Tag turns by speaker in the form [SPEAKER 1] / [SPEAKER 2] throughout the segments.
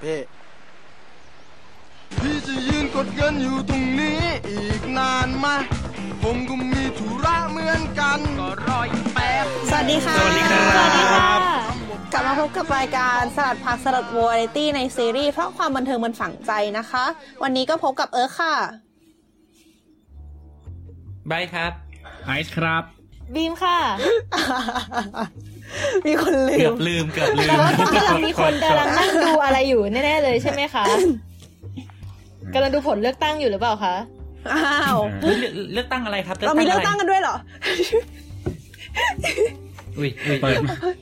[SPEAKER 1] เพ่พี่จะยืนกดเงินอยู่ตรงนี้อีกนานไหมผมก็มีธุระเหมือนกันก็รออีกแป๊บ
[SPEAKER 2] สวัสดีค่ะ
[SPEAKER 3] สวัสดีครับ
[SPEAKER 2] สวัสดีค่ะกลับมาพบกับรายการสลัดผักสลัดวอร์เรตี้ในซีรีส์เพราะความบันเทิงมันฝังใจนะคะ วันนี้ก็พบกับเอิร์ธค่ะ
[SPEAKER 3] ไบร์ทครับ
[SPEAKER 4] ไอซ์ครับ
[SPEAKER 5] บีมค่ะ
[SPEAKER 2] มีคนลื
[SPEAKER 3] เกือ
[SPEAKER 2] ม
[SPEAKER 3] บลืมเกือบลืม
[SPEAKER 5] แต่ว่าตอนนี้เรามีคนกำลังนั่งดูอะไรอยู่แน่ๆเลยใช่ไหมคะกำลังดูผลเลือกตั้งอยู่หรือเปล่าคะ
[SPEAKER 2] อ้าว
[SPEAKER 3] เฮ้ยเลือกเลือกตั้งอะไรครับ
[SPEAKER 2] เรามีเลือกตั้งกันด้วยเหรอ
[SPEAKER 3] อุ้ยอุ้ย
[SPEAKER 4] เปิด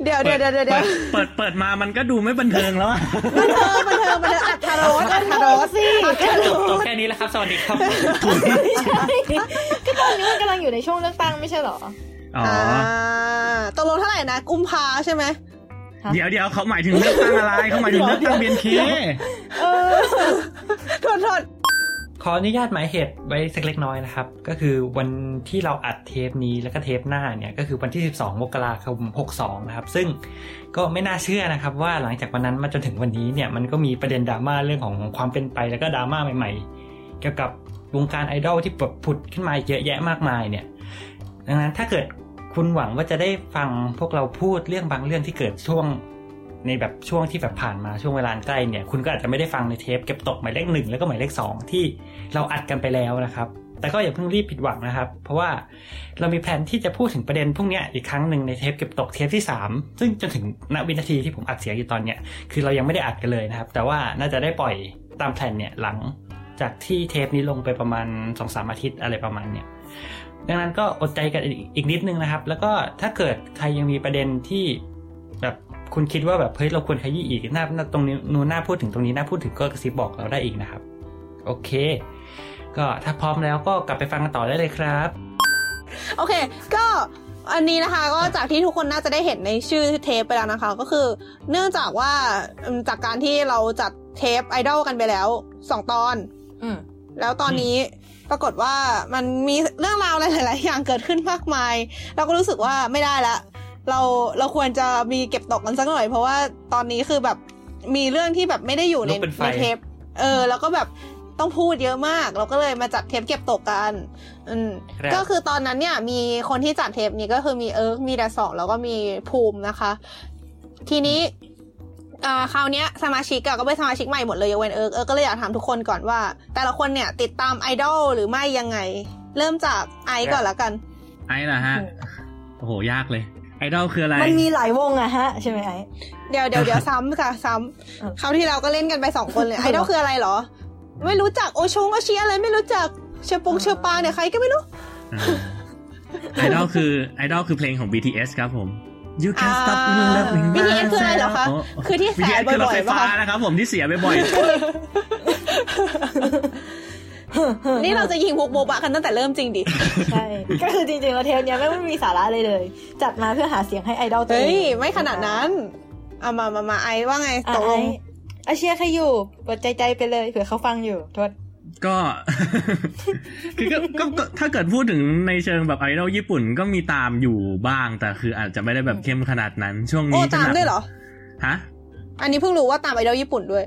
[SPEAKER 2] เดี๋ยวเดี๋ยวเดี๋ยวเดี๋ยว
[SPEAKER 4] เปิดเปิดมามันก็ดูไม่บันเทิงแล้วอะ
[SPEAKER 2] บันเทิงบันเทิงบันเทิงอัธรสอัธรสสิ
[SPEAKER 3] จบจบแค่นี้แล้วครับสวัสดีครับ
[SPEAKER 5] ก็ตอนนี้มันกำลังอยู่ในช่วงเลือกตั้งไม่ใช่เหรอ
[SPEAKER 4] อ๋อ
[SPEAKER 2] อ่า
[SPEAKER 4] อ
[SPEAKER 2] ตกลงเท่าไหร่นะ กุมภาใช่ไหม
[SPEAKER 4] เดี๋ยวเดี๋ยวเขาหมายถึงเลือกตั้งอะไรเขาหมายถึงเลือกตั้งเบียนเค
[SPEAKER 5] เออ
[SPEAKER 2] โทษโทษ
[SPEAKER 3] ขออนุญาตหมายเหตุไว้สักเล็กน้อยนะครับ ก็คือวันที่เราอัดเทปนี้แล้วก็เทปหน้าเนี่ยก็คือวันที่ 12 มกราคม 62 นะครับ ซึ่งก็ไม่น่าเชื่อนะครับ ว่าหลังจากวันนั้นมาจนถึงวันนี้เนี่ยมันก็มีประเด็นดราม่าเรื่องของความเป็นไปแล้วก็ดราม่าใหม่ ๆ เกี่ยวกับวงการไอดอลที่แบบผุดขึ้นมาเยอะแยะมากมายเนี่ย ดังนั้นถ้าเกิดคุณหวังว่าจะได้ฟังพวกเราพูดเรื่องบางเรื่องที่เกิดช่วงในแบบช่วงที่แบบผ่านมาช่วงเวลาใกล้เนี่ย คุณก็อาจจะไม่ได้ฟังในเทปเก็บตกหมายเลขหนึ่งแล้วก็หมายเลขสองที่เราอัดกันไปแล้วนะครับ แต่ก็อย่าเพิ่งรีบผิดหวังนะครับ เพราะว่าเรามีแผนที่จะพูดถึงประเด็นพวกนี้อีกครั้งหนึ่งในเทปเก็บตกเทปที่สามซึ่งจนถึงณวินาทีที่ผมอัดเสียงอยู่ตอนเนี้ยคือเรายังไม่ได้อัดกันเลยนะครับ แต่ว่าน่าจะได้ปล่อยตามแผนเนี่ยหลังจากที่เทปนี้ลงไปประมาณสองสามอาทิตย์อะไรประมาณเนี้ย ดังนั้นก็อดใจกันอีกอีกนิดนึงนะครับ แล้วก็ถ้าเกิดใครยังมีประเด็นที่แบบคุณคิดว่าแบบเฮ้ยเราควรขยี้อีกหน้าหน้าตรงนี้นู้นหน้าพูดถึงตรงนี้หน้าพูดถึงก็กระซิบบอกเราได้อีกนะครับ โอเค ก็ถ้าพร้อมแล้วก็กลับไปฟังกันต่อได้เลยครับ
[SPEAKER 2] โอเค ก็อันนี้นะคะก็จากที่ทุกคนน่าจะได้เห็นในชื่อเทปไปแล้วนะคะ ก็คือ เนื่องจากว่าอืมจากการที่เราจัดเทปไอดอลกันไปแล้วสองตอน
[SPEAKER 5] อืม
[SPEAKER 2] แล้วตอนนี้ ปรากฏว่ามันมีเรื่องราวอะไรหลาย ๆ อย่างเกิดขึ้นมากมาย เราก็รู้สึกว่าไม่ได้ละ เราเราควรจะมีเก็บตกกันสักหน่อย เพราะว่าตอนนี้คือแบบมีเรื่องที่แบบไม่ได้อยู่ใน
[SPEAKER 3] ลุกเป็นไฟ
[SPEAKER 2] ในเทป เออ แล้วก็แบบต้องพูดเยอะมาก เราก็เลยมาจัดเทปเก็บตกกัน อืม
[SPEAKER 3] ครับ
[SPEAKER 2] ก็คือตอนนั้นเนี่ย มีคนที่จัดเทปนี้ก็คือมีเอิร์กมีแดสองแล้วก็มีภูมินะคะ ทีนี้ อ่าคราวเนี้ยสมาชิกอะก็เป็นสมาชิกใหม่หมดเลยยกเว้นเอิร์กเอิร์กก็เลยอยากถามทุกคนก่อนว่า แต่ละคนเนี่ยติดตามไอดอลหรือไม่ยังไง เริ่มจากไอซ์ก่อนละกัน
[SPEAKER 4] ไอซ์ล่ะฮะโอ้โหยากเลย ไอดอลคืออะไร
[SPEAKER 5] มันมีหลายวงอะฮะ ใช่ไหมไอ้
[SPEAKER 2] เดี๋ยวเดี๋ยวเดี๋ยวซ้ำค่ะซ้
[SPEAKER 5] เออำ
[SPEAKER 2] คราวที่เราก็เล่นกันไปสองคนเลยไอดอลคืออะไรเหรอ ไม่รู้จักโอชงโอเชียอะไรไม่รู้จักเชอปงเชอปาเนี่ยใครก็ไม่รู้
[SPEAKER 4] ไอดอลคือไอดอลคือเพลงของ BTS ครับผม You can
[SPEAKER 2] อ่า
[SPEAKER 4] stop loving
[SPEAKER 2] BTS คืออะไรเหรอคะ
[SPEAKER 4] myself
[SPEAKER 2] คือที่แส
[SPEAKER 4] BTS
[SPEAKER 2] บ่
[SPEAKER 4] คือรถ
[SPEAKER 2] อย
[SPEAKER 4] ไฟ
[SPEAKER 2] ๆป่ะ
[SPEAKER 4] ฟ้า
[SPEAKER 2] คะ
[SPEAKER 4] นะครับผมที่เสียบ่อย
[SPEAKER 2] นี่เราจะยิงพวกโบบะกันตั้งแต่เริ่มจริงดิ
[SPEAKER 5] ใช่ ก็คือจริงๆแล้วเทปเนี้ยไม่ไม่มีสาระเลยเลย จัดมาเพื่อหาเสียงให้ไอดอลตัว
[SPEAKER 2] เฮ้
[SPEAKER 5] เอยง
[SPEAKER 2] ไม่ขนาดนั้น เอามามามาไอว่าไง
[SPEAKER 5] อะ
[SPEAKER 2] ตกลง
[SPEAKER 5] ไอ้อาเชียร์ใครอยู่เปิดใจใจๆไปเลยเผื่อเขาฟังอยู่โทษ
[SPEAKER 4] ๆ ก็คือก็ก็ก็ถ้าเกิดพูดถึงในเชิงแบบไอดอลญี่ปุ่นก็มีตามอยู่บ้าง แต่คืออาจจะไม่ได้แบบเข้มขนาดนั้น ช่วง
[SPEAKER 2] โอ้
[SPEAKER 4] นี้จะ
[SPEAKER 2] ตาม
[SPEAKER 4] แบบ
[SPEAKER 2] ด้วยเหรอ
[SPEAKER 4] ฮะ
[SPEAKER 2] อันนี้เพิ่งรู้ว่าตามไอดอลญี่ปุ่นด้วย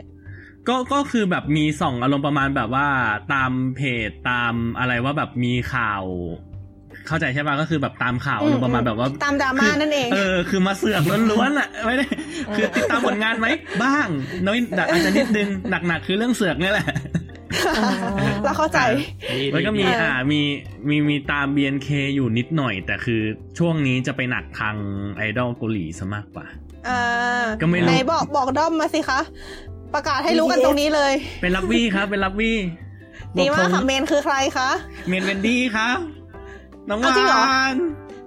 [SPEAKER 4] ก็ก็คือแบบมีส่องอารมณ์ประมาณแบบว่าตามเพจตามอะไรว่าแบบมีข่าว เข้าใจใช่ป่ะก็คือแบบตามข่าว
[SPEAKER 2] อืม
[SPEAKER 4] อารมณ์ประมาณแบบว่า
[SPEAKER 2] ตามดราม่านั่นเอง
[SPEAKER 4] เออคือมาเสือกล้วนๆอะไม่ได้คือติดตามผลงานไหมบ้าง น้อยแต่อาจจะนิดนึงหนักๆคือเรื่องเสือกนี่แหละ
[SPEAKER 2] เราเข้าใจ
[SPEAKER 4] แล้วก็มี
[SPEAKER 2] เอออ่
[SPEAKER 4] อ่ามีมีมีตาม BNK อยู่นิดหน่อย แต่คือช่วงนี้จะไปหนักทางไอดอลเกาหลีซะมากกว่า
[SPEAKER 2] อ่า
[SPEAKER 4] ก็ไม่รู้
[SPEAKER 2] ไหนบอกบอกด้อมมาสิคะ ประกาศให้รู้กันตรงนี้เลย
[SPEAKER 4] เป็นลับบี้ครับ เป็นลับบี้
[SPEAKER 2] ดีมาก
[SPEAKER 4] บอ
[SPEAKER 2] ค่ะ
[SPEAKER 4] ผม
[SPEAKER 2] เมนคือใครคะ
[SPEAKER 4] เมนเวนดี้ครับน้อง
[SPEAKER 2] เอาจริงเหรอ
[SPEAKER 4] วาน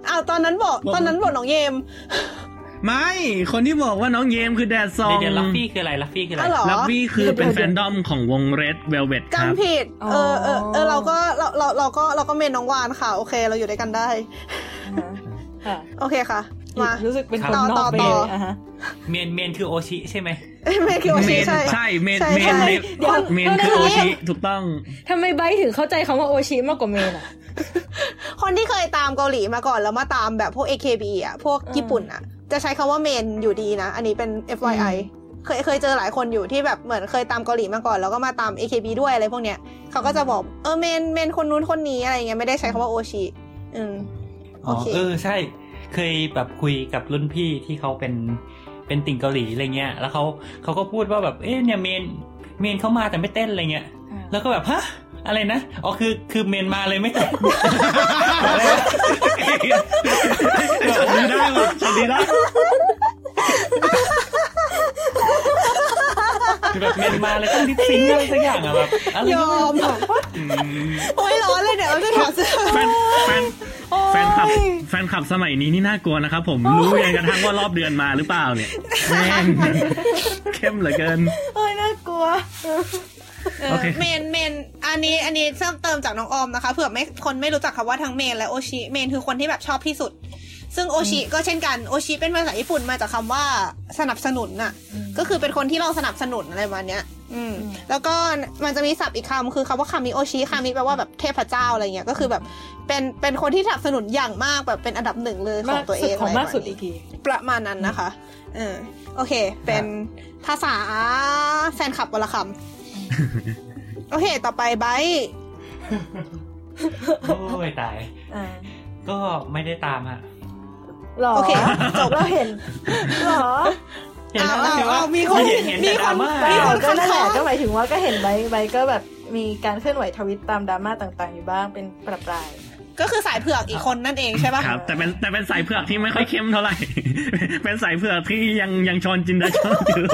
[SPEAKER 2] อ้าวตอนนั้นบอก
[SPEAKER 4] บอก
[SPEAKER 2] ตอนนั้นบอกน้องเยม
[SPEAKER 4] ไม่ คนที่บอกว่าน้องเยมคือแดดซอง
[SPEAKER 3] เดี๋ยวลัฟฟี่คืออะไรลัฟฟี่คืออะไร
[SPEAKER 2] อ้าวเหรอ
[SPEAKER 4] ลับบี้คือเป็นแฟนดอมของวง Red Velvet ครับ
[SPEAKER 2] จำผิด
[SPEAKER 5] อ๋อ
[SPEAKER 2] เออเออเออเราก็เราเราเราก็เราก็เมนน้องวานค่ะ โอเค เราอยู่ด้วยกันได้
[SPEAKER 5] ค่ะ
[SPEAKER 2] โอเคค่ะ มา
[SPEAKER 5] รู้สึกเป็นคน
[SPEAKER 2] ต่อน
[SPEAKER 5] อก
[SPEAKER 2] ต่อ
[SPEAKER 5] ไป
[SPEAKER 2] ต่อ
[SPEAKER 5] เลยอะฮะ
[SPEAKER 3] เมนเมนคือโอชิใช่ไหม
[SPEAKER 2] เมนคิโอ
[SPEAKER 4] เม
[SPEAKER 2] ชิ
[SPEAKER 4] น
[SPEAKER 2] ใช่
[SPEAKER 4] ใช่เมน
[SPEAKER 2] ใช่
[SPEAKER 4] เมน
[SPEAKER 2] ใช่
[SPEAKER 4] ใน
[SPEAKER 5] เดี๋ยว
[SPEAKER 4] เมนคือ
[SPEAKER 2] เดี๋
[SPEAKER 4] โอ
[SPEAKER 2] ยว
[SPEAKER 4] ชิถูกต้อง
[SPEAKER 5] ทำไมไบร์ทถึงเข้าใจคำว่าโอชิมากกว่าเมนอะ
[SPEAKER 2] คนที่เคยตามเกาหลีมาก่อนแล้วมาตามแบบพวก AKB อะ พวกญี่ปุ่นอะ จะใช้คำว่าเมนอยู่ดีนะ อันนี้เป็น FYI เคยเคยเจอหลายคนอยู่ที่แบบเหมือนเคยตามเกาหลีมาก่อน แล้วก็มาตาม AKB ด้วยอะไรพวกเนี้ยเขาก็จะบอกเออเมนเมนคนนู้นคนนี้อะไรเงี้ยไม่ได้ใช้คำว่าโอชิอืม
[SPEAKER 3] อ๋อ
[SPEAKER 2] โอเค
[SPEAKER 3] เออใช่ เคยแบบคุยกับรุ่นพี่ที่เขาเป็นเป็นติ่งเกาหลีอะไรเงี้ย แล้วเขาเขาก็พูดว่าแบบเอ๊ะเนี่ยเมนเมนเขามาแต่ไม่เต้นอะไรเงี้ย
[SPEAKER 5] อ่า
[SPEAKER 3] แล้วก็แบบฮะ อะไรนะ อ๋อคือคือเมนมาเลยไม่เต้น
[SPEAKER 4] ช็อตนี้ได้ว่ะช็อตนี้ได้
[SPEAKER 3] คือแบบเมนมาเลยต้องดิสซิงอะไรสักอย่างอะแบบอะไร
[SPEAKER 2] ยอมอะโอ้ยร้อนเลยเดี๋ยวเราจะถอดเสื้อ
[SPEAKER 4] แฟนแฟนแฟนคลับแฟนคลับสมัยนี้นี่น่ากลัวนะครับผมรู้ยังกระทั่งว่ารอบเดือนมาหรือเปล่าเนี่ยแม่งเข้มเหลือเกิน
[SPEAKER 5] โอ้ยน่ากลัว
[SPEAKER 2] เออ
[SPEAKER 4] โอเค
[SPEAKER 2] เมนเมนอันนี้อันนี้เพิ่มเติมจากน้องออมนะคะเผื่อไม่คนไม่รู้จักคำว่าทั้งเมนและโอชิเมนคือคนที่แบบชอบที่สุด ซึ่งโอชิก็เช่นกันโอชิเป็นภาษาญี่ปุ่นมาจากคำว่าสนับสนุนน่ะ ก็คือเป็นคนที่เราสนับสนุนอะไรประมาณเนี้ย อืม แล้วก็มันจะมีศัพท์อีกคำคือคำว่าคามิโอชิคามิแปลว่าแบบเทพเจ้าอะไรเงี้ยก็คือแบบเป็นเป็นคนที่สนับสนุนอย่างมากแบบเป็นอันดับหนึ่งเลยของตัวเอง
[SPEAKER 5] ของมากสุดะ
[SPEAKER 2] ไร
[SPEAKER 5] อีกที
[SPEAKER 2] ประมาณนั้นนะคะเออโอเค เป็นภาษาแฟนคลับวลคำ โอเค ต่อไปไบร์ท
[SPEAKER 3] โอ้ยตาย
[SPEAKER 5] อ่า
[SPEAKER 3] ก็ไม่ได้ตามฮะ
[SPEAKER 5] หรอ
[SPEAKER 2] โอเคจบ
[SPEAKER 5] เราเห็นหรอ
[SPEAKER 3] เห็นแล้ว
[SPEAKER 2] อ้าว
[SPEAKER 3] คือว่า
[SPEAKER 2] อ้าวมีคน
[SPEAKER 3] เห็นเห็น
[SPEAKER 2] มี
[SPEAKER 3] แต่
[SPEAKER 2] ค
[SPEAKER 3] ดราน ม่า
[SPEAKER 2] มี ค น
[SPEAKER 5] ก็นั่นแหละ
[SPEAKER 2] คัดค้าน
[SPEAKER 5] ก็หมายถึงว่าก็เห็นใบใบก็แบบมีการเคลื่อนไหวทวิตตามดราม่าต่างๆ อยู่บ้างเป็นประปราย
[SPEAKER 2] ก็คือสายเผือกอีกคนนั่นเองใช่ปะ
[SPEAKER 4] ครับ แต่เป็นแต่เป็นสายเผือกที่ไม่ค่อยเข้มเท่าไหร่ เป็นสายเผือกที่ยังยังชอนจินดาชอนอยู่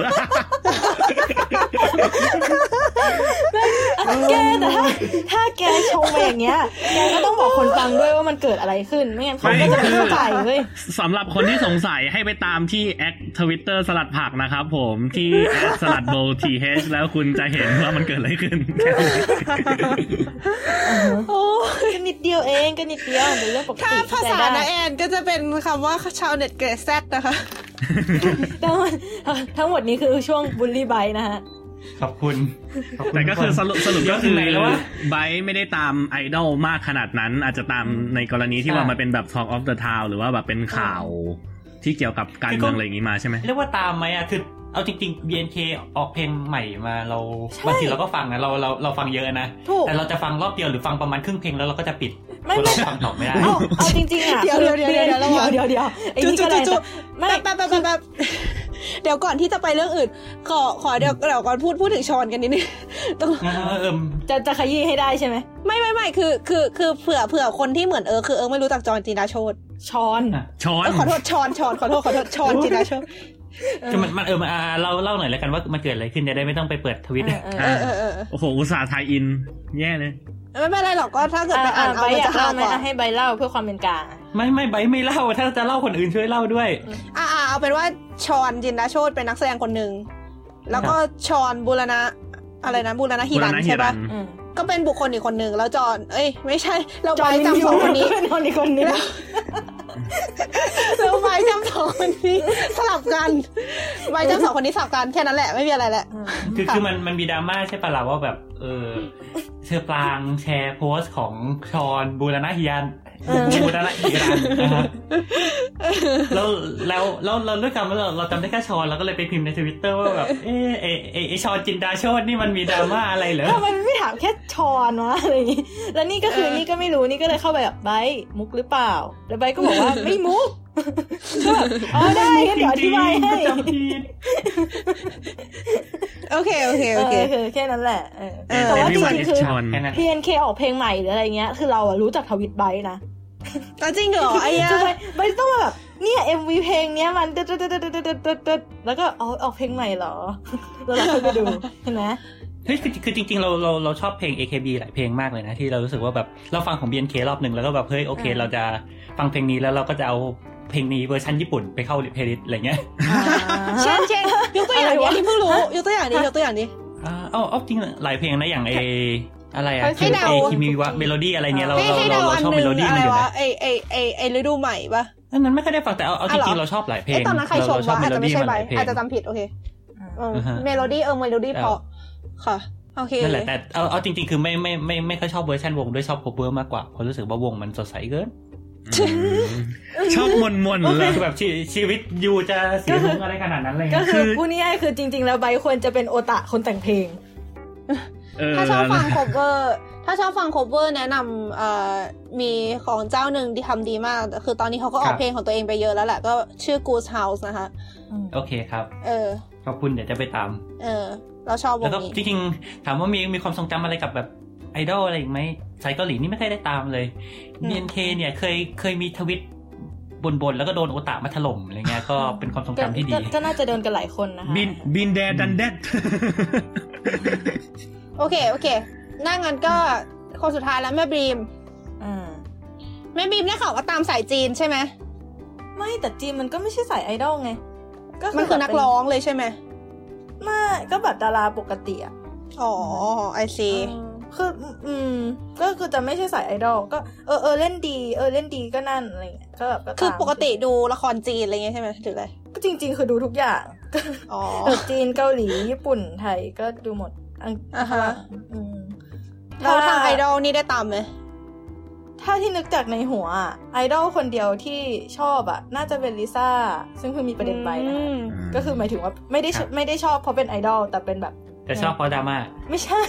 [SPEAKER 5] แกแต่ถ้าถ้าแกชงมาอย่างเงี้ยแกก็ต้องบอกคนฟังด้วยว่ามันเกิดอะไรขึ้น ไม่งั้นคนก็จะไม่เข้าใจเว้ย
[SPEAKER 4] สำหรับคนที่สงสัยให้ไปตามที่แอคทวิตเตอร์สลัดผักนะครับผมที่แอคสลัดโบทีเฮแล้วคุณจะเห็นว่ามันเกิดอะไรขึ้น
[SPEAKER 2] โอ้
[SPEAKER 5] ก็นิดเดียวเองก็นิดเดียวเป็นเรื่องปก
[SPEAKER 2] ถ้า
[SPEAKER 5] ติ
[SPEAKER 2] ภาษา
[SPEAKER 5] เข้ใจ
[SPEAKER 2] นา
[SPEAKER 5] ได้
[SPEAKER 2] แอนก็จะเป็นคำว่าชาวเน็ตเกรดแซดนะคะ
[SPEAKER 5] ทั้งหมดทั้งหมดนี้คือช่วงบูลลี่ไบนะฮะ
[SPEAKER 3] ขอบคุณขอบณ
[SPEAKER 4] แต่ก็คือสรุปสรุปก็คือ
[SPEAKER 3] ถึงไหนแล้ววะ
[SPEAKER 4] ไบร์ทไม่ได้ตามไอดอลมากขนาดนั้น อาจจะตามในกรณีที่
[SPEAKER 3] ใช่
[SPEAKER 4] ว่ามันเป็นแบบ Talk of the Town หรือว่าแบบเป็นข่าวที่เกี่ยวกับการเมืองอะไรอย่างนี้มาใช่ไหม
[SPEAKER 3] เรียกว่าตามไหมอะคือเอาจริงๆ BNK ออกเพลงใหม่มาเรา
[SPEAKER 5] ใช่
[SPEAKER 3] บางทีเราก็ฟังนะเราเราเราฟังเยอะนะ
[SPEAKER 5] ถูก
[SPEAKER 3] แต่เราจะฟังรอบเดียวหรือฟังประมาณครึ่งเพลงแล้วเราก็จะปิด
[SPEAKER 5] ไม่
[SPEAKER 3] เรา
[SPEAKER 5] ไม่
[SPEAKER 3] ฟังต่อไม่ได้
[SPEAKER 5] เอาเอาจริงๆอะ
[SPEAKER 2] เดี๋ยวเดี๋ยวเดี๋ยวเดี๋ยวเดี๋ยวระวัง
[SPEAKER 5] เดี๋ยวเดี๋ยวไอ้นี่ก็
[SPEAKER 2] จุ๊
[SPEAKER 5] ได้
[SPEAKER 2] จุ๊จุ๊
[SPEAKER 5] ไม่
[SPEAKER 2] แป๊บแป๊บแป๊บแป๊บเดี๋ยวก่อนที่จะไปเรื่องอื่น ขอขอเดี๋ยวเดี๋ยวก่อนพูดพูดถึงชอนกันนิดนึงต้อง
[SPEAKER 3] เออเออ
[SPEAKER 5] จะจะขยี้ให้ได้ใช่ไหม
[SPEAKER 2] ไม่ไม่ไม่คือคือคือเผื่อเผื่อคนที่เหมือนเออคือเออไม่รู้จักจอนจีนาโชต
[SPEAKER 5] ช้อน
[SPEAKER 4] ช้อน
[SPEAKER 2] เออขอโทษชอนชอนขอโทษขอโทษชอนจีนาโชต
[SPEAKER 3] คือมันมันเออมาอ่าเล่าเล่าหน่อยแล้วกันว่ามันเกิดอะไรขึ้นจะได้ไม่ต้องไปเปิดทวิต
[SPEAKER 5] เออเอ
[SPEAKER 2] เอ
[SPEAKER 5] อ
[SPEAKER 2] อเออเออ
[SPEAKER 4] โอ้โหอุตส่าห์ไทยอิน แย่เลย
[SPEAKER 2] ไม่เป็นไรหรอกก็ถ้าเกิดไปอ่านเอา
[SPEAKER 5] ใบ
[SPEAKER 2] มัน
[SPEAKER 5] อยา
[SPEAKER 2] จะ
[SPEAKER 5] ก
[SPEAKER 2] หา
[SPEAKER 5] เล่าไหม
[SPEAKER 2] กว่า
[SPEAKER 5] อะให้ใบเล่าเพื่อความเป็นกลาง
[SPEAKER 3] ไม่ไม่ใบไม่เล่า ถ้าจะเล่าคนอื่นช่วยเล่าด้วย
[SPEAKER 2] อ่าอ่าเอาเป็นว่าชอนจินดาโชตเป็นนักแสดงคนหนึ่งแล้วก็ชอนบูรณะอะไรนะบูรณะฮิรัน
[SPEAKER 4] บูรณะฮิ
[SPEAKER 2] ใช่
[SPEAKER 4] รั
[SPEAKER 2] ปะ
[SPEAKER 4] น
[SPEAKER 5] อืม
[SPEAKER 2] ก็เป็นบุคคลอีกคนหนึ่งแล้วจอนเอ้ย ไม่ใช่ เราไว้จำสองคนนี้
[SPEAKER 5] เป็นคนอีกคนนึง
[SPEAKER 2] เราไว้จำสองคนนี้สลับกันไว้จำสองคนนี้สลับกันแค่นั้นแหละไม่มีอะไรแหละ
[SPEAKER 3] คือ
[SPEAKER 2] ค่ะ
[SPEAKER 3] คือมันมันมีดราม่าใช่ปะล่ะว่าแบบเออเชอปรางแชร์โพสต์ของชอนบูรณะฮิยันบูรณะฮิรันนะครับแล้วแล้วแล้วเราด้วยกันว่าเราเราจำได้แค่ชอนเราก็เลยไปพิมพ์ในทวิตเตอร์ว่าแบบเออเอเอไอชอนจินดาโชตนี่มันมีดราม่าอะไรเหรอ
[SPEAKER 5] ทำไมไม่ ถามแค่ชอนวะอะไรอย่างงี้แล้วนี่ก็คือนี่ก็ไม่รู้นี่ก็เลยเข้าไปแบบไบร์ทมุกหรือเปล่า แล้วไบร์ทก็บอกว่าไม่มุกก็แบบอ๋อได้งั้นเดี๋ยวอธิบายให้
[SPEAKER 3] จำผิด
[SPEAKER 2] โอเคโอเค
[SPEAKER 5] เอ
[SPEAKER 2] โอ
[SPEAKER 5] อ
[SPEAKER 2] เค
[SPEAKER 5] คือแค่นั้นแหละเออ
[SPEAKER 2] เออ
[SPEAKER 5] แต่ว่าจ
[SPEAKER 4] Everyone
[SPEAKER 5] ริง
[SPEAKER 4] is
[SPEAKER 5] ๆคือ
[SPEAKER 4] Sean
[SPEAKER 3] แค่นั้น
[SPEAKER 5] PNK ออกเพลงใหม่หรืออะไรเงี้ย คือเราอะรู้จักทวิตไบร์ทนะ
[SPEAKER 2] แต่จริงเหรอไอ้เหี้ย
[SPEAKER 5] คือไบร์ทไบร์ทต้องมาแบบเนี่ย MV เพลงเนี้ยมันตึ๊ดตึ๊ดตึ๊ดตึ๊ดตึ๊ดตึ๊ดตึ๊ดแล้วก็อ๋อออกเพลงใหม่เหรอแล้วเราค่อยไปดูเห็นไหม
[SPEAKER 3] เฮ้ยคือคือจริงๆเราเราเราชอบเพลง AKB หลายเพลงมากเลยนะที่เรารู้สึกว่าแบบเราฟังของ BNK รอบหนึ่งแล้วก็แบบเฮ้ยโอเค เราจะฟังเพลงนี้แล้วเราก็จะเอาเพลงนี้เวอร์ชันญี่ปุ่นไปเข้าเพลย์ลิสต์อะไรเงี้ย
[SPEAKER 2] เช่นเช่นยกตัวอย่าง
[SPEAKER 5] อะไร
[SPEAKER 2] นี้
[SPEAKER 5] วะ
[SPEAKER 2] ที่เพิ่งรู้ยกตัวอย่างนี้ยกตัวอย่างนี้
[SPEAKER 3] อ่าเอาเอาจริงหลายเพลงนะอย่างเออะไรอะ
[SPEAKER 2] ให้เดา
[SPEAKER 3] เอคิมิวะเมโลดี้อะไรเงี้ยเรา
[SPEAKER 2] ให้
[SPEAKER 3] เรา
[SPEAKER 2] ให้
[SPEAKER 3] เรา
[SPEAKER 2] เดา
[SPEAKER 3] เรา
[SPEAKER 2] อัน
[SPEAKER 3] ชอบ
[SPEAKER 2] ห
[SPEAKER 3] เม
[SPEAKER 2] นึ่ง
[SPEAKER 3] โลดี้
[SPEAKER 2] อะ
[SPEAKER 3] มัน
[SPEAKER 2] ไร
[SPEAKER 3] อยู่
[SPEAKER 2] วะ
[SPEAKER 3] นะ
[SPEAKER 2] ไอไอไอไอฤดูใหม่ปะ
[SPEAKER 3] อันนั้นไม่ค่อยได้ฟังแต่เอาเอาจ
[SPEAKER 2] อะเหร
[SPEAKER 3] ริ
[SPEAKER 2] อ
[SPEAKER 3] งๆเราชอบหลายเพลง
[SPEAKER 2] ไอยตอนนั้นใครชม
[SPEAKER 3] เราชอบ
[SPEAKER 2] วะ
[SPEAKER 3] เม
[SPEAKER 2] อาจ
[SPEAKER 3] โล
[SPEAKER 2] จะไม่
[SPEAKER 3] ดี้
[SPEAKER 2] ใช่
[SPEAKER 3] มัน
[SPEAKER 2] ใบ
[SPEAKER 3] หลายเพลง
[SPEAKER 2] อาจจะจำผิดโอเคเออ
[SPEAKER 3] อ่าฮะ
[SPEAKER 2] เมโลดี้เออเมโลดี้
[SPEAKER 3] เออ
[SPEAKER 2] เพราะ ค่ะโอเค
[SPEAKER 3] นั่นแหละแต่เอาเอาจริง ๆ คือไม่ไม่ไม่ไม่ค่อยชอบเวอร์ชันวงด้วยชอบ cover มากกว่าเพราะรู้สึกว่าวงมันสดใสเกิน
[SPEAKER 4] ชอบมนมนๆเลย
[SPEAKER 3] คือแบบชีชีวิตยูจะเสียลุงอะไรขนาดนั้นเลย
[SPEAKER 5] ก็
[SPEAKER 3] นะ
[SPEAKER 5] คือ
[SPEAKER 4] คือ
[SPEAKER 5] พูดง่ายๆคือจริง ๆ แล้วไบร์ทควรจะเป็นโอตะคนแต่งเพลง
[SPEAKER 4] เออ
[SPEAKER 2] ถ้าชอบฟัง cover ถ้าชอบฟัง cover แนะนำเอ่อมีของเจ้าหนึ่งที่ทำดีมาก คือตอนนี้เขาก็ออกเพลงของตัวเองไปเยอะแล้วแหละก็ชื่อ Goose House นะคะ
[SPEAKER 3] โอเคครับ
[SPEAKER 2] เออ
[SPEAKER 3] ขอบคุณเดี๋ยวจะไปตาม
[SPEAKER 2] เออ เราชอบว
[SPEAKER 3] แล้ว
[SPEAKER 2] ง
[SPEAKER 3] ก็
[SPEAKER 2] นี้
[SPEAKER 3] จริงๆถามว่ามีมีความทรงจำอะไรกับแบบไอดอลอะไรอีกไหมสายเกาหลีนี่ไม่ค่อยได้ตามเลย
[SPEAKER 2] อืม
[SPEAKER 3] BNK เนี่ยเคยเคยมีทวิตบนๆแล้วก็โดนโอตามาถล่มอะไรเงี้ยก็เป็นความทรงจำที่ดี
[SPEAKER 5] ก็ก็น่าจะโดนกันหลายคนนะคะ
[SPEAKER 4] บินบินแดดันแดด
[SPEAKER 2] โอเค โอเคนั่งงั้นก็คนสุดท้ายแล้วแม่บีม
[SPEAKER 5] อ่า
[SPEAKER 2] แม่บีมได้ข่าวว่าตามสายจีนใช่ไหม
[SPEAKER 5] ไม่แต่จีนมันก็ไม่ใช่สายไอดอลไง ก็
[SPEAKER 2] มันคือนักร้องเลยใช่ไหม
[SPEAKER 5] ไม่ก็แบบดาราปกติอะ
[SPEAKER 2] อ๋อ I see
[SPEAKER 5] เออคืออืม ก็คือจะไม่ใช่สายไอดอลก็เออเออเล่นดีเออเล่นดีก็นั่นอะไรเงี้ยก็แบบก็ตาม
[SPEAKER 2] คือปกติดูละครจีนอะไรเงี้ยใช่ไหมหรืออะไร
[SPEAKER 5] ก็จริง ๆ คือดูทุกอย่าง
[SPEAKER 2] อ๋อ
[SPEAKER 5] เออจีนเกาหลีญี่ปุ่นไทยก็ดูหมดอัง
[SPEAKER 2] อ่าฮะ
[SPEAKER 5] อืม
[SPEAKER 2] เราทางไอดอลนี่ได้ตามไหม
[SPEAKER 5] ถ้าที่นึกจากในหัวอะไอดอลคนเดียวที่ชอบอะน่าจะเป็นลิซ่าซึ่งเพิ่งมีประเด็นไปนะคะ
[SPEAKER 2] อืม
[SPEAKER 5] ก็คือหมายถึงว่าไม่ได้ช
[SPEAKER 3] ครับ
[SPEAKER 5] ไม่ได้ชอบเพราะเป็นไอดอลแต่เป็นแบบ
[SPEAKER 3] แต่ชอบเพราะดราม่า
[SPEAKER 5] ไม่ใช่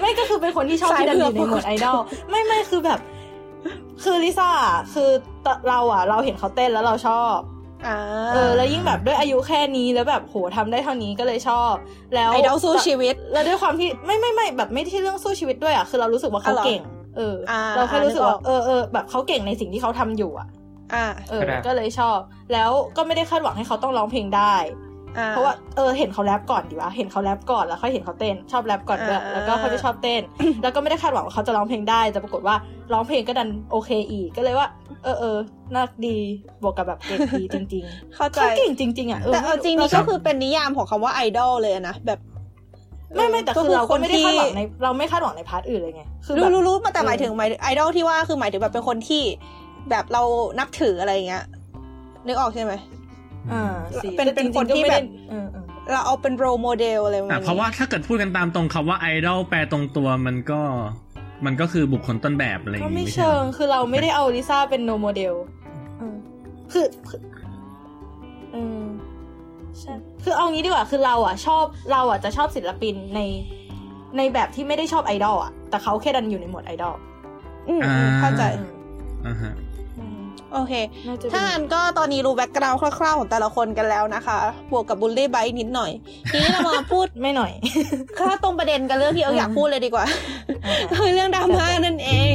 [SPEAKER 5] ไม่ก็คือเป็นคนที่ชอบ
[SPEAKER 2] สาย
[SPEAKER 5] ที่ดันอยู่
[SPEAKER 2] เผื
[SPEAKER 5] ใน
[SPEAKER 2] อก
[SPEAKER 5] หมวดไอดอลไม่ไม่คือแบบ คือลิซ่าคือตเราอะ เราเห็นเขาเต้นแล้วเราชอบ
[SPEAKER 2] อ่า
[SPEAKER 5] เออแล้วยิ่งแบบด้วยอายุแค่นี้แล้วแบบโหทำได้เท่านี้ก็เลยชอบ แล้ว
[SPEAKER 2] ไอดอลสู้ชีวิต
[SPEAKER 5] แล้วด้วยความที่ไม่ไม่ไม่แบบไม่ใช่เรื่องสู้ชีวิตด้วยอะคือเรารู้สึกว่าเขา
[SPEAKER 2] อ๋อเหรอ
[SPEAKER 5] เก่ง เอออาเราแค่รู้สึกว่า
[SPEAKER 2] นึกออก
[SPEAKER 5] เออเออแบบเขาเก่งในสิ่งที่เขาทำอยู่อะ
[SPEAKER 2] อ่า
[SPEAKER 5] เออ
[SPEAKER 3] ครับ
[SPEAKER 5] ก็เลยชอบ แล้วก็ไม่ได้คาดหวังให้เขาต้องร้องเพลงได้
[SPEAKER 2] อ่า
[SPEAKER 5] เพราะว่าเออเห็นเขาแรปก่อนดีวะเห็นเขาแรปก่อนแล้วค่อยเห็นเขาเต้นชอบแรปก่อนด้วย
[SPEAKER 2] อ่า
[SPEAKER 5] แล้วก็ค่อยไปชอบเต้น แล้วก็ไม่ได้คาดหวังว่าเขาจะร้องเพลงได้แต่ปรากฏว่าร้องเพลงก็ดันโอเคอีกก็เลยว่า เออเออน่าดีบวกกับแบบเก่งดีจริง ๆ
[SPEAKER 2] เข้าใจ
[SPEAKER 5] เขาเก่งจริง ๆอะเออ
[SPEAKER 2] แต่เอาจริงนี่
[SPEAKER 5] ช
[SPEAKER 2] ก็
[SPEAKER 5] อบ
[SPEAKER 2] คือเป็นนิยามของคำว่าไอดอลเลยอะนะแบบ
[SPEAKER 5] ไม่ไม่แต่คือเราก็ไม่ได้คาดหวังใน
[SPEAKER 2] ที่
[SPEAKER 5] เราไม่คาดหวังใน part อื่นเลยไงคือแบ
[SPEAKER 2] รู้
[SPEAKER 5] บ
[SPEAKER 2] รู้รู้แต่หมาย
[SPEAKER 5] เออ
[SPEAKER 2] ถึงหมายไอดอลที่ว่าคือหมายถึงแบบเป็นคนที่ แบบเรานับถืออะไรเงี้ยนึกออกใช่ไหม
[SPEAKER 5] อ่าสิ
[SPEAKER 2] เป็น
[SPEAKER 5] แต่
[SPEAKER 2] เป็น
[SPEAKER 5] จริงๆ
[SPEAKER 2] คนที่
[SPEAKER 5] ก็ไม่
[SPEAKER 2] แบ
[SPEAKER 5] ได้
[SPEAKER 2] บ
[SPEAKER 5] เออเออ
[SPEAKER 2] เราเอาเป็นโรโมเดลอะไรประมา
[SPEAKER 4] อะ
[SPEAKER 2] ณ
[SPEAKER 4] เพราะว่าถ้าเกิดพูดกันตามตรงคำว่าไอดอลแปลตรงตัวมันก็มันก็คือบุคคลต้นแบบอะไรอย่าง
[SPEAKER 5] ก็
[SPEAKER 4] งี้
[SPEAKER 5] ไม่
[SPEAKER 4] ไม่ใช่
[SPEAKER 5] เชิ
[SPEAKER 4] หร
[SPEAKER 5] ง
[SPEAKER 4] อ
[SPEAKER 5] คือเราไม่ได้เอาลิซ่าเป็นโนโมเดลเออคือคือเออ ใช่คือเอางี้ดีกว่าคือเราอะชอบเราอะจะชอบศิลปินในในแบบที่ไม่ได้ชอบไอดอลอะแต่เขาแค่ดันอยู่ในหมวดไอดอล
[SPEAKER 2] อืมอืมเข้าใจ
[SPEAKER 5] อืม
[SPEAKER 4] อ่าฮะ
[SPEAKER 5] อืม
[SPEAKER 2] โอเค
[SPEAKER 5] น่าจะ
[SPEAKER 2] ถ้างั้นก็ตอนนี้รู้ background คร่าวๆของแต่ละคนกันแล้วนะคะ บวกกับบูลลี่ไบนิดหน่อย ทีนี้เรามาพูด
[SPEAKER 5] ไม่หน่อย
[SPEAKER 2] ถ้าตรงประเด็นกันเรื่องที่เอิร์กอยากพูดเลยดีกว่า
[SPEAKER 5] อ่า
[SPEAKER 2] คือเรื่องดราม่านั่นเอง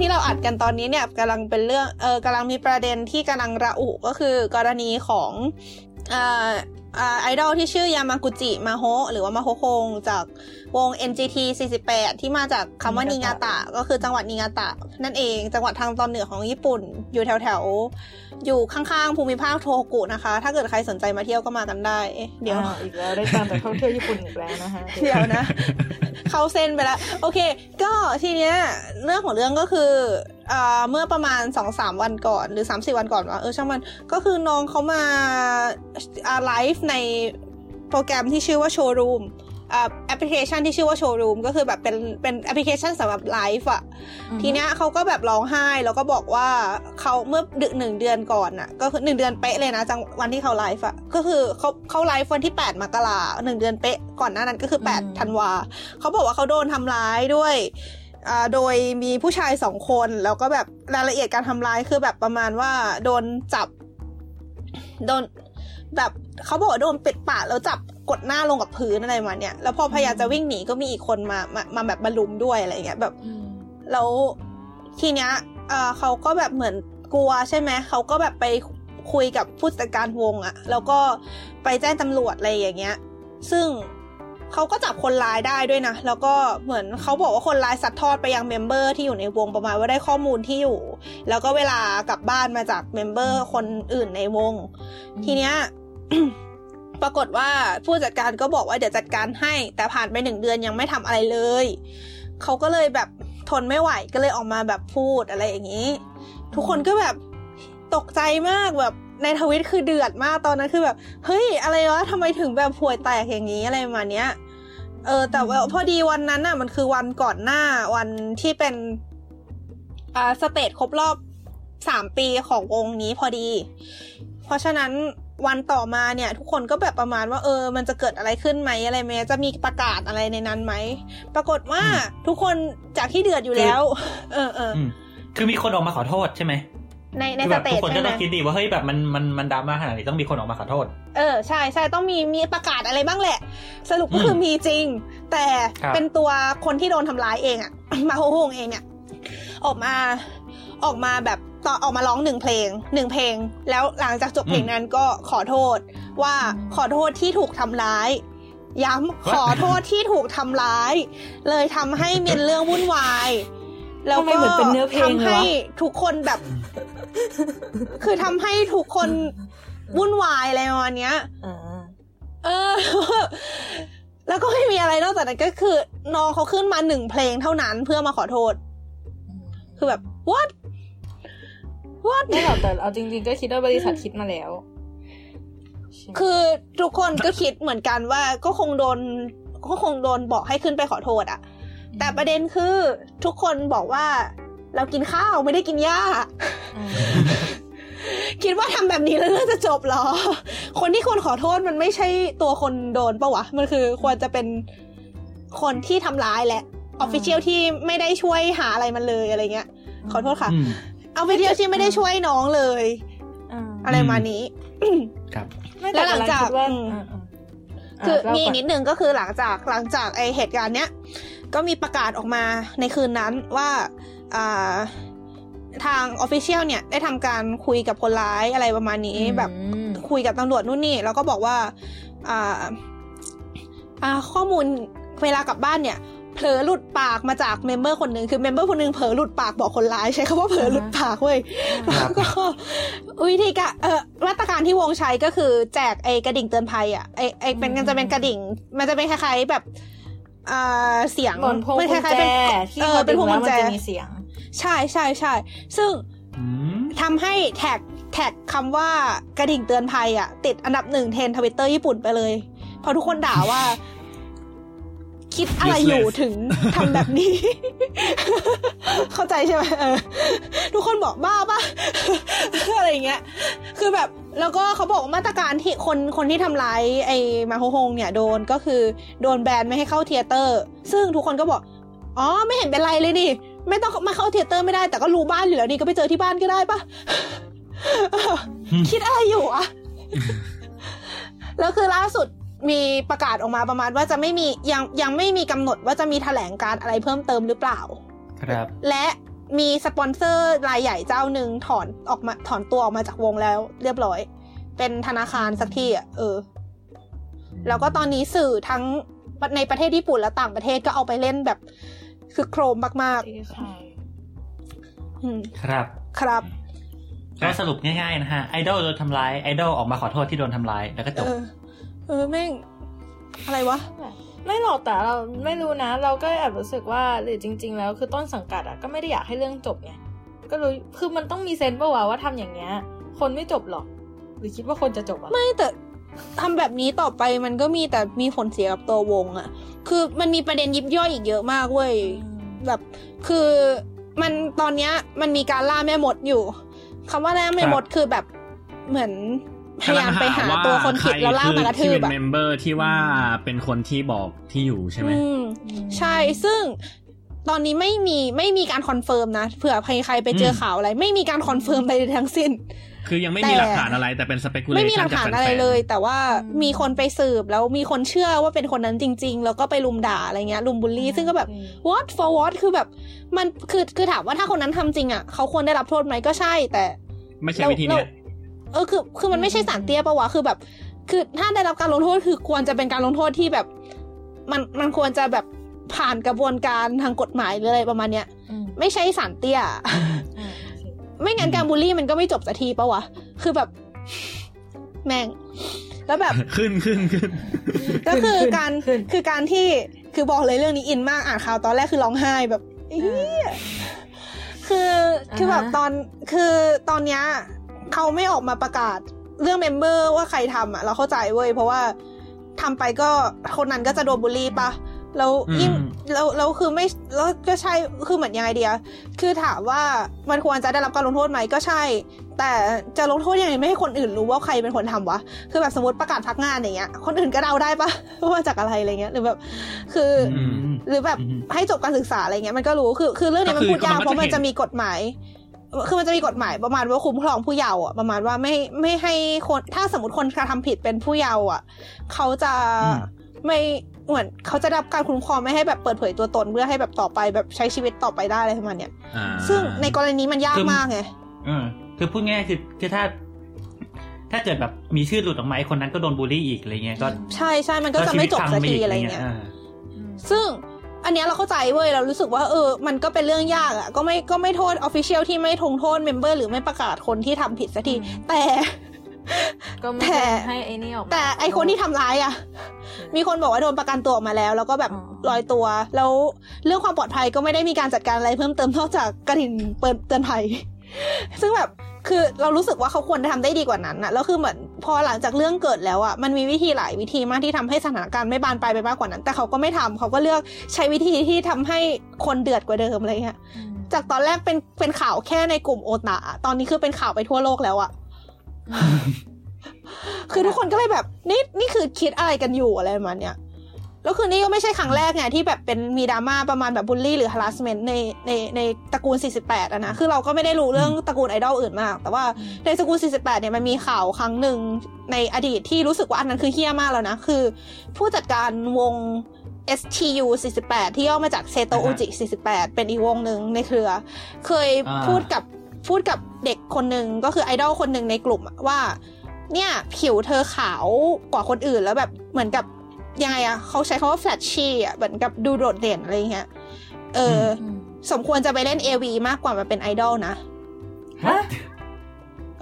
[SPEAKER 2] ที่เราอัดกันตอนนี้เนี่ยกำลังเป็นเรื่องเออกำลังมีประเด็นที่กำลังระอุก็คือกรณีของอ่า ไอดอลที่ชื่อยามากุจิมาโฮะหรือว่ามาโฮคงจากวง NGT 48 ที่มาจากคำว่านิงาตะ ก็คือจังหวัดนิงาตะ นั่นเองจังหวัดทางตอนเหนือของญี่ปุ่น อยู่แถวแถวๆอยู่ข้างๆ ภูมิภาคโทโฮกุนะคะ ถ้าเกิดใครสนใจมาเที่ยวก็มากันได้เอ๊ะเดี๋ยว
[SPEAKER 5] อ่าอีกแล้วได้ตามไปท่องเที่ยวญี่ปุ่นอีกแล้วนะคะ
[SPEAKER 2] เดี๋ยวนะ เข้าเส้นไปแล้ว โอเค ก็ทีเนี้ยเรื่องของเรื่องก็คืออ่า เมื่อประมาณสองสามวันก่อนหรือสามสี่วันก่อนวะเออช่างมันก็คือน้องเขามาอ่าไลฟ์ในโปรแกรมที่ชื่อว่าโชว์รูมอ่าแอปพลิเคชันที่ชื่อว่าโชว์รูมก็คือแบบเป็นเป็นแอปพลิเคชันสำหรับไลฟ์อะ
[SPEAKER 5] อืม
[SPEAKER 2] ทีเนี้ยเขาก็แบบร้องไห้แล้วก็บอกว่าเขาเมื่อดึกหนึ่งเดือนก่อนน่ะ ก็คือหนึ่งเดือนเป๊ะเลยนะจากวันที่เขาไลฟ์อะก็คือเขาเขาไลฟ์วันที่ 8มกราหนึ่งเดือนเป๊ะก่อนหน้านั้นก็คือ
[SPEAKER 5] อืม
[SPEAKER 2] 8ธันวาเขาบอกว่าเขาโดนทำร้ายด้วยอ่า โดยมีผู้ชายสองคน แล้วก็แบบรายละเอียดการทำร้ายคือแบบประมาณว่าโดนจับ โดนแบบเขาบอกว่าโดนปิดปากแล้วจับกดหน้าลงกับพื้นอะไรมาเนี่ย แล้วพอพยายามจะวิ่งหนีก็มีอีกคนมามามาแบบมาลุมด้วยอะไรอย่างเงี้ยแบบ
[SPEAKER 5] อืม
[SPEAKER 2] แล้วทีเนี้ยเอ่อเขาก็แบบเหมือนกลัวใช่ไหมเขาก็แบบไปคุยกับผู้จัดการวงอะแล้วก็ไปแจ้งตำรวจอะไรอย่างเงี้ย ซึ่ง เขาก็จับคนร้ายได้ด้วยนะ แล้วก็เหมือนเขาบอกว่าคนร้ายซัดทอดไปยัง member ที่อยู่ในวงประมาณว่าได้ข้อมูลที่อยู่ แล้วก็เวลากลับบ้านมาจาก member คนอื่นในวง ทีเนี้ยปรากฏว่าผู้จัดการก็บอกว่าเดี๋ยวจัดการให้ แต่ผ่านไปหนึ่งเดือนยังไม่ทำอะไรเลย เขาก็เลยแบบทนไม่ไหวก็เลยออกมาแบบพูดอะไรอย่างนี้ ทุกคนก็แบบตกใจมากแบบ ในทวิตคือเดือดมากตอนนั้นคือแบบ เฮ้ย อะไรวะทำไมถึงแบบห่วยแตกอย่างนี้อะไรประมาณเนี้ย เออ แต่ว่าพอดีวันนั้นน่ะ มันคือวันก่อนหน้าวันที่เป็น อ่าสเตจครบรอบสามปีของวงนี้พอดี เพราะฉะนั้นวันต่อมาเนี่ย ทุกคนก็แบบประมาณว่าเออ มันจะเกิดอะไรขึ้นไหมอะไรไหมจะมีประกาศอะไรในนั้นไหม ปรากฏว่าทุกคนจากที่เดือดอยู่แล้ว เออเออ
[SPEAKER 3] อืมคือมีคนออกมาขอโทษใช่ไหม
[SPEAKER 2] ในใน
[SPEAKER 3] คือ
[SPEAKER 2] ส
[SPEAKER 3] แบบ
[SPEAKER 2] เต
[SPEAKER 3] ทุ
[SPEAKER 2] จ
[SPEAKER 3] กคน
[SPEAKER 2] ใช่
[SPEAKER 3] ก็
[SPEAKER 2] ไหม
[SPEAKER 3] ต้องคิดดีว่าเฮ้ยแบบมันมันมันดราม่าขนาดนี้ต้องมีคนออกมาขอโทษ
[SPEAKER 2] เออใช่ใช่ต้องมีมีประกาศอะไรบ้างแหละ สรุปก็
[SPEAKER 3] อืม
[SPEAKER 2] คือมีจริง แต่
[SPEAKER 3] ครับ
[SPEAKER 2] เป็นตัวคนที่โดนทำร้ายเองอะมาโฮโฮงเองเนี่ยออกมาออกมาแบบต่อออกมาร้องหนึ่งเพลงหนึ่งเพลง แล้วหลังจากจบเพลงนั้นก็ขอโทษว่าขอโทษที่ถูกทำร้าย ย้ำขอโทษที่ถูกทำร้าย เลยทำให้มีเรื่องวุ่นวาย แล้ว
[SPEAKER 5] ทำไม
[SPEAKER 2] ก็
[SPEAKER 5] เหมือนเป็นเนื้อเพลง
[SPEAKER 2] ทำให้
[SPEAKER 5] เลยวะ
[SPEAKER 2] ทุกคนแบบ คือทำให้ทุกคนวุ่นวายอะไรประมาณเนี้ย
[SPEAKER 5] อ่า
[SPEAKER 2] เออ แล้วก็ไม่มีอะไรนอกจากนั้นก็คือ น้องเขาขึ้นมาหนึ่งเพลงเท่านั้นเพื่อมาขอโทษ คือแบบ what what
[SPEAKER 5] ไม่หรอกแต่เอาจริง ๆ ก็คิดว่าบริษัทคิดมาแล้วใช่ไหม
[SPEAKER 2] คือทุกคนก็คิดเหมือนกันว่าก็คงโดนก็คงโดนบอกให้ขึ้นไปขอโทษอะ แต่ประเด็นคือทุกคนบอกว่า เรากินข้าวไม่ได้กินหญ้า
[SPEAKER 5] อืม
[SPEAKER 2] คิดว่าทำแบบนี้แล้วเรื่องจะจบเหรอ คนที่ควรขอโทษมันไม่ใช่ตัวคนโดนปะวะ มันคือควรจะเป็นคนที่ทำร้ายแหละออฟฟิเชียลที่ไม่ได้ช่วยหาอะไรมันเลยอะไรเงี้ย ขอโทษค่ะ
[SPEAKER 3] อืม
[SPEAKER 2] official ที่ไม่ได้ช่วยน้องเลย
[SPEAKER 5] อ่า
[SPEAKER 2] อะไรมานี้
[SPEAKER 3] ครับ
[SPEAKER 5] ไม่
[SPEAKER 2] แล้วหลังจาก
[SPEAKER 5] ต่ำคิดว่า
[SPEAKER 2] อืม
[SPEAKER 5] อ่าอ่า
[SPEAKER 2] คือ
[SPEAKER 5] เล่า
[SPEAKER 2] มีอี
[SPEAKER 5] ก่
[SPEAKER 2] กนิดนึงก็คือหลังจากหลังจากไอเหตุการณ์เนี้ย ก็มีประกาศออกมาในคืนนั้นว่าอ่าทาง official เนี่ยได้ทำการคุยกับคนร้ายอะไรประมาณนี้ แบบ
[SPEAKER 5] อืม
[SPEAKER 2] คุยกับตำรวจนู่นนี่ แล้วก็บอกว่าอ่าอ่าข้อมูลเวลากลับบ้านเนี่ยเผลอหลุดปากมาจากเมมเบอร์คนหนึ่งคือเมมเบอร์คนหนึ่งเผลอหลุดปากบอกคนร้ายใช้คำว่าเผลอหลุดปากเว้ย
[SPEAKER 3] ครั
[SPEAKER 2] แล้
[SPEAKER 3] บ
[SPEAKER 2] วก็วิธีการเอ่อมาตรการที่วงใช้ก็คือแจกไอ้กระดิ่งเตือนภัยอะไอ้ไอ้เป็นมันจะเป็นกระดิ่ง มันจะเป็นคล้ายๆแบบ อ่าเสียง
[SPEAKER 5] เหมือนพวง
[SPEAKER 2] มั
[SPEAKER 5] กุ
[SPEAKER 2] ค
[SPEAKER 5] ญ
[SPEAKER 2] ล้าย
[SPEAKER 5] แจ
[SPEAKER 2] ๆเป็น
[SPEAKER 5] ที่
[SPEAKER 2] เอ
[SPEAKER 5] พ
[SPEAKER 2] อ
[SPEAKER 5] อ
[SPEAKER 2] เป็น
[SPEAKER 5] ดึ
[SPEAKER 2] พว
[SPEAKER 5] ง
[SPEAKER 2] ง
[SPEAKER 5] แล้
[SPEAKER 2] กุ
[SPEAKER 5] ว
[SPEAKER 2] ญ
[SPEAKER 5] มัน
[SPEAKER 2] แจ
[SPEAKER 5] จะมีเสียง
[SPEAKER 2] ใช่ใช่ใช่ซึ่ง
[SPEAKER 3] อืม
[SPEAKER 2] ทำให้แท็กแท็กคำว่ากระดิ่งเตือนภัยอะ ติดอันดับหนึ่งเทรนทวิตเตอร์ญี่ปุ่นไปเลยเพราะทุกคนด่าว่า คิดอะไรอยู่ถึงทำแบบนี้ เข้าใจใช่ไหมเออ ทุกคนบอกบ้าป่ะ อะไรอย่างเงี้ย คือแบบแล้วก็เขาบอกว่ามาตรการที่คนคนที่ทำร้ายไอ้มาโฮโฮงเนี่ยโดนก็คือโดนแบนไม่ให้เข้าเทยเตอร์ ซึ่งทุกคนก็บอกอ๋อไม่เห็นเป็นไรเลยนี่ไม่ต้องมาเข้าเทยเตอร์ไม่ได้แต่ก็รู้บ้านอยู่แล้วนี่ก็ไปเจอที่บ้านก็ได้ปะคิดอะไรอยู่อะแล้วคือล่าสุดมีประกาศออกมาประมาณว่าจะไม่มียังยังไม่มีกำหนดว่าจะมีแถลงการอะไรเพิ่มเติมหรือเปล่า
[SPEAKER 3] ครับ
[SPEAKER 2] และ มีสปอนเซอร์รายใหญ่เจ้าหนึ่งถอนออกมาถอนตัวออกมาจากวงแล้ว เรียบร้อย เป็นธนาคารสักที่อะเออ แล้วก็ตอนนี้สื่อทั้งในประเทศญี่ปุ่นและต่างประเทศก็เอาไปเล่นแบบ คือโครมมากๆอืม
[SPEAKER 3] ครับ
[SPEAKER 2] ครับ
[SPEAKER 3] ก็สรุปง่ายๆนะฮะไอดอลโดนทำร้ายไอดอลออกมาขอโทษที่โดนทำร้ายแล้วก็จ
[SPEAKER 2] เอบอเออแม่งอะไรวะ
[SPEAKER 5] ไม่หรอกแต่เราไม่รู้นะ เราก็แอบรู้สึกว่าหรือจริง ๆ แล้วคือต้นสังกัดอะก็ไม่ได้อยากให้เรื่องจบไงก็รู้คือมันต้องมีเซนส์ป่าวะว่าทำอย่างเงี้ย คนไม่จบหรอก หรือคิดว่าคนจะจบอะ
[SPEAKER 2] ไม่แต่ทำแบบนี้ต่อไปมันก็มีแต่มีผลเสียกับตัววงอะคือมันมีประเด็นยิบย่อยอีกเยอะมากเว้ยแบบคือมันตอนเนี้ยมันมีการล่าแม่มดอยู่คำว่าล่าแม่มดคือแบบเหมือน พยายามไปหาตัวคนผิดแล้วล่ามากระทื
[SPEAKER 4] ที่
[SPEAKER 2] บ
[SPEAKER 4] เป็น
[SPEAKER 2] อะ
[SPEAKER 4] เม member ที่ว่าเป็นคนที่บอกที่อยู่ใช่ไหม
[SPEAKER 2] อืมใช่ซึ่งตอนนี้ไม่มีไม่มีการ confirm นะเผื่อใครๆไปเจอข่าวอะไร ไม่มีการ confirm ใดๆทั้งสิ้น
[SPEAKER 4] คือยังไม่
[SPEAKER 2] แต่
[SPEAKER 4] มีหลักฐานอะไรแต่เป็น speculation
[SPEAKER 2] ไม่มีหลักฐานอะไรเลย แต่ว่ามีคนไปสืบแล้วมีคนเชื่อว่าเป็นคนนั้นจริง ๆ แล้วก็ไปลุมด่าอะไรเงี้ยลุมบูลลี่ ซึ่งก็แบบ what for what คือแบบ มันคือคือถามว่าถ้าคนนั้นทำจริงอะเขาควรได้รับโทษไหมก็ใช่แต่
[SPEAKER 4] ไม่ใช่วิธีเนี้ย
[SPEAKER 2] เออคือคือมันไม่ใช่สารเตี้ยปะวะคือแบบ คือถ้าได้รับการลงโทษคือควรจะเป็นการลงโทษที่แบบ มันมันควรจะแบบผ่านกระบวนการทางกฎหมายหรืออะไรประมาณเนี้ย
[SPEAKER 5] อืม
[SPEAKER 2] ไม่ใช่สารเตี้ย
[SPEAKER 5] อ่าโอเค
[SPEAKER 2] ไม่งั้นการบูลลี่มันก็ไม่จบสักทีปะวะ คือแบบ แม่ง แล้วแบบ
[SPEAKER 4] ขึ้นขึ้นขึ้น
[SPEAKER 2] ก็คือ
[SPEAKER 5] ขึ้น
[SPEAKER 2] การ
[SPEAKER 5] ขึ้น
[SPEAKER 2] คือการที่คือบอกเลยเรื่องนี้อินมากอ่านข่าวตอนแรกคือร้องไห้แบบเฮียคือคือแบบ
[SPEAKER 5] อ่าฮะ
[SPEAKER 2] ตอนคือตอนเนี้ย เขาไม่ออกมาประกาศเรื่องเมมเบอร์ว่าใครทำอะเราเข้าใจเว้ยเพราะว่าทำไปก็คนนั้นก็จะโดนบูลลี่ปะแล้วยิ่ง
[SPEAKER 3] อืม
[SPEAKER 2] แล้วแล้วคือไม่แล้วก็ใช่คือเหมือนยังไงเดียคือถามว่ามันควรจะได้รับการลงโทษไหมก็ใช่ แต่จะลงโทษยังไงไม่ให้คนอื่นรู้ว่าใครเป็นคนทำวะคือแบบสมมติประกาศพักงานอย่างเงี้ย คนอื่นก็เดาได้ปะว่ามาจากอะไรอะไรเงี้ยหรือแบบ คือ
[SPEAKER 3] อืม
[SPEAKER 2] หรือแบบ
[SPEAKER 3] อืม
[SPEAKER 2] ให้จบการศึกษาอะไรเงี้ยมันก็รู้คือคือเรื่องนี้มัน
[SPEAKER 4] ก็คือ
[SPEAKER 2] พูดยาก
[SPEAKER 4] มันก็
[SPEAKER 2] เพราะมัน
[SPEAKER 4] จะเห็น
[SPEAKER 2] จะมีกฎหมาย คือมันจะมีกฎหมายประมาณว่าคุ้มครองผู้เยาว์อะประมาณว่าไม่ไม่ให้คนถ้าสมมติคนกระทำผิดเป็นผู้เยาว์อะ เขาจะ
[SPEAKER 3] อืม
[SPEAKER 2] ไม่เหมือนเขาจะได้รับการคุ้มครองไม่ให้แบบเปิดเผยตัวตนเพื่อให้แบบต่อไปแบบใช้ชีวิตต่อไปได้อะไรประมาณเนี้ย
[SPEAKER 4] อ่า
[SPEAKER 2] ซึ่งในกรณีนี้มันยาก
[SPEAKER 3] คือ
[SPEAKER 2] มากไง
[SPEAKER 3] เออคือพูดง่ายๆคือคือถ้า ถ้าเกิดแบบมีชื่อหลุดออกมาไอ้คนนั้นก็โดนบูลลี่อีกอะไรเงี้ยก็
[SPEAKER 2] ใช่ใช่มันก็จะไม่จบสักทีอะไรเงี้ยซึ่ง อันเนี้ยเราเข้าใจเว้ยเรารู้สึกว่าเออ มันก็เป็นเรื่องยากอะ่ะ ก็ไม่ก็ไม่โทษ official ที่ไม่ลงโทษ member หรือไม่ประกาศคนที่ทำผิดสักที
[SPEAKER 5] อืม
[SPEAKER 2] แต่
[SPEAKER 5] ก็ไม่
[SPEAKER 2] แต่
[SPEAKER 5] ได้ให้ไอ้นี่ออกมา
[SPEAKER 2] แต่ไอคนที่ทำร้ายอะ่ะ มีคนบอกว่าโดนประกันตัวออกมาแล้ว แล้วก็แบบ
[SPEAKER 5] อ๋อ
[SPEAKER 2] ลอยตัว แล้วเรื่องความปลอดภัยก็ไม่ได้มีการจัดการอะไรเพิ่มเติมนอกจากกระถิ่นเปิดเตือนภัย ซึ่งแบบคือเรารู้สึกว่าเขาควรจะทำได้ดีกว่านั้นนะแล้วคือเหมือนพอหลังจากเรื่องเกิดแล้วอะมันมีวิธีหลายวิธีมากที่ทำให้สถานการณ์ไม่บานปลายไปมากกว่านั้น แต่เขาก็ไม่ทำเขาก็เลือกใช้วิธีที่ทำให้คนเดือดกว่าเดิมอะไรเงี้ย
[SPEAKER 5] อืม
[SPEAKER 2] จากตอนแรกเป็นเป็นข่าวแค่ในกลุ่มโอตาตอนนี้คือเป็นข่าวไปทั่วโลกแล้วอะคือทุกคนก็เลยแบบนี่นี่คือคิดอะไรกันอยู่อะไรประมาณเนี้ย แล้วคือนี่ก็ไม่ใช่ครั้งแรกไงที่แบบเป็นมีดราม่าประมาณแบบบูลลี่หรือ harassment ในในในตระกูล 48อะนะคือเราก็ไม่ได้รู้เรื่องตระกูลไอดอลอื่นมาก แต่ว่าในตระกูล 48 เนี่ยมันมีข่าวครั้งหนึ่งในอดีตที่รู้สึกว่าอันนั้นคือเฮี้ยมากแล้วนะ คือ ผู้จัดการวง STU 48 ที่ย่อมาจากเซโตอุจิ 48 เป็นอีกวงหนึ่งในเครือ เคย
[SPEAKER 3] อ่า
[SPEAKER 2] พูดกับพูดกับเด็กคนหนึ่งก็คือไอดอลคนหนึ่งในกลุ่มอะว่าเนี่ยผิวเธอขาวกว่าคนอื่นแล้วแบบเหมือนกับ ยังไงอะเขาใช้คำว่า flashy อะเหมือนกับดูโดดเด่นอะไรเงี้ยเอออ
[SPEAKER 5] อืม
[SPEAKER 2] สมควรจะไปเล่น AV มากกว่ามาเป็นไอดอลนะ
[SPEAKER 5] ฮะ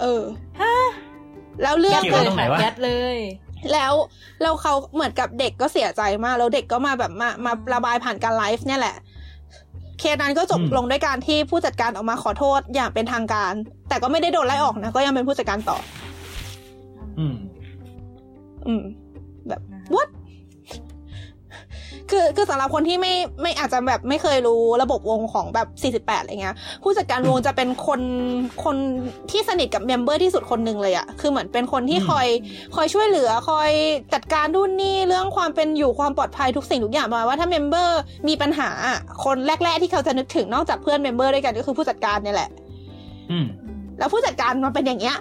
[SPEAKER 2] เออแล้วเรื่อง
[SPEAKER 3] เกี่ยวกับตรงไหนวะ
[SPEAKER 5] ยัดเลย
[SPEAKER 2] แล้วแล้วเขาเหมือนกับเด็กก็เสียใจมาก แล้วเด็กก็มาแบบมามาระบายผ่านการไลฟ์เนี่ยแหละ เคสนั้นก็จบ
[SPEAKER 3] อืม
[SPEAKER 2] ลงด้วยการที่ผู้จัดการออกมาขอโทษอย่างเป็นทางการ แต่ก็ไม่ได้โดนไล่ออกนะ ก็ยังเป็นผู้จัดการต่อ
[SPEAKER 3] อืม
[SPEAKER 2] อืม แบบ what คือคือสำหรับคนที่ไม่ไม่อาจจะแบบไม่เคยรู้ระบบวงของแบบ 48 อะไรเงี้ย ผู้จัดการวงจะเป็นคนคนที่สนิทกับ member ที่สุดคนหนึ่งเลยอะคือเหมือนเป็นคนที่
[SPEAKER 3] อืม
[SPEAKER 2] คอยคอยช่วยเหลือคอยจัดการนู่นนี่เรื่องความเป็นอยู่ความปลอดภัยทุกสิ่งทุกอย่างประมาณว่าถ้า memberมีปัญหาอะคนแรก ๆ ที่เขาจะนึกถึงนอกจากเพื่อน member ด้วยกันก็คือผู้จัดการเนี่ยแหละ
[SPEAKER 3] อืม
[SPEAKER 2] แล้วผู้จัดการมาเป็นอย่างเงี้ย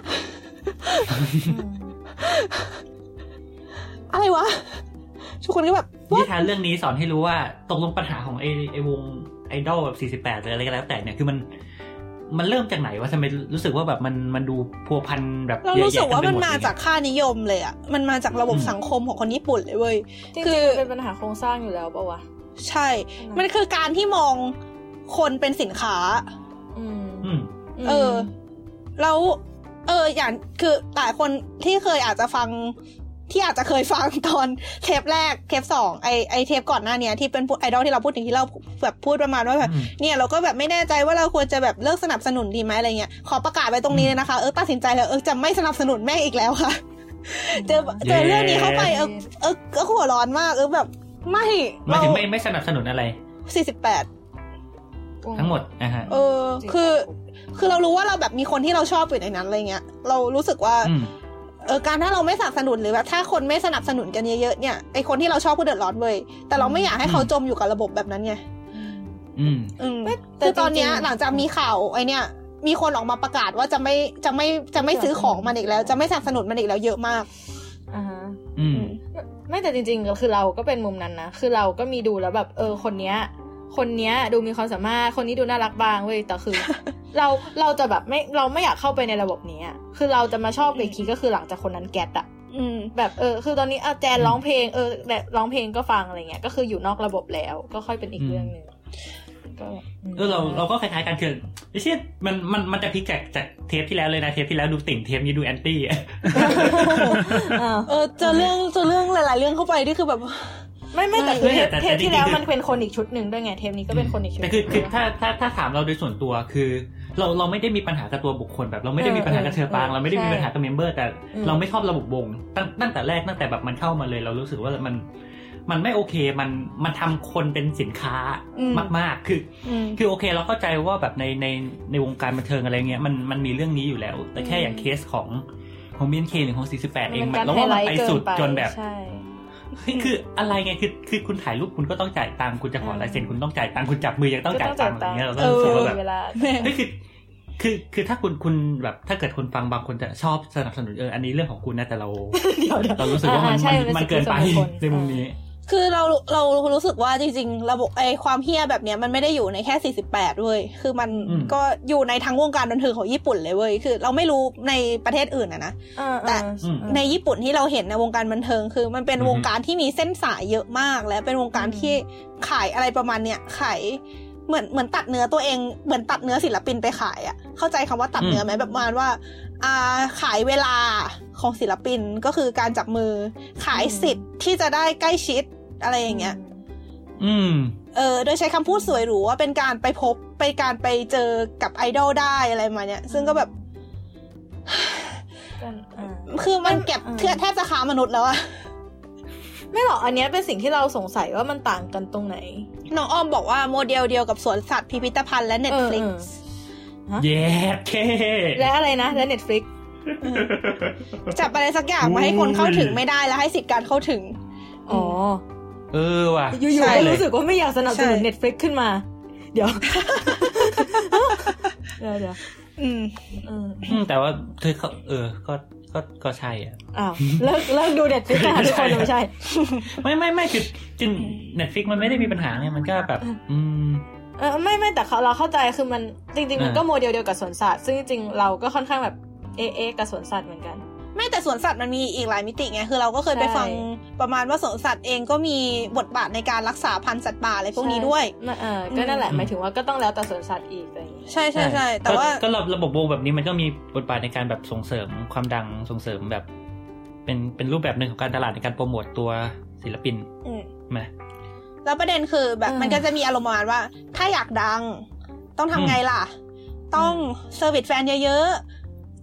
[SPEAKER 2] อะไรวะ ทุกคนก็แบบ
[SPEAKER 3] นิทานเรื่องนี้สอนให้รู้ว่าตกลงปัญหาของไอไอวงไอดอลแบบ48หรืออะไรก็แล้วแต่เนี่ยคือมันมันเริ่มจากไหนวะทำไมรู้สึกว่าแบบมันมันดูพัวพันแบบ
[SPEAKER 2] เย
[SPEAKER 3] อะแยะเต็
[SPEAKER 2] ม
[SPEAKER 3] ไปห
[SPEAKER 2] มด
[SPEAKER 3] เลยเรารู้สึกว่ามันมา
[SPEAKER 2] จากค่านิยมเลยอะมันมาจากระบบ
[SPEAKER 3] อืม
[SPEAKER 2] สังคมของคนญี่ปุ่นเลยเว้ย
[SPEAKER 5] จริง
[SPEAKER 2] คือ
[SPEAKER 5] ๆมันเป็นปัญหาโครงสร้างอยู่แล้วปะวะ
[SPEAKER 2] ใช่ มันคือการที่มองคนเป็นสินค้า
[SPEAKER 5] อืม
[SPEAKER 3] อืม
[SPEAKER 2] เออแล้วเอออย่างคือหลายคนที่เคยอาจจะฟัง ที่อาจจะเคยฟังตอนเทปแรกเทปสองไอไอเทปก่อนหน้าเนี้ยที่เป็นไอดอลที่เราพูดถึงที่เราแบบพูดประมาณว่าแบบ
[SPEAKER 3] อืม
[SPEAKER 2] เนี่ยเราก็แบบไม่แน่ใจว่าเราควรจะแบบเลิกสนับสนุนดีไหมอะไรเงี้ยขอประกาศไว้ตรงนี้เลยนะคะเออตัดสินใจแล้วเออจะไม่สนับสนุนแม่งอีกแล้วค่ะเจอเจอเรื่องนี้เข้าไปเออเออก็หัวร้อนมากเออแบบไม่
[SPEAKER 3] หมายถึงไม่ไม่สนับสนุนอะไร
[SPEAKER 2] สี่สิบแปด
[SPEAKER 3] ทั้งหมดนะฮะ
[SPEAKER 2] เออคือ คือเรารู้ว่าเราแบบมีคนที่เราชอบอยู่ในนั้นอะไรเงี้ย เรารู้สึกว่า
[SPEAKER 3] อืม
[SPEAKER 2] เออการถ้าเราไม่สนับสนุนหรือแบบถ้าคนไม่สนับสนุนกันเยอะๆเนี่ยไอคนที่เราชอบก็เดือดร้อนเว้ยแต่เราไม่อยากให้เขาจมอยู่กับระบบแบบนั้นไง
[SPEAKER 3] อืม
[SPEAKER 2] อืม
[SPEAKER 5] แต่
[SPEAKER 2] คือตอนเนี้ย
[SPEAKER 5] จริงๆ
[SPEAKER 2] หลังจากมีข่าวไอเนี่ย มีคนออกมาประกาศว่าจะไม่จะไม่จะไม่ซื้อของมันอีกแล้ว จะไม่สนับสนุนมันอีกแล้วเยอะมาก
[SPEAKER 5] อ่าฮะ
[SPEAKER 3] อืม
[SPEAKER 5] ไม่แต่จริง ๆ ก็คือเราก็เป็นมุมนั้นนะคือเราก็มีดูแล้วแบบ เออคนเนี้ย คนเนี้ยดูมีความสามารถคนนี้ดูน่ารักบางเว้ยแต่คือ เราเราจะแบบไม่เราไม่อยากเข้าไปในระบบนี้อะคือเราจะมาชอบอีกทีก็คือหลังจากคนนั้นแกตอะ
[SPEAKER 2] อืม
[SPEAKER 5] แบบเออคือตอนนี้อาแจนร้องเพลงเออแบบร้องเพลงก็ฟังอะไรเงี้ยก็คืออยู่นอกระบบแล้วก็ค่อยเป็นอีกเรื่องหนึ่งก็ม
[SPEAKER 3] เออเราเราก็คล้ายๆกันคือไอ้เชี่ยมันมันมันจะพลิกจากจากเทปที่แล้วเลยนะเทปที่แล้วดูติ่งเทปนี้ดู antiอ้า
[SPEAKER 5] ว
[SPEAKER 2] เออเจอเรื่องเจอเรื่องหลาย ๆ เรื่องเข้าไปที่คือแบบ
[SPEAKER 5] ไม่ไม่แต่
[SPEAKER 2] ไม่
[SPEAKER 5] คือเทป
[SPEAKER 3] แต่แต่
[SPEAKER 5] เทปที่แล้ว
[SPEAKER 3] จริงๆคือ
[SPEAKER 5] มันเป็นคนอีกชุดหนึ่งด้วยไงเทปนี้ก็เป็นคนอีกชุด
[SPEAKER 3] แต่คือคือ
[SPEAKER 5] หนึ่ง
[SPEAKER 3] ถ้าถ้าถ้าถามเราโดยส่วนตัวคือ เราเราไม่ได้มีปัญหากับตัวบุคคลแบบ เราไม่ได้มีปัญหากับเฌอปรางเราไม่ได้มีปัญหากับ member แต่เราไม่ชอบระบบวงตั้งตั้งแต่แรกตั้งแต่แบบมันเข้ามาเลย เรารู้สึกว่ามันมันไม่โอเค มันมันทำคนเป็นสินค้ามาก ๆ คือ
[SPEAKER 2] อืม
[SPEAKER 3] คือโอเค เราเข้าใจว่าแบบในในในวงการบันเทิงอะไรเงี้ยมันมันมีเรื่องนี้อยู่แล้ว แต่แค่อย่างเคสของของบีนเคหรือของ48เอง
[SPEAKER 5] มัน
[SPEAKER 3] มั
[SPEAKER 5] การ
[SPEAKER 3] นเรา
[SPEAKER 5] ไฮ
[SPEAKER 3] ว่า
[SPEAKER 5] ไล
[SPEAKER 3] มัน
[SPEAKER 5] ท์
[SPEAKER 3] ไป
[SPEAKER 5] เกิ
[SPEAKER 3] สุ
[SPEAKER 5] น
[SPEAKER 3] ด
[SPEAKER 5] ไป
[SPEAKER 3] จนแบบ
[SPEAKER 5] ใช่
[SPEAKER 3] เฮ้ย คืออะไรไงคือคือคุณถ่ายรูปคุณก็ต้องจ่ายตังค์คุณจะขอลายเซ็นคุณต้องจ่ายตังค์คุณจับมือยังต้องจ่ายตังค์อะไรเงี้ยเราก็รู้สึกว่าแบบ
[SPEAKER 5] เวลา
[SPEAKER 3] เฮ้ยคือคือคือถ้าคุณคุณแบบถ้าเกิดคุณฟังบางคนจะชอบสนับสนุนเอออันนี้เรื่องของคุณนะแต่เรา
[SPEAKER 5] เดี๋ยวเดี๋ยว
[SPEAKER 3] เรารู้สึกว่ามัน
[SPEAKER 5] อ่าใช่
[SPEAKER 3] มัน
[SPEAKER 5] มัน
[SPEAKER 3] มันเกินไป
[SPEAKER 5] เป็นสิทธิส่วนบุคคล
[SPEAKER 3] ในมุมนี้
[SPEAKER 2] คือเราเรารู้สึกว่าจริง ๆ ระบบไอความเฮี้ยแบบเนี้ยมันไม่ได้อยู่ในแค่ 48เว้ยคือมัน
[SPEAKER 3] อืม
[SPEAKER 2] ก็อยู่ในทั้งวงการบันเทิงของญี่ปุ่นเลยเว้ยคือ เราไม่รู้ในประเทศอื่นอะนะ
[SPEAKER 5] อ่า
[SPEAKER 2] แต่
[SPEAKER 5] อ่า
[SPEAKER 3] อืม
[SPEAKER 2] ในญี่ปุ่นที่เราเห็นในวงการบันเทิงคือ มันเป็น
[SPEAKER 4] อือฮึ
[SPEAKER 2] วงการที่มีเส้นสายเยอะมาก และเป็นวงการที่ขายอะไรประมาณเนี้ยขายเหมือนเหมือนตัดเนื้อตัวเองเหมือนตัดเนื้อศิลปินไปขายอะเข้าใจคำว่าตัดเนื้อไหมแบบประมาณว่าอ่าขายเวลาของศิลปินก็คือการจับมือ ขายสิทธิ์ที่จะได้ใกล้ชิด อะไรอย่างเงี้ย
[SPEAKER 3] อืม
[SPEAKER 2] เออ โดยใช้คำพูดสวยหรูว่าเป็นการไปพบไปการไปเจอกับไอดอลได้อะไรมาเนี้ยซึ่งก็แบบ
[SPEAKER 5] กันอ่า
[SPEAKER 2] คือมันเก็บ
[SPEAKER 5] อืม
[SPEAKER 2] เทือแทบจะค้ามนุษย์แล้วอะ
[SPEAKER 5] ไม่หรอกอันเนี้ยเป็นสิ่งที่เราสงสัยว่ามันต่างกันตรงไหน
[SPEAKER 2] น้องอ้อมบอกว่าโมเดลเดียวกับสวนสัตว์พิพิธภัณฑ์และ Netflix
[SPEAKER 5] เออฮะ
[SPEAKER 3] แย่เค
[SPEAKER 5] และอะไรนะ และ Netflix
[SPEAKER 2] จับอะไรสักอย่างมาให้คนเข้าถึงไม่ได้แล้วให้สิทธิ์การเข้าถึง
[SPEAKER 5] อ๋อ
[SPEAKER 3] เออว่ะ
[SPEAKER 5] อยู่
[SPEAKER 2] ใช่
[SPEAKER 5] ๆก็
[SPEAKER 3] เลย
[SPEAKER 5] รู้สึกว่าไม่อยากสนับสนุน
[SPEAKER 2] ใช่
[SPEAKER 5] Netflix ขึ้นมา เดี๋ยวเดี๋ยวเดี๋ยว
[SPEAKER 2] อืม
[SPEAKER 5] อืม
[SPEAKER 3] อืมแต่ว่าคือเขาเออ ก็ก็ก็ใช่อะ
[SPEAKER 5] อ้าวเลิกเลิกดู Netflix กันนะทุกคนไม่ใช่
[SPEAKER 3] ไม่ไม่ไม่คือจริงเน็ตฟิกมันไม่ได้มีปัญหาไงมันก็แบบ อืม
[SPEAKER 5] เออไม่ไม่แต่เขาเราเข้าใจคือมันจริง ๆ มัน
[SPEAKER 3] อ่า
[SPEAKER 5] ก็โมเดลเดียวกับสวนสัตว์ซึ่งจริงๆเราก็ค่อนข้างแบบเอะเอะกับสวนสัตว์เหมือนกัน
[SPEAKER 2] ไม่แต่สวนสัตว์มันมีอีกหลายมิติไงคือเราก็เคยไป
[SPEAKER 5] ใช่
[SPEAKER 2] ฟังประมาณว่าสวนสัตว์เองก็มีบทบาทในการรักษาพันธุ์สัตว์ป่าอะไรพวกนี้ด้วย
[SPEAKER 5] ใช่เออก็นั่นแหละ
[SPEAKER 3] อืม
[SPEAKER 5] หมายถึงว่าก็ต้องแล้วแต่สวนสัตว์อีกอะไรอย่างงี้
[SPEAKER 2] ใช่ใช่ใช่แต่
[SPEAKER 3] ก็
[SPEAKER 2] ว่า
[SPEAKER 3] ก็ระระบบวงแบบนี้มันก็มีบทบาทในการแบบส่งเสริมความดังส่งเสริมแบบ เป็นเป็นรูปแบบหนึ่งของการตลาดในการโปรโมตตัวศิลปิน
[SPEAKER 2] อืม
[SPEAKER 3] ไหม
[SPEAKER 2] แล้วประเด็นคือแบบ
[SPEAKER 5] อ่ามั
[SPEAKER 2] มันก็จะมีอารมณ์ประมาณว่า ถ้าอยากดัง ต้องทำไงล่ะ ต้อง service แฟนเยอะๆ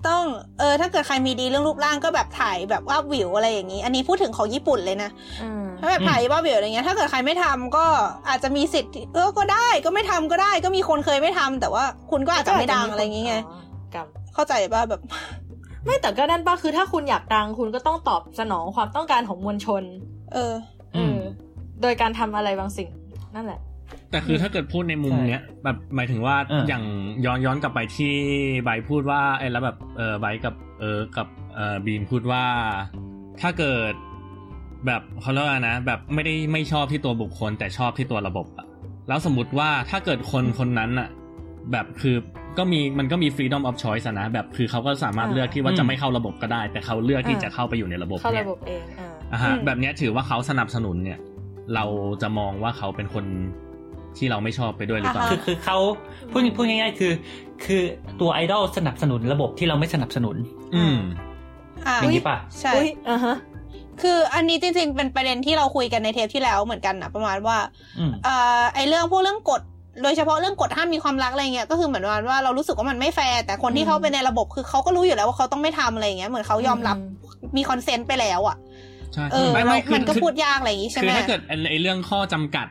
[SPEAKER 2] ต้อง เออ ถ้าเกิดใครมีดีเรื่องรูปร่างก็แบบถ่ายแบบวาบหวิวอะไรอย่างนี้ อันนี้พูดถึงของญี่ปุ่นเลยนะ
[SPEAKER 5] อืม
[SPEAKER 2] ถ้าแบบถ่ายวาบหวิวอะไรเงี้ย ถ้าเกิดใครไม่ทำก็อาจจะมีสิทธิ์ เออ ก็ได้ก็ไม่ทำก็ได้ ก็มีคนเคยไม่ทำแต่ว่าคุณก็อาจจะไม่ดังอะไรอย่างเงี้ย
[SPEAKER 5] กับ
[SPEAKER 2] เข้าใจป่ะแบบ
[SPEAKER 5] ไม่แต่ก็นั่นป้าคือถ้าคุณอยากดังคุณก็ต้องตอบสนองความต้องการของมวลชน
[SPEAKER 2] เออ
[SPEAKER 5] เออ โดยการทำอะไรบางสิ่ง นั่นแหละ
[SPEAKER 4] แต่คือถ้าเกิดพูดในมุม
[SPEAKER 3] ใช่
[SPEAKER 4] เนี้ยแบบหมายถึงว่า
[SPEAKER 3] เออ
[SPEAKER 4] อย่างย้อนย้อนกลับไปที่ไบร์ทพูดว่าไอ้แล้วแบบเออไบร์ทกับเออกับเออบีมพูดว่าถ้าเกิดแบบเขาเรียกว่านะ แบบไม่ได้ไม่ชอบที่ตัวบุคคล แต่ชอบที่ตัวระบบอะแล้วสมมติว่าถ้าเกิดคนคนนั้นอะแบบคือก็มีมันก็มี freedom of choice อะนะแบบคือเขาก็สามารถ
[SPEAKER 5] อ่า
[SPEAKER 4] เลือกที่ว่า
[SPEAKER 3] อืม
[SPEAKER 4] จะไม่เข้าระบบก็ได้ แต่เขาเลือกที่
[SPEAKER 5] อ่า
[SPEAKER 4] จะเข้าไปอยู่ในระบบ
[SPEAKER 5] เข้า
[SPEAKER 4] เนี่
[SPEAKER 5] ระ
[SPEAKER 4] ย
[SPEAKER 5] บบเองอ่า
[SPEAKER 4] อะฮะ
[SPEAKER 2] อืม
[SPEAKER 4] แบบเนี้ยถือว่าเขาสนับสนุนเนี่ย เราจะมองว่าเขาเป็นคน ที่เราไม่ชอบไปด้วยหรือเปล่า
[SPEAKER 2] อ่าฮะ
[SPEAKER 3] คือคือเขาพูดพูดง่าย ๆ คือ คือตัวไอดอลสนับสนุนระบบที่เราไม่สนับสนุน
[SPEAKER 4] อืม
[SPEAKER 2] อ่า
[SPEAKER 3] อย่างนี้ป่ะ
[SPEAKER 2] ใช่
[SPEAKER 5] อุ้ยอ่าฮะ
[SPEAKER 2] คืออันนี้จริงๆ เป็นประเด็นที่เราคุยกันในเทปที่แล้วเหมือนกันนะประมาณว่า
[SPEAKER 3] อืม
[SPEAKER 2] เอ่อไอเรื่องพวกเรื่องกฎโดยเฉพาะเรื่องกฎห้ามมีความรักอะไรเงี้ยก็คือเหมือนประมาณว่าเรารู้สึกว่ามันไม่แฟร์แต่คนที่
[SPEAKER 5] อืม
[SPEAKER 2] เข้าไปในระบบคือเขาก็รู้อยู่แล้วว่าเขาต้องไม่ทำอะไรเงี้ยเหมือนเขายอมรับมี consent ไปแล้วอะ
[SPEAKER 4] ใช่
[SPEAKER 2] เออ
[SPEAKER 4] ไม่
[SPEAKER 2] แล้ว
[SPEAKER 4] ไม่คือ
[SPEAKER 2] มันก็
[SPEAKER 4] คือ
[SPEAKER 2] พูดยากอะไรอย่างงี้ใช่ไหมคือ
[SPEAKER 4] ถ้าเกิดไอ้ไอ้เรื่องข้อจำกัด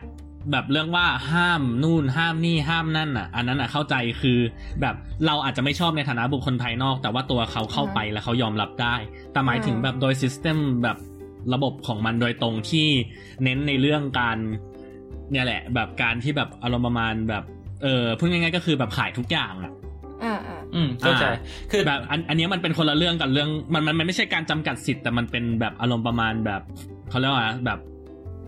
[SPEAKER 4] แบบเรื่องว่าห้ามนู่นห้ามนี่ห้ามนั่นอะ อันนั้นอะเข้าใจคือแบบเราอาจจะไม่ชอบในฐานะบุคคลภายนอก แต่ว่าตัวเขาเข้าไปแล้วเขายอมรับได้ แต่หมายถึงแบบโดย system แบบระบบของมันโดยตรงที่เน้นในเรื่องการเนี่ยแหละ แบบการที่แบบอารมณ์ประมาณแบบเออพูดง่ายๆก็คือแบบขายทุกอย่างอะ
[SPEAKER 5] อ่าอ่า
[SPEAKER 3] อืมเข้าใจคือ
[SPEAKER 4] แบบอันอันเนี้ยมันเป็นคนละเรื่องกับเรื่องมันมันมันไม่ใช่การจำกัดสิทธิ์แต่มันเป็นแบบอารมณ์ประมาณแบบเขาเรียกว่าอะไรแบบ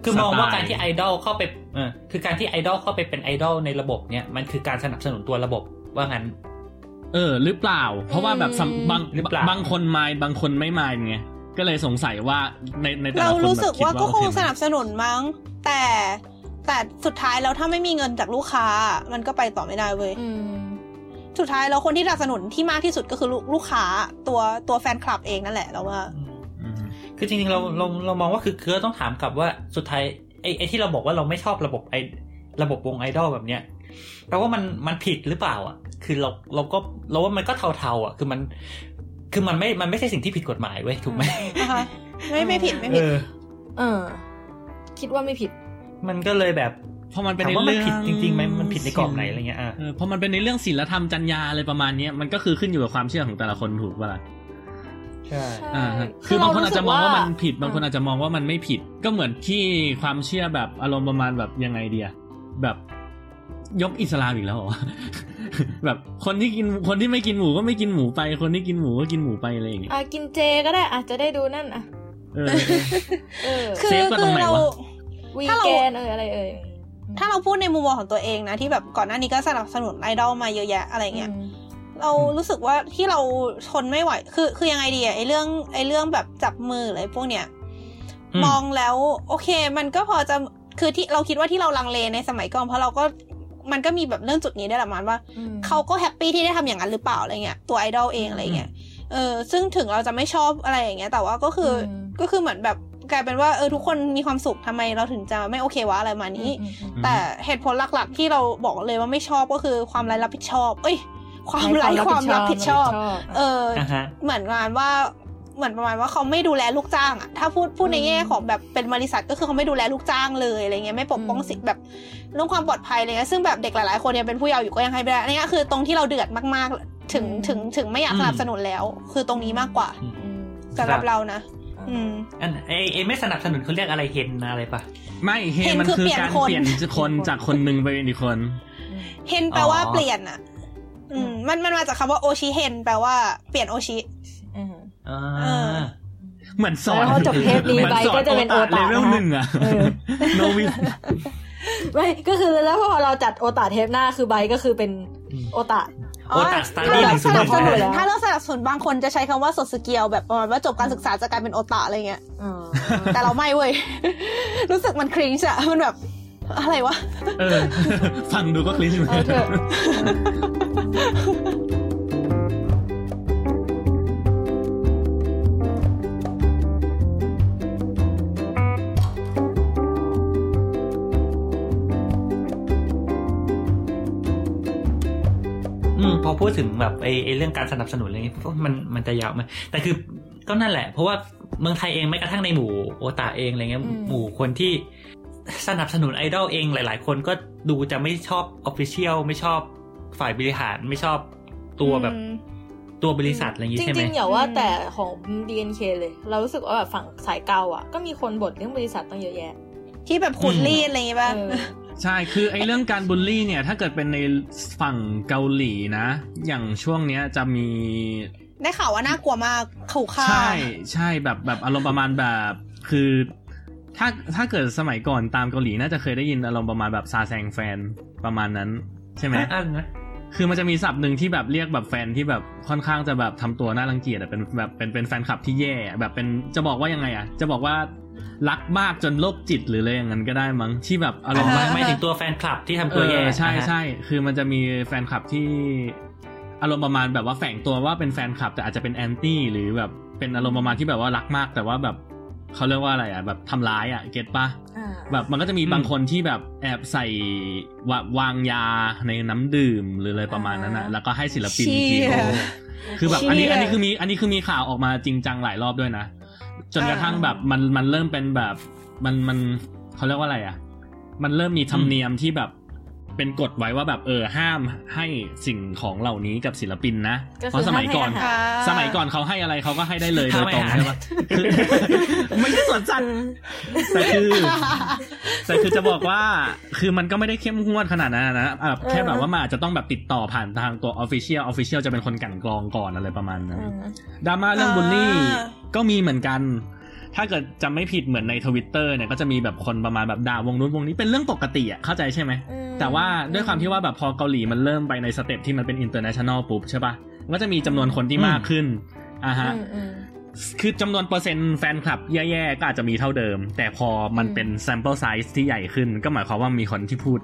[SPEAKER 3] คือมองว่า
[SPEAKER 4] สไตล์
[SPEAKER 3] การที่ไอดอลเข้าไปเออคือการที่ไอดอลเข้าไปเป็นไอดอลในระบบเนี่ยมันคือการสนับสนุนตัวระบบว่างั้น
[SPEAKER 4] เออ หรือเปล่า เพราะว่าแบบสำบาง
[SPEAKER 3] หรือเปล่า
[SPEAKER 4] บางคนมายบางคนไม่มายไงก็เลยสงสัยว่าในในแต่
[SPEAKER 2] เรา
[SPEAKER 4] ละคน
[SPEAKER 2] รู้สึก
[SPEAKER 4] แบบคิด
[SPEAKER 2] ว่าก็
[SPEAKER 4] โอ
[SPEAKER 2] ค
[SPEAKER 4] เค
[SPEAKER 2] ง
[SPEAKER 4] ไหม
[SPEAKER 2] สนับสนุนมั้ง แต่แต่สุดท้ายแล้วถ้าไม่มีเงินจากลูกค้า มันก็ไปต่อไม่ได้เว้ย
[SPEAKER 5] อืม
[SPEAKER 2] สุดท้ายแล้วคนที่สนับสนุนที่มากที่สุดก็คือลูกลูกค้าตัวตัวแฟนคลับเองนั่นแหละเราว่า
[SPEAKER 4] อืม
[SPEAKER 3] คือจริงๆเราเราเรามองว่าคือคือต้องถามกลับว่าสุดท้ายไอ้ไอ้ที่เราบอกว่าเราไม่ชอบระบบไอระบบวงไอดอลแบบเนี้ยแปลว่ามันมันผิดหรือเปล่า อะ คือเราเราก็เราว่ามันก็เทาๆอะ คือมัน คือมันไม่ มันไม่ใช่สิ่งที่ผิดกฎหมายเว้ยถูกไหม
[SPEAKER 2] นะคะไม่ไม่ผิดไม่
[SPEAKER 3] เอ
[SPEAKER 2] ผิด
[SPEAKER 3] อ
[SPEAKER 5] เออ คิดว่าไม่ผิด
[SPEAKER 3] มันก็เลยแบบ
[SPEAKER 4] เพราะมันเป็น
[SPEAKER 3] ถาม
[SPEAKER 4] ใน
[SPEAKER 3] ว่ามัน
[SPEAKER 4] เรื่อง
[SPEAKER 3] ผิดจริงๆไหมมันผิดในกรอบไหนอะไรเงี้ยอะ
[SPEAKER 4] เออเพราะมันเป็นในเรื่องศีลธรรมจรรยาอะไรประมาณเนี้ยมันก็คือขึ้นอยู่กับความเชื่อของแต่ละคนถูกป่ะล่ะ
[SPEAKER 3] ใช่
[SPEAKER 4] อ่าฮะ
[SPEAKER 5] คื
[SPEAKER 4] คือ
[SPEAKER 5] อบา
[SPEAKER 4] งคนอาจจะมองว่ามัน
[SPEAKER 5] เรารู้สึกว่า
[SPEAKER 4] ผิดบางคนอาจจะมองว่ามันไม่ผิด ก็เหมือนที่ความเชื่อแบบอารมณ์ประมาณแบบยังไงเดียแบบยกอิสลามอีกแล้วเหรอแบบคนที่กินคนที่ไม่กินหมูก็ไม่กินหมูไป คนที่กินหมูก็กินหมูไปอะไรอย่างเงี้ย
[SPEAKER 5] อะกินเจก็ได้อาจจะได้ดูนั่นอะ
[SPEAKER 4] เออ
[SPEAKER 5] เออ
[SPEAKER 2] คือ
[SPEAKER 4] เซฟกันต
[SPEAKER 2] คื
[SPEAKER 4] รง
[SPEAKER 2] อ
[SPEAKER 4] ไหน
[SPEAKER 2] เรา
[SPEAKER 4] วะ
[SPEAKER 5] วี
[SPEAKER 2] ถ้าเรา
[SPEAKER 5] แกนเอออะไรเอ่ย
[SPEAKER 2] ถ้าเราพูดในมุมมองของตัวเองนะที่แบบก่อนหน้านี้ก็สนับสนุนไอดอลมาเยอะแยะอะไรเงี้ย
[SPEAKER 5] อืม
[SPEAKER 2] เรารู้สึกว่าที่เราทนไม่ไหว คือคือยังไงดีอะไอเรื่องไอเรื่องแบบจับมือหรืออะไรพวกเนี้ย
[SPEAKER 3] อืม
[SPEAKER 2] มองแล้ว โอเค มันก็พอจะคือที่เราคิดว่าที่เราลังเลในสมัยก่อนเพราะเราก็มันก็มีแบบเรื่องจุดนี้ด้วยแหละมันว่า
[SPEAKER 5] อืม
[SPEAKER 2] เขาก็ happy ที่ได้ทำอย่างนั้นหรือเปล่าอะไรเงี้ยตัวไอดอลเองอะไรเงี้ยเออซึ่งถึงเราจะไม่ชอบอะไรอย่างเงี้ย แต่ว่าก็คืออื
[SPEAKER 5] ม
[SPEAKER 2] ก็คือเหมือนแบบกลายเป็นว่าเออทุกคนมีความสุขทำไมเราถึงจะไม่โอเควะอะไรมานี้
[SPEAKER 5] อืมอืม
[SPEAKER 2] แต่เหตุผลหลักๆที่เราบอกเลยว่าไม่ชอบก็คือความไร้รับผิดชอบ เอ้ย ความไร้ความรับผิดชอบ เออ
[SPEAKER 3] อะฮะ
[SPEAKER 2] เหมือนงานว่าเหมือนประมาณว่าเขาไม่ดูแลลูกจ้างอะถ้าพูดพูดในแง่ของแบบเป็นบริษัทก็คือเขาไม่ดูแลลูกจ้างเลยอะไรเงี้ยไม่ปกป้องสิทธิแบบเรื่องความปลอดภัยอะไรเงี้ยซึ่งแบบเด็กหลายๆคนเนี่ยเป็นผู้เยาว์อยู่ก็ยังให้ไม่ได้อันนี้คือตรงที่เราเดือดมากๆ ถึงถึงถึงไม่อยากสนับสนุนแล้ว คือตรงนี้มากกว่า
[SPEAKER 5] อืม
[SPEAKER 2] สำหรับเรานะอืม
[SPEAKER 3] อันไอไอไม่สนับสนุนเขาเรียกอะไรเฮนนะอะไรปะ
[SPEAKER 4] ไม่เฮ
[SPEAKER 2] เห็น
[SPEAKER 4] มัน
[SPEAKER 2] คือ
[SPEAKER 4] คือ
[SPEAKER 2] เปลี่ยน
[SPEAKER 4] การ
[SPEAKER 2] คน
[SPEAKER 4] เปลี่ยนคนจากคนหนึ่งไปเป็นอีกคน
[SPEAKER 2] เฮนแปลว่า
[SPEAKER 3] อ๋อ
[SPEAKER 2] เปลี่ยนอะ อืมมันมันมาจากคำว่าโอชิเฮนแปลว่าเปลี่ยนโอชิ
[SPEAKER 5] อืม
[SPEAKER 3] อ่า
[SPEAKER 2] เออ
[SPEAKER 4] เหมือนสอน
[SPEAKER 5] แล้วพอจบเทปนี้
[SPEAKER 4] หมือ
[SPEAKER 5] ไป
[SPEAKER 4] สอ
[SPEAKER 5] ก็จะเป็นโอตา
[SPEAKER 4] เลเวล
[SPEAKER 5] นะคะ
[SPEAKER 4] หนึ่งอะ
[SPEAKER 5] เออ
[SPEAKER 4] โนวิ
[SPEAKER 5] ไม่ก็คือแล้วพอเราจัดโอตาเทปหน้าคือไบร์ทก็คือเป็นโอตา
[SPEAKER 3] โอตาสตาร์
[SPEAKER 2] ถ้า
[SPEAKER 3] ดี้ห
[SPEAKER 2] เรา
[SPEAKER 3] นึ่ง
[SPEAKER 2] ส
[SPEAKER 3] ศูนย์ห
[SPEAKER 2] นั
[SPEAKER 3] นึ่
[SPEAKER 2] บ
[SPEAKER 3] ง
[SPEAKER 2] สนุน
[SPEAKER 5] แล้ว
[SPEAKER 2] ถ้าเราสนับสนุนบางคนจะใช้คำว่าสดสเกียวแบบประมาณว่าจบการศึกษาจะกลายเป็นโอตาอะไรเงี้ย
[SPEAKER 5] อ๋อ
[SPEAKER 2] แต่เราไม่เว้ยรู้สึกมันคริ้งอะมันแบบ อะไรวะ
[SPEAKER 4] เออ ฟังดูก็คลิช
[SPEAKER 5] เอาเถอะ
[SPEAKER 3] อืมพอพูดถึงแบบไอไอเรื่องการสนับสนุนอะไรนี้มันมันจะยาวไหมแต่คือก็นั่นแหละ เพราะว่าเมืองไทยเองไม่กระทั่งในหมู่โอตาเองอะไรเงี้ย
[SPEAKER 5] อืม
[SPEAKER 3] หมู่คนที่ สนับสนุนไอดอลเองหลาย ๆ คนก็ดูจะไม่ชอบ official ไม่ชอบฝ่ายบริหารไม่ชอบตัวแบบ
[SPEAKER 2] อืม
[SPEAKER 3] ตัวบริษัทอะไรอย่างงี้
[SPEAKER 5] จ
[SPEAKER 3] ใช่ไหม
[SPEAKER 5] ริงๆอย่าว่า
[SPEAKER 2] อืม
[SPEAKER 5] แต่ของ BNK เลย เรารู้สึกว่าแบบฝั่งสายเกาอะ ก็มีคนบ่นเรื่องบริษัทตั้งเยอะแยะ
[SPEAKER 2] ที่แบบขุดรีดอะไรอย่างงี้ป่ะ
[SPEAKER 5] เออ
[SPEAKER 4] ใช่ คือไอ้เรื่องการบูลลี่เนี่ย ถ้าเกิดเป็นในฝั่งเกาหลีนะ อย่างช่วงเนี้ยจะมี
[SPEAKER 2] ได้ข่าวว่าน่ากลัวมากขู่ฆ่า
[SPEAKER 4] ใช่ ใช่แบบแบบอารมณ์ประมาณแบบ คือ ถ้าถ้าเกิดสมัยก่อนตามเกาหลีน่าจะเคยได้ยินอารมณ์ประมาณแบบซาแซงแฟนประมาณนั้น ใช่ไหม
[SPEAKER 3] อะนะ
[SPEAKER 4] คือมันจะมีศัพท์หนึ่งที่แบบเรียกแบบแฟนที่แบบค่อนข้างจะแบบทำตัวน่ารังเกียจอะเป็นแบบเป็นเป็นแฟนคลับที่แย่อะแบบเป็นจะบอกว่ายังไงอะจะบอกว่ารักมากจนโรคจิตหรืออะไรอย่างนั้นก็ได้มั้งที่แบบอารมณ์
[SPEAKER 3] ไม่
[SPEAKER 4] ว่า
[SPEAKER 3] ไม่ถึงตัวแฟนคลับที่ทำ
[SPEAKER 4] เอ
[SPEAKER 3] ตัวแย่
[SPEAKER 4] อใช่
[SPEAKER 3] นะฮะ
[SPEAKER 4] ใช่คือมันจะมีแฟนคลับที่อารมณ์ประมาณแบบว่าแฝงตัวว่าเป็นแฟนคลับแต่อาจจะเป็นแอนตี้หรือแบบเป็นอารมณ์ประมาณที่แบบว่ารักมากแต่ว่าแบบ เขาเรียกว่าอะไรอะแบบทำร้ายอะเก็ตปะ
[SPEAKER 5] อ่า
[SPEAKER 4] แบบมันก็จะมี
[SPEAKER 3] อืม
[SPEAKER 4] บางคนที่แบบแอบใส่วะวางยาในน้ำดื่มหรืออะไรประมาณนั้นอะแล้วก็ให้ศิลปิน
[SPEAKER 2] เชี่ย
[SPEAKER 4] กินคือแบบอันนี้
[SPEAKER 2] เชี่ย
[SPEAKER 4] อันนี้คือมีอันนี้คือมีข่าวออกมาจริงจังหลายรอบด้วยนะ จนกระทั่งแบบมันมันเริ่มเป็นแบบมันมันเขาเรียกว่าอะไรอะ มันเริ่มมีธรรมเนียมที่แบบ เป็นกฎไว้ว่าแบบเออห้ามให้สิ่งของเหล่านี้กับศิลปินนะ
[SPEAKER 5] ก็คือ
[SPEAKER 4] เพราะสมัยก่อน
[SPEAKER 5] ห้ามให้อาหาร
[SPEAKER 4] สมัยก่อนเขาให้อะไรเขาก็ให้ได้เลยโด
[SPEAKER 3] ห้ายม
[SPEAKER 4] ตรง
[SPEAKER 3] อาหาร
[SPEAKER 4] ใช่ปะคือไม่ใช่สวนสัตว์แต่คือแต่คือจะบอกว่าคือมันก็ไม่ได้เข้มงวดขนาดนั้นนะแบบแค่แบบว่ามันอาจจะต้องแบบติดต่อผ่านทางตัว official official จะเป็นคนกลั่นกรองก่อนอะไรประมาณนั้น
[SPEAKER 5] อืม
[SPEAKER 4] ดราม่าเรื่องบูลลี่
[SPEAKER 2] อ่า
[SPEAKER 4] ก็มีเหมือนกัน ถ้าเกิดจำไม่ผิดเหมือนในทวิตเตอร์เนี่ยก็จะมีแบบคนประมาณแบบด่าวงนู้นวงนี้เป็นเรื่องปกติอะเข้าใจใช่ไหม
[SPEAKER 5] อืม
[SPEAKER 4] แต่ว่าด้วยความที่ว่าแบบพอเกาหลีมันเริ่มไปใน step ที่มันเป็น international ปุ๊บใช่ปะมันก็จะมีจำนวนคนที่มากขึ้นอ่าฮะ
[SPEAKER 5] อืมอืม
[SPEAKER 4] คือจำนวนเปอร์เซ็นต์แฟนคลับแย่ๆก็อาจจะมีเท่าเดิม แต่พอมัน
[SPEAKER 5] อืม
[SPEAKER 4] เป็น sample size ที่ใหญ่ขึ้น ก็หมายความว่ามีคนที่พูด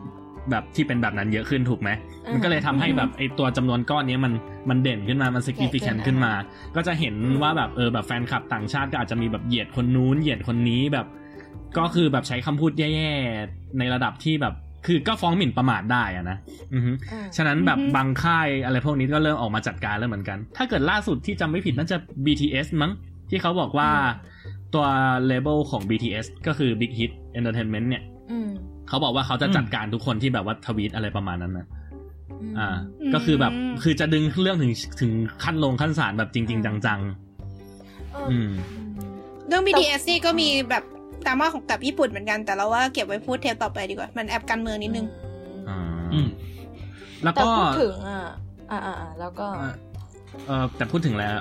[SPEAKER 4] แบบที่เป็นแบบนั้นเยอะขึ้นถูกไหม มันก็เลยทำให้แบบไอตัวจำนวนก้อนนี้มันมันเด่นขึ้นมา มัน significant ขึ้นมา ก็จะเห็นว่าแบบเออแบบแฟนคลับต่างชาติก็อาจจะมีแบบเหยียดคนนู้นเหยียดคนนี้แบบ ก็คือแบบใช้คำพูดแย่ๆในระดับที่แบบคือก็ฟ้องหมิ่นประมาทได้อะนะอือฮึ
[SPEAKER 5] อืม
[SPEAKER 4] ฉะนั้นแบบ
[SPEAKER 2] อือฮึ
[SPEAKER 4] บางค่ายอะไรพวกนี้ก็เริ่มออกมาจัดการแล้วเหมือนกัน ถ้าเกิดล่าสุดที่จำไม่ผิดน่าจะ BTS มั้ง ที่เขาบอกว่าตัวเลเบลของ BTS ก็คือ Big Hit Entertainment เนี่ย
[SPEAKER 5] อืม
[SPEAKER 4] เขาบอกว่าเขาจะจัดการทุกคนที่แบบว่าทวีตอะไรประมาณนั้นนะ
[SPEAKER 5] ม
[SPEAKER 4] อ่า ก็คือแบบคือจะดึงเรื่องถึงถึงขั้นลงขั้นศาลแบบจริง ๆ จัง
[SPEAKER 5] เออ
[SPEAKER 4] ๆอืม
[SPEAKER 2] เรื่อง BTS นี่ก็มีแบบดราม่าของกับญี่ปุ่นเหมือนกัน แต่เราว่าเก็บไว้พูดเทปต่อไปดีกว่า มันแอบการเมืองนิดนึง
[SPEAKER 4] อ่า
[SPEAKER 3] อืม
[SPEAKER 4] แล้ว
[SPEAKER 5] แต่
[SPEAKER 4] ก็
[SPEAKER 5] พูดถึงอะอ่าอ่าอ่าแล้วก็
[SPEAKER 4] อะเออแต่พูดถึงแล้ว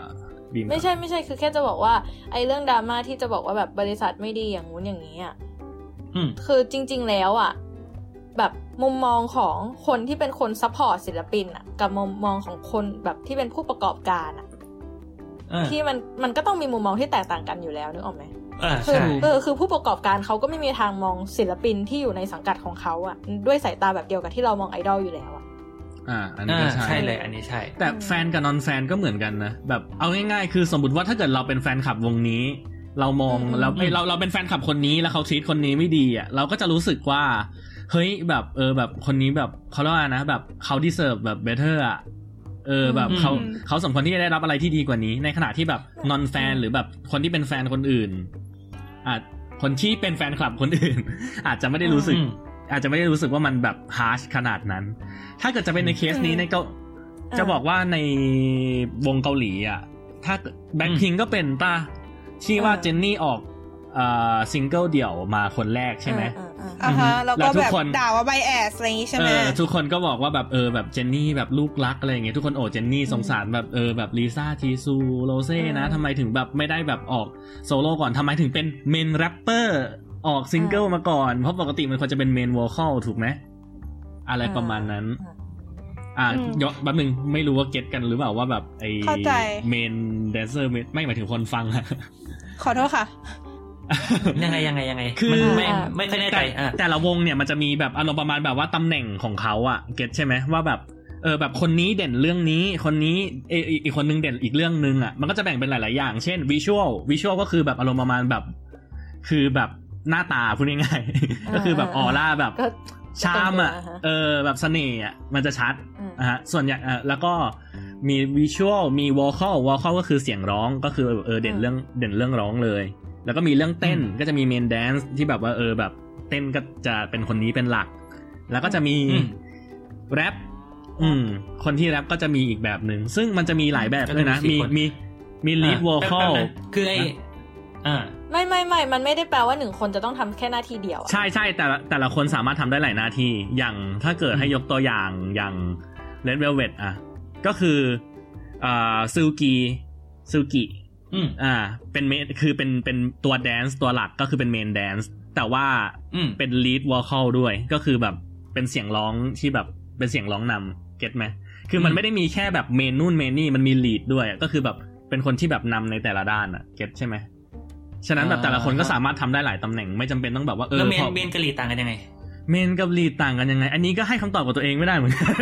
[SPEAKER 4] บีม
[SPEAKER 5] ไม่ใช่ไม่ใช่คือแค่จะบอกว่าไอ้เรื่องดราม่าที่จะบอกว่าแบบบริษัทไม่ดีอย่างงู้นอย่างนี้อะ
[SPEAKER 3] อืม
[SPEAKER 5] คือจริง ๆ แล้วอะ แบบมุมมองของคนที่เป็นคน support ศิลปินอะ กับมุมมองของคนแบบที่เป็นผู้ประกอบการอะ
[SPEAKER 3] เออ
[SPEAKER 5] ที่มันมันก็ต้องมีมุมมองที่แตกต่างกันอยู่แล้วนึกออกไหม
[SPEAKER 3] เออ
[SPEAKER 5] คือ
[SPEAKER 3] ใช่
[SPEAKER 5] เออคือผู้ประกอบการเขาก็ไม่มีทางมองศิลปินที่อยู่ในสังกัดของเขาอะ ด้วยสายตาแบบเดียวกับที่เรามองไอดอลอยู่แล้วอะ
[SPEAKER 4] อ่า อันนี้
[SPEAKER 3] อ่า
[SPEAKER 4] ก็ใช่
[SPEAKER 3] ใช่เลย อันนี้ใช่
[SPEAKER 4] แต่แฟนกับ non-fan ก็เหมือนกันนะ แบบเอาง่ายๆ คือสมมติว่าถ้าเกิดเราเป็นแฟนคลับวงนี้ เรามอง
[SPEAKER 5] อืม
[SPEAKER 4] เราเอ้ยเราเราเป็นแฟนคลับคนนี้แล้วเขาทีตคนนี้ไม่ดีอะเราก็จะรู้สึกว่า เฮ้ยแบบเออแบบคนนี้แบบเขาเรียกว่านะแบบเขา deserve แบบ better อะเออแบบ
[SPEAKER 3] อืม
[SPEAKER 4] เขา
[SPEAKER 2] อืม
[SPEAKER 4] เขาสมควรที่จะได้รับอะไรที่ดีกว่านี้ ในขณะที่แบบ non-fan หรือแบบคนที่เป็นแฟนคนอื่นอาจคนที่เป็นแฟนคลับคนอื่น อาจจะไม่ได้รู้สึก
[SPEAKER 3] อืม
[SPEAKER 4] อาจจะไม่ได้รู้สึกว่ามันแบบ harsh ขนาดนั้น ถ้าเกิดจะเป็นในเคสนี้ในเกาจะบอกว่าในวงเกาหลีอะถ้าแบ็คพิงก็เป็นป่ะ ที่ว่า
[SPEAKER 5] เออ
[SPEAKER 4] เจนนี่ออกเอ่อซิงเกิลเดี่ยวมาคนแรกใช่ไหม
[SPEAKER 5] อ่าอ่า
[SPEAKER 2] อ่าฮะ
[SPEAKER 4] อืม
[SPEAKER 2] แล้ว
[SPEAKER 4] แล้
[SPEAKER 2] ก็
[SPEAKER 4] วทุ
[SPEAKER 2] แบ
[SPEAKER 4] ก
[SPEAKER 2] บ
[SPEAKER 4] คน
[SPEAKER 2] ด่าว่า bias อะไรอย่างงี้ใช่ไหม
[SPEAKER 4] เออทุกคนก็บอกว่าแบบเออแบบเจนนี่แบบลูกรักอะไรอย่างเงี้ยทุกคนโอ้เจนนี่สงสารแบบเออแบบลิซ่าจีซูโรเซ่นะทำไมถึงแบบไม่ได้แบบออกโซโล่ก่อนทำไมถึงเป็น main rapper ออกซิงเกิลมาก่อน เพราะปกติมันควรจะเป็น main vocal ถูกไหมอะไรประมาณนั้น อ่า
[SPEAKER 2] อืม
[SPEAKER 4] ยกแป๊บนึงไม่รู้ว่าเก็ตกันหรือเปล่าว่าแบบไอ
[SPEAKER 2] เข้าใจ
[SPEAKER 4] เมนแดนเซอร์ไม่หมายถึงคนฟังอะ
[SPEAKER 2] ขอโทษค่ะ
[SPEAKER 3] ยังไงยังไงยังไง
[SPEAKER 4] คือ
[SPEAKER 3] มันไม่
[SPEAKER 5] อ่า
[SPEAKER 3] ไม่ค่อยแน่ใจ
[SPEAKER 4] แต่
[SPEAKER 3] อะ
[SPEAKER 4] แต่ละวงเนี่ยมันจะมีแบบอารมณ์ประมาณแบบว่าตำแหน่งของเขาอะเก็ตใช่ไหมว่าแบบเออแบบคนนี้เด่นเรื่องนี้ คนนี้เอออีกอีกคนนึงเด่นอีกเรื่องนึงอะมันก็จะแบ่งเป็นหลาย ๆ อย่างเช่นวิชวลวิชวลก็คือแบบอารมณ์ประมาณแบบ คือแบบหน้าตาพูดง่ายๆก็คือแบบออร่าแบบ
[SPEAKER 5] ก็
[SPEAKER 4] charm อะ
[SPEAKER 5] ก็เป็นตัวฮะ
[SPEAKER 4] เออแบบเสน่ห์อะมันจะชัด
[SPEAKER 5] อืม
[SPEAKER 4] นะฮะส่วนใหญ่อะแล้วก็มี visual มี vocal vocal ก็คือเสียงร้องก็คือเออเด่นเรื่องเด่นเรื่องร้องเลย แล้วก็มีเรื่องเต้น
[SPEAKER 3] อืม
[SPEAKER 4] ก็จะมี main dance ที่แบบว่าเออแบบเต้นก็จะเป็นคนนี้เป็นหลัก แล้วก็จะมี
[SPEAKER 3] อืม
[SPEAKER 4] แรปอืม คนที่แรปก็จะมีอีกแบบหนึ่ง ซึ่งมันจะมีหลายแบบเลยนะ
[SPEAKER 3] ก็จะมี
[SPEAKER 4] มี
[SPEAKER 3] สี่คน
[SPEAKER 4] มีมี lead vocal
[SPEAKER 3] แป๊บๆนะคือไอ้ อ่า
[SPEAKER 5] ไม่ไม่ไม่มันไม่ได้แปลว่าหนึ่งคนจะต้องทำแค่หน้าที่เดียวอะ
[SPEAKER 4] ใช่ใช่แต่ละแต่ละคนสามารถทำได้หลายหน้าที่ อย่างถ้าเกิดให้ยกตัวอย่างอย่าง Red Velvet อะ ก็คืออ่าซึลกิซึลกิ
[SPEAKER 3] อืม
[SPEAKER 4] อ่า เป็นเมคือเป็นเป็นตัว dance ตัวหลักก็คือเป็น main dance แต่ว่า
[SPEAKER 3] อืม
[SPEAKER 4] เป็น lead vocal ด้วย ก็คือแบบเป็นเสียงร้องที่แบบเป็นเสียงร้องนำ get ไหมคือมัน
[SPEAKER 3] อืม
[SPEAKER 4] ไม่ได้มีแค่แบบ main นู่น main นี่มันมี lead ด้วยก็คือแบบเป็นคนที่แบบนำในแต่ละด้านอะ get ใช่ไหม ฉะนั้นแบบแต่ละคนก็สามารถทำได้หลายตำแหน่งไม่จำเป็นต้องแบบว่าเอ
[SPEAKER 3] แล้ว
[SPEAKER 4] อ
[SPEAKER 3] เมน
[SPEAKER 4] พอ
[SPEAKER 3] เมนกะหรี่ต่างกันยังไง
[SPEAKER 4] main กับ lead ต่างกันยังไง อันนี้ก็ให้คำตอบกับตัวเองไม่ได้เหมือนกัน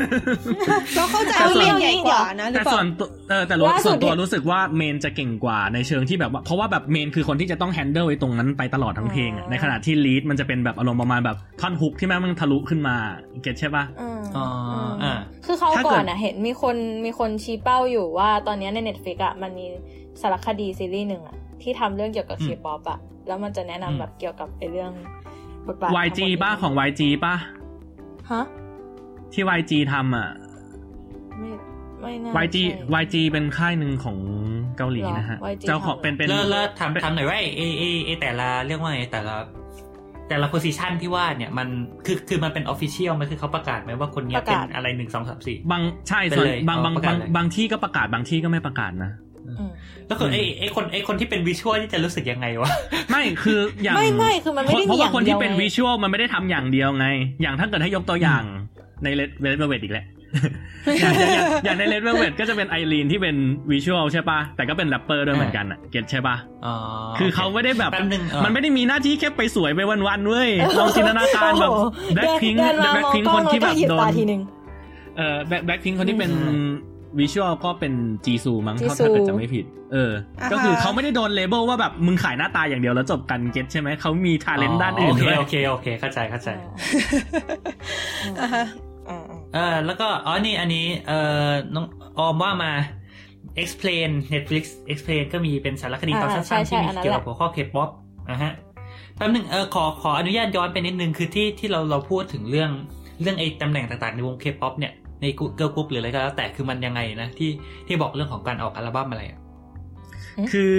[SPEAKER 2] เราเข้าใจ
[SPEAKER 4] แต่
[SPEAKER 2] ว่า
[SPEAKER 4] ส่วน
[SPEAKER 2] เมนใหญ่กว่านะหรือ
[SPEAKER 4] แต่
[SPEAKER 2] เป
[SPEAKER 4] ส่ว
[SPEAKER 2] ล่า
[SPEAKER 4] นตัวเออแต่รู้ส่วนตัวรู้สึกว่า main จะเก่งกว่าในเชิงที่แบบว่าเพราะว่าแบบ main คือคนที่จะต้อง handle ไอ้ตรงนั้นไปตลอดทั้งเพลงอะในขณะที่ lead มันจะเป็นแบบอารมณ์ประมาณแบบท่อน hook ที่แม่งมันทะลุขึ้นมาget ใช่ปะ
[SPEAKER 5] อืม
[SPEAKER 3] อ๋อ
[SPEAKER 5] ม
[SPEAKER 3] อ่า
[SPEAKER 5] คือเขา
[SPEAKER 4] ถ้า
[SPEAKER 5] ก่
[SPEAKER 4] เกิ
[SPEAKER 5] อ
[SPEAKER 4] ด
[SPEAKER 5] นอะเห็นมีคนมีคนชี้เป้าอยู่ว่าตอนนี้ใน Netflix อะมันมีสารคดีซีรีส์หนึ่งอะ ที่ทำเรื่องเกี่ยวกับ
[SPEAKER 3] อื
[SPEAKER 5] เค
[SPEAKER 3] ม
[SPEAKER 5] ป๊อปอะแล้วมันจะแนะนำ
[SPEAKER 3] อืม
[SPEAKER 5] แบบเกี่ยวกับไอ้เรื่องบทบาท
[SPEAKER 4] YG
[SPEAKER 5] ทั้งหมด
[SPEAKER 4] ป้าของ YG ป้า
[SPEAKER 5] ฮะ
[SPEAKER 4] ที่ YG ทำอะ
[SPEAKER 5] ไม่ไม่น่า
[SPEAKER 4] YG
[SPEAKER 5] ใช่
[SPEAKER 4] YG เป็นค่ายหนึ่งของเกาหลีนะฮะ
[SPEAKER 5] หรอ YG
[SPEAKER 4] เจ้าของ
[SPEAKER 5] ทำเหรอ
[SPEAKER 4] เป็นเป็น
[SPEAKER 3] แล้วแล้วถามถามหน่อยว่าเอเอเอแต่ละเรียกว่าไงแต่ละแต่ละ position ที่ว่าเนี่ยมันคือคือมันเป็น official มันคือเขาประกาศไหมว่าคนเนี้ย
[SPEAKER 5] ประ
[SPEAKER 3] เป็น
[SPEAKER 5] กาศ
[SPEAKER 3] อะไรหนึ่งสองสามสี่
[SPEAKER 4] บางใช่
[SPEAKER 3] เป็น
[SPEAKER 4] ส่วน
[SPEAKER 3] เลย
[SPEAKER 4] บางบาง
[SPEAKER 3] อ๋อประกา
[SPEAKER 4] บา
[SPEAKER 3] ศ
[SPEAKER 4] ง
[SPEAKER 3] เลย
[SPEAKER 4] บางที่ก็ประกาศบางที่ก็ไม่ประกาศนะ
[SPEAKER 5] อืม
[SPEAKER 3] แล้วคือไอ้ไอ้คนไอ้คนที่เป็น visual นี่จะรู้สึกยังไงวะ
[SPEAKER 4] ไม่คืออย่าง
[SPEAKER 5] ไม่ไม่คือมันไม่ได้
[SPEAKER 4] เพราะ
[SPEAKER 5] มีอ
[SPEAKER 4] ว่า
[SPEAKER 5] ย่าง
[SPEAKER 4] คน
[SPEAKER 5] เดี
[SPEAKER 4] ที่
[SPEAKER 5] ยว
[SPEAKER 4] เป็น
[SPEAKER 5] ไง
[SPEAKER 4] visual มันไม่ได้ทำอย่างเดียวไง อย่างถ้าเกิดให้ยกตัวอย่างใน Red Velvet อีกแหละอย่างอย่างอย่างอย่างใน Red Velvet ก็จะเป็นไอรีนที่เป็น visual ใช่ปะแต่ก็เป็นแรปเปอร์ด้วยเหมือนกันอะ get ใช่ปะ
[SPEAKER 3] อ๋อ
[SPEAKER 4] คือเขาไม่ได้แบบ
[SPEAKER 3] แป๊บนึงเออ
[SPEAKER 4] มันไม่ได้มีหน้าที่แค่ไปสวยไปวันๆเว้ยลองจินตนาการแบบ
[SPEAKER 5] โอ้โห
[SPEAKER 4] แบ็คพิง
[SPEAKER 5] เดินมามองกล้อง
[SPEAKER 4] นที่แบบ
[SPEAKER 5] แล้วก็หยิบ
[SPEAKER 4] โด
[SPEAKER 5] ตานทีหนึ่ง
[SPEAKER 4] เอ่อ BLACK BLACKPINK คนที่เป็น visual ก็เป็นจีซูมั้ง
[SPEAKER 5] จี
[SPEAKER 4] ถ้า
[SPEAKER 5] ซู
[SPEAKER 4] ถ้าเกิดจะไม่ผิด เออ
[SPEAKER 2] อ่าฮะ
[SPEAKER 4] ก็คือเขาไม่ได้โดน label ว่าแบบมึงขายหน้าตาอย่างเดียวแล้วจบกัน get ใช่ไหม เขามี talent ด้านอื่น
[SPEAKER 3] โอเค
[SPEAKER 4] ด้วย
[SPEAKER 3] โอเค โอเค เข้าใจเข้าใจ
[SPEAKER 2] อ่าฮะ
[SPEAKER 5] อ่าอ่า
[SPEAKER 3] เออแล้วก็ อ๋อ นี่อันนี้ เออน้องออมว่ามา explain Netflix explain ก็มีเป็นสารคดีตอนสั้นๆที่มีเกี่ยวกับหัวข้อ K-pop นะฮะแป๊บหนึงเออขอขออนุญาตย้อนไปนิดนึงคือที่ที่เราเราพูดถึงเรื่องเรื่องไอ้ตำแหน่งต่างๆในวง K-pop เนี่ย ในเกิร์ลกรุ๊ปหรืออะไรก็แล้วแต่คือมันยังไงนะที่ที่บอกเรื่องของการออกอัลบั้มอะไรอะ
[SPEAKER 4] คือ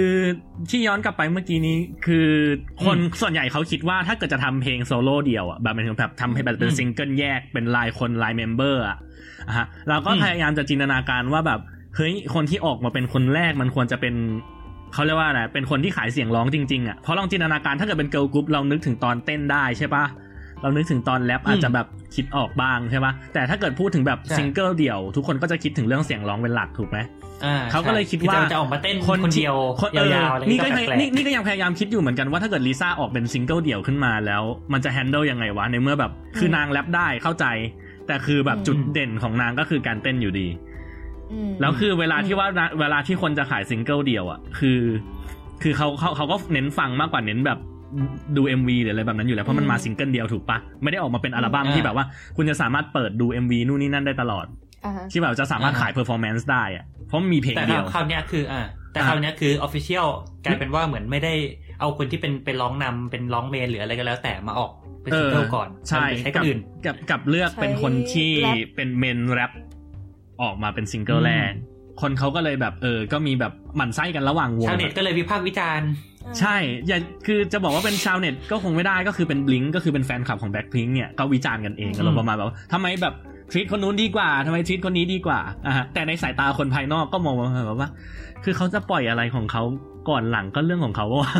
[SPEAKER 4] ที่ย้อนกลับไปเมื่อกี้นี้ คือคน
[SPEAKER 3] อืม
[SPEAKER 4] ส่วนใหญ่เขาคิดว่าถ้าเกิดจะทำเพลงโซโล่เดี่ยวอะแบบหมายถึงแบบทำให้แบบเป็น
[SPEAKER 3] อืม
[SPEAKER 4] ซิงเกิลแยกเป็นรายคนราย member อะอะฮะเราก็
[SPEAKER 3] อืม
[SPEAKER 4] พยายามจะจินตนาการว่าแบบเฮ้ยคนที่ออกมาเป็นคนแรกมันควรจะเป็นเขาเรียกว่าอะไรเป็นคนที่ขายเสียงร้องจริงๆอะเพราะลองจินตนาการถ้าเกิดเป็นเกิร์ลกรุ๊ปเรานึกถึงตอนเต้นได้ใช่ปะ เรานึกถึงตอนแรปอาจจะแบบคิดออกบ้างใช่ปะแต่ถ้าเกิดพูดถึงแบบ
[SPEAKER 3] ใช่
[SPEAKER 4] ซิงเกิลเดี่ยว ทุกคนก็จะคิดถึงเรื่องเสียงร้องเป็นหลักถูกไหม
[SPEAKER 3] อ่า
[SPEAKER 4] เขาก็เลยคิดว่า
[SPEAKER 3] จะออกมาเต้นคนเดียว
[SPEAKER 4] คนเออยา
[SPEAKER 3] วๆอะไร
[SPEAKER 4] นี่
[SPEAKER 3] ก็
[SPEAKER 4] ก็
[SPEAKER 3] แปลก
[SPEAKER 4] นี่นี่ก็ยังพยายามคิดอยู่เหมือนกันว่าถ้าเกิดลิซ่าออกเป็นซิงเกิลเดี่ยวขึ้นมาแล้ว มันจะ handle ยังไงวะในเมื่อแบบคือนางแรปได้เข้าใจ แต่คือแบบจุดเด่นของนางก็คือการเต้นอยู่ดี
[SPEAKER 5] อืม
[SPEAKER 4] แล้วคือเวลาที่ว่าเวลาที่คนจะขายซิงเกิลเดี่ยวอะคือ คือเขาเขาเขาก็เน้นฟังมากกว่าเน้นแบบ ดู MV หรืออะไรแบบนั้นอยู่แล้ว เพราะมันมาซิงเกิลเดียวถูกปะไม่ได้ออกมาเป็นอัลบั้มที่แบบว่า คุณจะสามารถเปิดดู MV นู่นนี่นั่นได้ตลอด
[SPEAKER 5] อ่าฮะ
[SPEAKER 4] ที่แบบจะสามารถขาย performance ได้อะเพราะมันมีเพลง
[SPEAKER 3] แต่
[SPEAKER 4] เดียว
[SPEAKER 3] คราวเนี้ยคืออ่าแต่
[SPEAKER 4] อ่า
[SPEAKER 3] คราวเนี้ยคือ officialกลายเป็นว่าเหมือนไม่ได้เอาคนที่เป็นเป็นร้องนำเป็นร้อง main หรืออะไรก็แล้วแต่มาออกเป็นซิงเกิลก่อน
[SPEAKER 4] ใช่
[SPEAKER 3] มันไปใช้
[SPEAKER 4] กับค
[SPEAKER 3] นอื่น
[SPEAKER 4] กับกับเลือกเป็นคนที่
[SPEAKER 5] ใช้แรป
[SPEAKER 4] เป็น main rap ออกมาเป็นซิงเกิล
[SPEAKER 3] อืม
[SPEAKER 4] แรก คนเขาก็เลยแบบเออ ก็มีแบบหมั่นไส้กันระหว่างวง
[SPEAKER 3] ชาวเน็ตก็เลยวิพากษ์วิจารณ์
[SPEAKER 4] ใช่ อย่าคือจะบอกว่าเป็นชาวเน็ตก็คงไม่ได้ก็คือเป็นบลิงก็คือเป็นแฟนคลับของแบ็คพิงเนี่ยก็วิจารณ์กันเองก็ลงประมาณแบบว่าทำไมแบบ treat คนนู้นดีกว่าทำไม treat คนนี้ดีกว่าอะฮะแต่ในสายตาคนภายนอกก็มองว่าแบบว่า คือเขาจะปล่อยอะไรของเขาก่อนหลังก็เรื่องของเขาว่า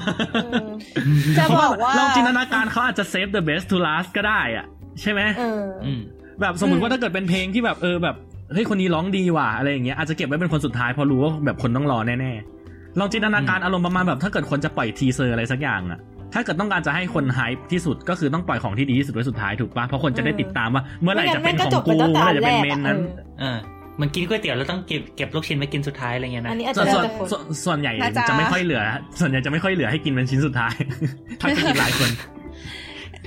[SPEAKER 2] จะบอกว่า
[SPEAKER 4] เราจินตนาการเขาอาจจะ save the best to last ก็ได้อะใช่ไหม
[SPEAKER 5] เออ
[SPEAKER 3] อืม
[SPEAKER 4] แบบสมม
[SPEAKER 5] อืม
[SPEAKER 4] ว่าถ้าเกิดเป็นเพลงที่แบบเออแบบ เฮ้ยคนนี้ร้องดีว่ะอะไรอย่างเงี้ยอาจจะเก็บไว้เป็นคนสุดท้ายเพราะรู้ว่าแบบคนต้องรอแน่ๆลองจินตนาการอารมณ์ประมาณแบบถ้าเกิดคนจะปล่อยทีเซอร์อะไรสักอย่างอะถ้าเกิดต้องการจะให้คน hype ที่สุดก็คือต้องปล่อยของที่ดีที่สุดไว้สุดท้ายถูกปะเพราะคนจะได้ติดตามว่า เมื่อไหร่จะเป็นของกูเมื่อไหร่จะเป็นเมนนั้น
[SPEAKER 3] อ่าเหมันกินก๋วยเตี๋ยวแล้วต้องเก็บเก็บลูกชิ้นไว้กินสุดท้ายอะไรเงี้ยนะ
[SPEAKER 5] อันนี้อาจ
[SPEAKER 4] ส่
[SPEAKER 5] จะ
[SPEAKER 4] วน
[SPEAKER 5] แล้ว
[SPEAKER 4] ส่วน
[SPEAKER 5] แต่คน
[SPEAKER 4] ส่วนส่วนใหญ่
[SPEAKER 2] น่าจะ
[SPEAKER 4] จะไม่ค่อยเหลือ ส่วนใหญ่จะไม่ค่อยเหลือให้กินเป็นชิ้นสุดท้ายถ้าจะกินหลายคน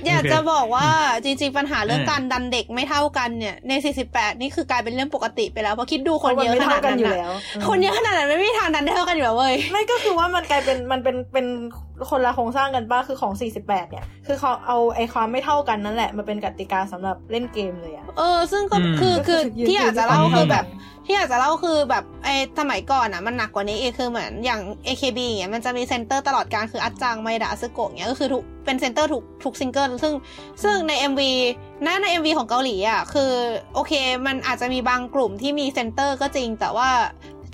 [SPEAKER 2] อยาก
[SPEAKER 3] โอเค
[SPEAKER 2] จะบอกว่าจริง ๆ ปัญหาเรื่อง
[SPEAKER 3] เออ
[SPEAKER 2] การดันเด็กไม่เท่ากันเนี่ยใน 48 นี่คือกลายเป็นเรื่องปกติไปแล้วเพราะคิดดูคนเยอะ
[SPEAKER 5] ไม่
[SPEAKER 2] ขนา
[SPEAKER 5] เท่า
[SPEAKER 2] ด
[SPEAKER 5] กัน
[SPEAKER 2] นั้น
[SPEAKER 5] อยู่
[SPEAKER 2] น่ะ
[SPEAKER 5] แล้ว
[SPEAKER 2] คนเยอะขนาดนั้นไม่มีทางดันได้เท่ากันอยู่แล้วเว้ย
[SPEAKER 5] ไม่ก็คือว่ามันกลายเป็นมันเป็นเป็นคนละโครงสร้างกันป้าคือของ 48 เนี่ย คือเขาเอาไอ้ความไม่เท่ากันนั่นแหละมาเป็นกติกาสำหรับเล่นเกมเลยอะ
[SPEAKER 2] เออ ซึ่งก็
[SPEAKER 4] อืม
[SPEAKER 2] คือคือ
[SPEAKER 5] ก็คือ
[SPEAKER 2] ที่อยากจะเล่า
[SPEAKER 5] ยืน
[SPEAKER 2] คือแบบ
[SPEAKER 5] ยืน
[SPEAKER 2] ที่อยากจะเล่าคือแบบไอ้สมัยก่อนอะมันหนักกว่านี้อีกคือเหมือนอย่าง AKB อย่างเงี้ยมันจะมีเซนเตอร์ตลอดการคืออัตจังมาเอดะ อัตสึโกะเงี้ยก็คือทุกเป็นเซนเตอร์ทุกทุกซิงเกิลซึ่งซึ่งใน MV หน้าใน MV ของเกาหลีอะคือโอเคมันอาจจะมีบางกลุ่มที่มีเซนเตอร์ก็จริง แต่ว่า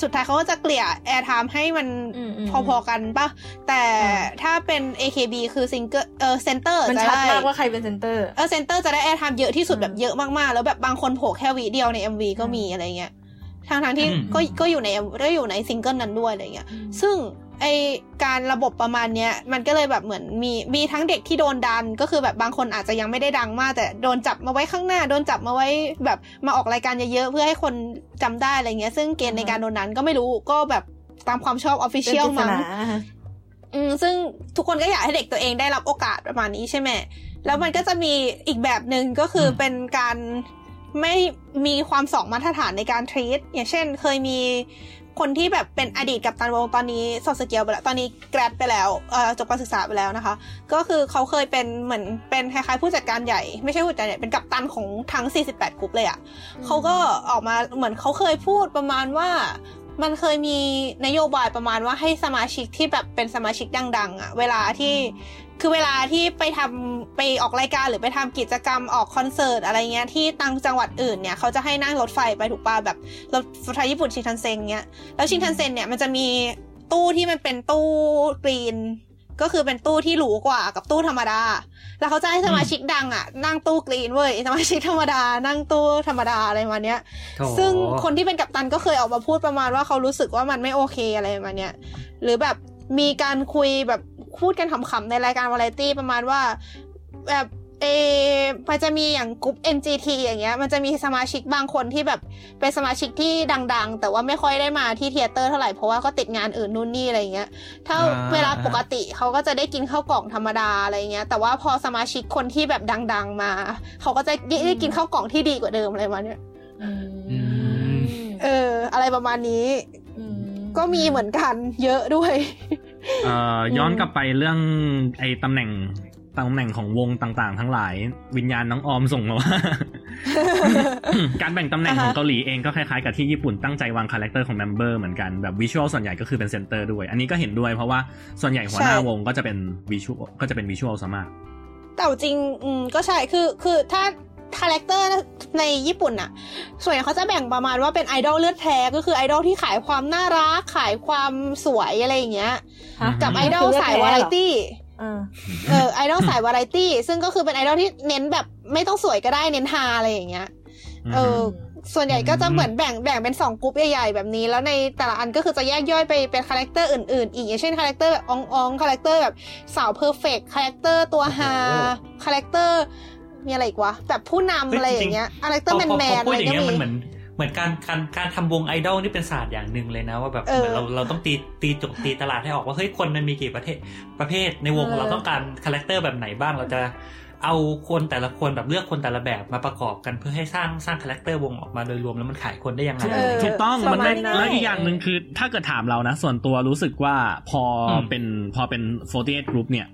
[SPEAKER 2] สุดท้ายเขาก็จะเกลี่ย airtime ให้มัน
[SPEAKER 5] อืมอืม
[SPEAKER 2] พอๆกันปะแต่
[SPEAKER 5] อืม
[SPEAKER 2] ถ้าเป็น AKB คือซิงเกิลเออเซนเตอร์
[SPEAKER 5] มัน
[SPEAKER 2] จะ
[SPEAKER 5] ชัด
[SPEAKER 2] ได้
[SPEAKER 5] มากว่าใครเป็นเซนเตอร์
[SPEAKER 2] เออเซนเตอร์จะได้ airtime เยอะที่สุด
[SPEAKER 5] อืม
[SPEAKER 2] แบบเยอะมากๆ แล้วแบบบางคนโผล่แค่วิเดียวใน MV ก็มีอะไรเงี้ย ทางทางๆที่
[SPEAKER 3] อืม
[SPEAKER 2] ก็ก็อยู่ในก็อยู่ในซิงเกิลนั้นด้วยอะไรเงี้ย ซึ่งไอ้การระบบประมาณเนี้ยมันก็เลยแบบเหมือนมีมีทั้งเด็กที่โดนดันก็คือแบบบางคนอาจจะยังไม่ได้ดังมาก แต่โดนจับมาไว้ข้างหน้า โดนจับมาไว้แบบมาออกรายการเยอะๆเพื่อให้คนจำได้อะไรเงี้ย ซึ่งเกณฑ์ในการโดนดันก็ไม่รู้ก็แบบตามความชอบ official
[SPEAKER 5] เป็นปริศนามั้ง
[SPEAKER 2] อืมซึ่งทุกคนก็อยากให้เด็กตัวเองได้รับโอกาสประมาณนี้ใช่ไหมแล้วมันก็จะมีอีกแบบหนึ่งก็คืออ
[SPEAKER 3] ม
[SPEAKER 2] เป็นการ ไม่มีความสองมาตรฐานในการทรีตอย่างเช่น เคยมีคนที่แบบเป็นอดีตกับตันวงตอนนี้สอบสเกลไปแล้วตอนนี้แกรดไปแล้วเอ่อจบการศึกษาไปแล้วนะคะ ก็คือเขาเคยเป็นเหมือนเป็นคล้ายๆผู้จัดการใหญ่ไม่ใช่ผู้จัดการใหญ่เป็นกัปตันของทั้ง 48กลุ่มเลยอะ่ะเขาก็ออกมาเหมือนเขาเคยพูดประมาณว่ามันเคยมีนโยบายประมาณว่าให้สมาชิกที่แบบเป็นสมาชิกดัง ๆอะ่ะ เวลาที่ คือเวลาที่ไปทำไปออกรายการหรือไปทำกิจกรรมออกคอนเสิร์ตอะไรเงี้ยที่ตังจังหวัดอื่นเนี่ยเขาจะให้นั่งรถไฟไปถูกป่ะแบบรถไฟญี่ปุ่นชินคันเซ็นเงี้ยแล้วชินคันเซ็นเนี่ยมันจะมีตู้ที่มันเป็นตู้กรีน ก็คือเป็นตู้ที่หรูกว่ากับตู้ธรรมดา แล้วเขาจะให้สมาชิกดังอะนั่งตู้กรีนเว้ยสมาชิกธรรมดา นั่งตู้ธรรมดาอะไรประมาณเนี้ย
[SPEAKER 3] โถ
[SPEAKER 2] ซึ่งคนที่เป็นกัปตันก็เคยออกมาพูดประมาณว่าเขารู้สึกว่ามันไม่โอเคอะไรประมาณเนี้ยหรือแบบ มีการคุยแบบพูดกันขำๆในรายการวาไรตี้ประมาณว่า แบบเออมันจะมีอย่างกลุ่ม NGT อย่างเงี้ย มันจะมีสมาชิกบางคนที่แบบเป็นสมาชิกที่ดัง ๆ แต่ว่าไม่ค่อยได้มาที่เทเตอร์เท่าไหร่เพราะว่าก็ติดงานอื่นนู่นนี่อะไรเงี้ย ถ้า
[SPEAKER 3] อ่า
[SPEAKER 2] เวลาปกติเขาก็จะได้กินข้าวกล่องธรรมดาอะไรเงี้ย แต่ว่าพอสมาชิกคนที่แบบดัง ๆ มา เขาก็จะได้กินข้าวกล่องที่ดีกว่าเดิมอะไรมาเนี่ย
[SPEAKER 3] อืม
[SPEAKER 2] เออ อะไรประมาณนี้
[SPEAKER 5] อืม
[SPEAKER 2] ก็มีเหมือนกันเยอะด้วย
[SPEAKER 4] เอ่อย้อนกลับไปเรื่องไอ้ตำแหน่งตำแหน่งของวงต่างๆ ทั้งหลาย วิญญาณน้องออมส่งมาว่า การแบ่งตำแหน่งของ
[SPEAKER 2] อ่าฮะ
[SPEAKER 4] เกาหลีเองก็คล้ายๆกับที่ญี่ปุ่นตั้งใจวางคาแรคเตอร์ของ member เหมือนกันแบบ visual ส่วนใหญ่ก็คือเป็นเซนเตอร์ด้วย อันนี้ก็เห็นด้วยเพราะว่าส่วนใหญ่หัวหน้าวงก็จะเป็น visual ก็จะเป็น visual ซะมาก
[SPEAKER 2] แต่จริงอืมก็ใช่คือคือถ้า คาแรคเตอร์ในญี่ปุ่นอะส่วนใหญ่เขาจะแบ่งประมาณว่าเป็นไอดอลเลือดแท้ก็คือไอดอลที่ขายความน่ารักขายความสวยอะไรอย่างเงี้ย
[SPEAKER 5] ฮะ
[SPEAKER 2] กับไอดอลสายวาไรตี้
[SPEAKER 5] อ่า
[SPEAKER 2] เออไอดอลสายวาไรตี้ ซึ่งก็คือเป็นไอดอลที่เน้นแบบไม่ต้องสวยก็ได้เน้นฮาอะไรอย่างเงี้ยเออส่วนใหญ่ก็จะเหมือนแบ่งแบ่งเป็นสองกลุ่มใหญ่ๆแบบนี้ แล้วในแต่ละอันก็คือจะแยกย่อยไปเป็นคาแรคเตอร์อื่นๆ อีกอย่างเช่นคาแรคเตอร์แบบอองอองคาแรคเตอร์แบบสาว perfect คาแรคเตอร์ตัวฮาคาแรคเตอร์ มีอะไรอีกวะแบบผู้นำอะไรอย่างเงี้ยคาแรคเตอร์แมนแมน
[SPEAKER 3] พอ
[SPEAKER 2] อะไร
[SPEAKER 3] อย่างเงี้ยพอพูดก็
[SPEAKER 2] มี
[SPEAKER 3] มันเหมือนเหมือนการการการทำวงไอดอลนี่เป็นศาสตร์อย่างหนึ่งเลยนะ ว่าแบบ
[SPEAKER 2] เออ
[SPEAKER 3] เหมือนเราเราต้องตีตีโจทย์ตีตลาดให้ออกว่าเฮ้ยคนมันมีกี่ประเภทประเภทในวง
[SPEAKER 2] เออ
[SPEAKER 3] เราต้องการคาแรคเตอร์แบบไหนบ้างเราจะเอาคนแต่ละคนแบบเลือกคนแต่ละแบบมาประกอบกันเพื่อให้สร้างสร้างคาแรคเตอร์วงออกมาโดยรวมแล้วมันขายคนได้ยังไง
[SPEAKER 2] เออ
[SPEAKER 4] ถูกต้องมันได้
[SPEAKER 2] ประ
[SPEAKER 4] มา
[SPEAKER 2] ณนั้น
[SPEAKER 4] แล้วอีกอย่างหนึ่งคือ ถ้าเกิดถามเรานะ ส่วนตัวรู้สึกว่าพออ
[SPEAKER 3] ม
[SPEAKER 4] เป็นพอเป็น 48 group เนี่ย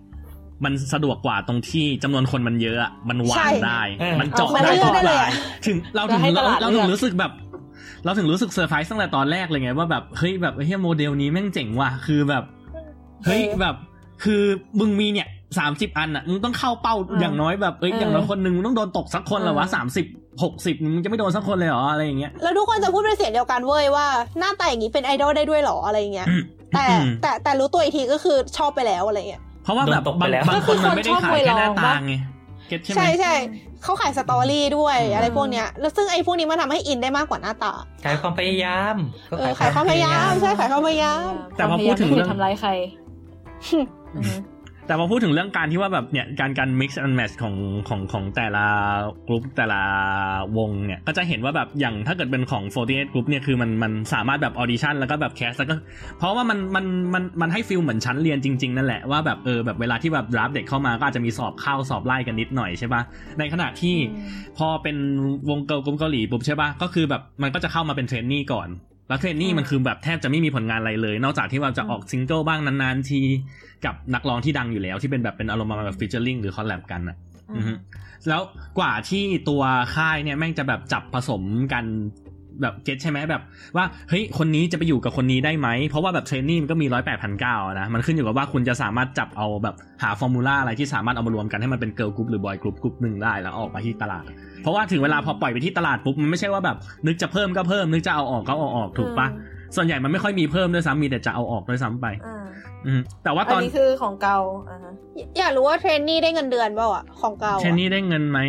[SPEAKER 4] มันสะดวกกว่าตรงที่จำนวนคนมันเยอะอะมันวางได้ มันเจาะ
[SPEAKER 2] เอามา
[SPEAKER 4] ได้ทุกรายอะ
[SPEAKER 2] เลือกได้เลย
[SPEAKER 4] แล้วให้ตลาย
[SPEAKER 2] อะ
[SPEAKER 4] ถึงเราถึงเราเราถึงรู้สึกแบบ เราถึงรู้สึกเซอร์ไพรส์ตั้งแต่ตอนแรกเลยไงว่าแบบเฮ้ยแบบเฮ้ยโมเดลนี้แม่งเจ๋งว่ะคือแบบเฮ้ย
[SPEAKER 2] เออ
[SPEAKER 4] แบบ คือมึงมีเนี่ยสามสิบอันอะมึงต้องเข้าเป้า
[SPEAKER 5] อืม
[SPEAKER 4] อย่างน้อยแบบเอ้ย
[SPEAKER 5] เออ
[SPEAKER 4] อ
[SPEAKER 5] อย่าง
[SPEAKER 4] น้อยคนหนึ่งมึงต้องโดนตกสักคนเหรอวะ
[SPEAKER 5] เออ
[SPEAKER 4] สามสิบหกสิบมึงจะไม่โดนสักคนเลยเหรออะไรอย่างเงี้ย
[SPEAKER 2] แล้วทุกคนจะพูดเป็นเสียงเดียวกันเว้ยว่าหน้าตาอย่างนี้เป็นไอดอลได้ด้วยเหรออะไรอย่างเงี้ยแต่
[SPEAKER 4] อืม
[SPEAKER 2] แต่แต่รู้ตัวอีกทีก็คือชอบไปแล้วอะไรเงี้ย
[SPEAKER 4] เพราะว่าแบบ
[SPEAKER 3] โดนตกไป
[SPEAKER 4] บาง
[SPEAKER 3] แล้ว
[SPEAKER 4] บางคนมันไม่ได้ขายแค่หน้าตา
[SPEAKER 5] ชอบไปลองปะ
[SPEAKER 4] ไงเก็ตใช่ไหม
[SPEAKER 2] ใช่ใช่เขาขายสตอรี่ด้วย
[SPEAKER 4] อืม
[SPEAKER 2] อะไรพวกเนี้ยแล้วซึ่งไอ้พวกนี้มันทำให้อินได้มากกว่าหน้าตา
[SPEAKER 3] ขายความพยายามก็
[SPEAKER 2] เออขายความพยายามใช่ขายความพยายาม
[SPEAKER 4] แต่พอพูดถึงเรื่อง
[SPEAKER 5] ทำร้ายใครอือฮึ
[SPEAKER 4] แต่พอพูดถึงเรื่องการที่ว่าแบบเนี่ยการการ mix and match ของของของแต่ละกลุ่มแต่ละวงเนี่ยก็จะเห็นว่าแบบอย่างถ้าเกิดเป็นของ48 group เนี่ยคือมันมันสามารถแบบออดิชั่นแล้วก็แบบ cast แล้วก็เพราะว่ามันมันมันมันให้ feel เหมือนชั้นเรียนจริงๆ นั่นแหละว่าแบบเออแบบเวลาที่แบบรับเด็กเข้ามาก็อาจจะมีสอบเข้าสอบไล่กันนิดหน่อยใช่ปะในขณะที่พอเป็นวง girl group เกาหลีปุ๊บใช่ปะก็คือแบบมันก็จะเข้ามาเป็น trainee ก่อน แล้ว trainee มันคือแบบแทบจะไม่มีผลงานอะไรเลย นอกจากที่ว่าจะออกซิงเกิลบ้างนานๆทีกับนักร้องที่ดังอยู่แล้ว ที่เป็นแบบเป็นอารมณ์ประมาณแบบ featuring หรือ collab กันอะอือฮึแล้วกว่าที่ตัวค่ายเนี่ยแม่งจะแบบจับผสมกัน แบบ get ใช่ไหมแบบว่าเฮ้ยคนนี้จะไปอยู่กับคนนี้ได้ไหม เพราะว่าแบบ trainee มันก็มีร้อยแปดพันเก้านะ มันขึ้นอยู่กับว่าคุณจะสามารถจับเอาแบบหา formula อะไรที่สามารถเอามารวมกันให้มันเป็น girl group หรือ boy group กรุ๊ปหนึ่งได้แล้วออกมาที่ตลาด เพราะว่าถึงเวลาพอปล่อยไปที่ตลาดปุ๊บมันไม่ใช่ว่าแบบนึกจะเพิ่มก็เพิ่มนึกจะเอาออกก็เอาออกถูกปะส่วนใหญ่มันไม่ค่อยมีเพิ่มด้วยซ้ำมีแต่จะเอาออกด้วยซ้ำไป
[SPEAKER 5] อ่า
[SPEAKER 4] อืมแต่ว่า
[SPEAKER 5] อันต
[SPEAKER 4] อน
[SPEAKER 5] นี้คือของเก่าอ่าฮะ
[SPEAKER 2] อยากรู้ว่า trainee ได้เงินเดือนเปล่าอะของเก่า
[SPEAKER 4] เทรนนี่ได้เงินไหม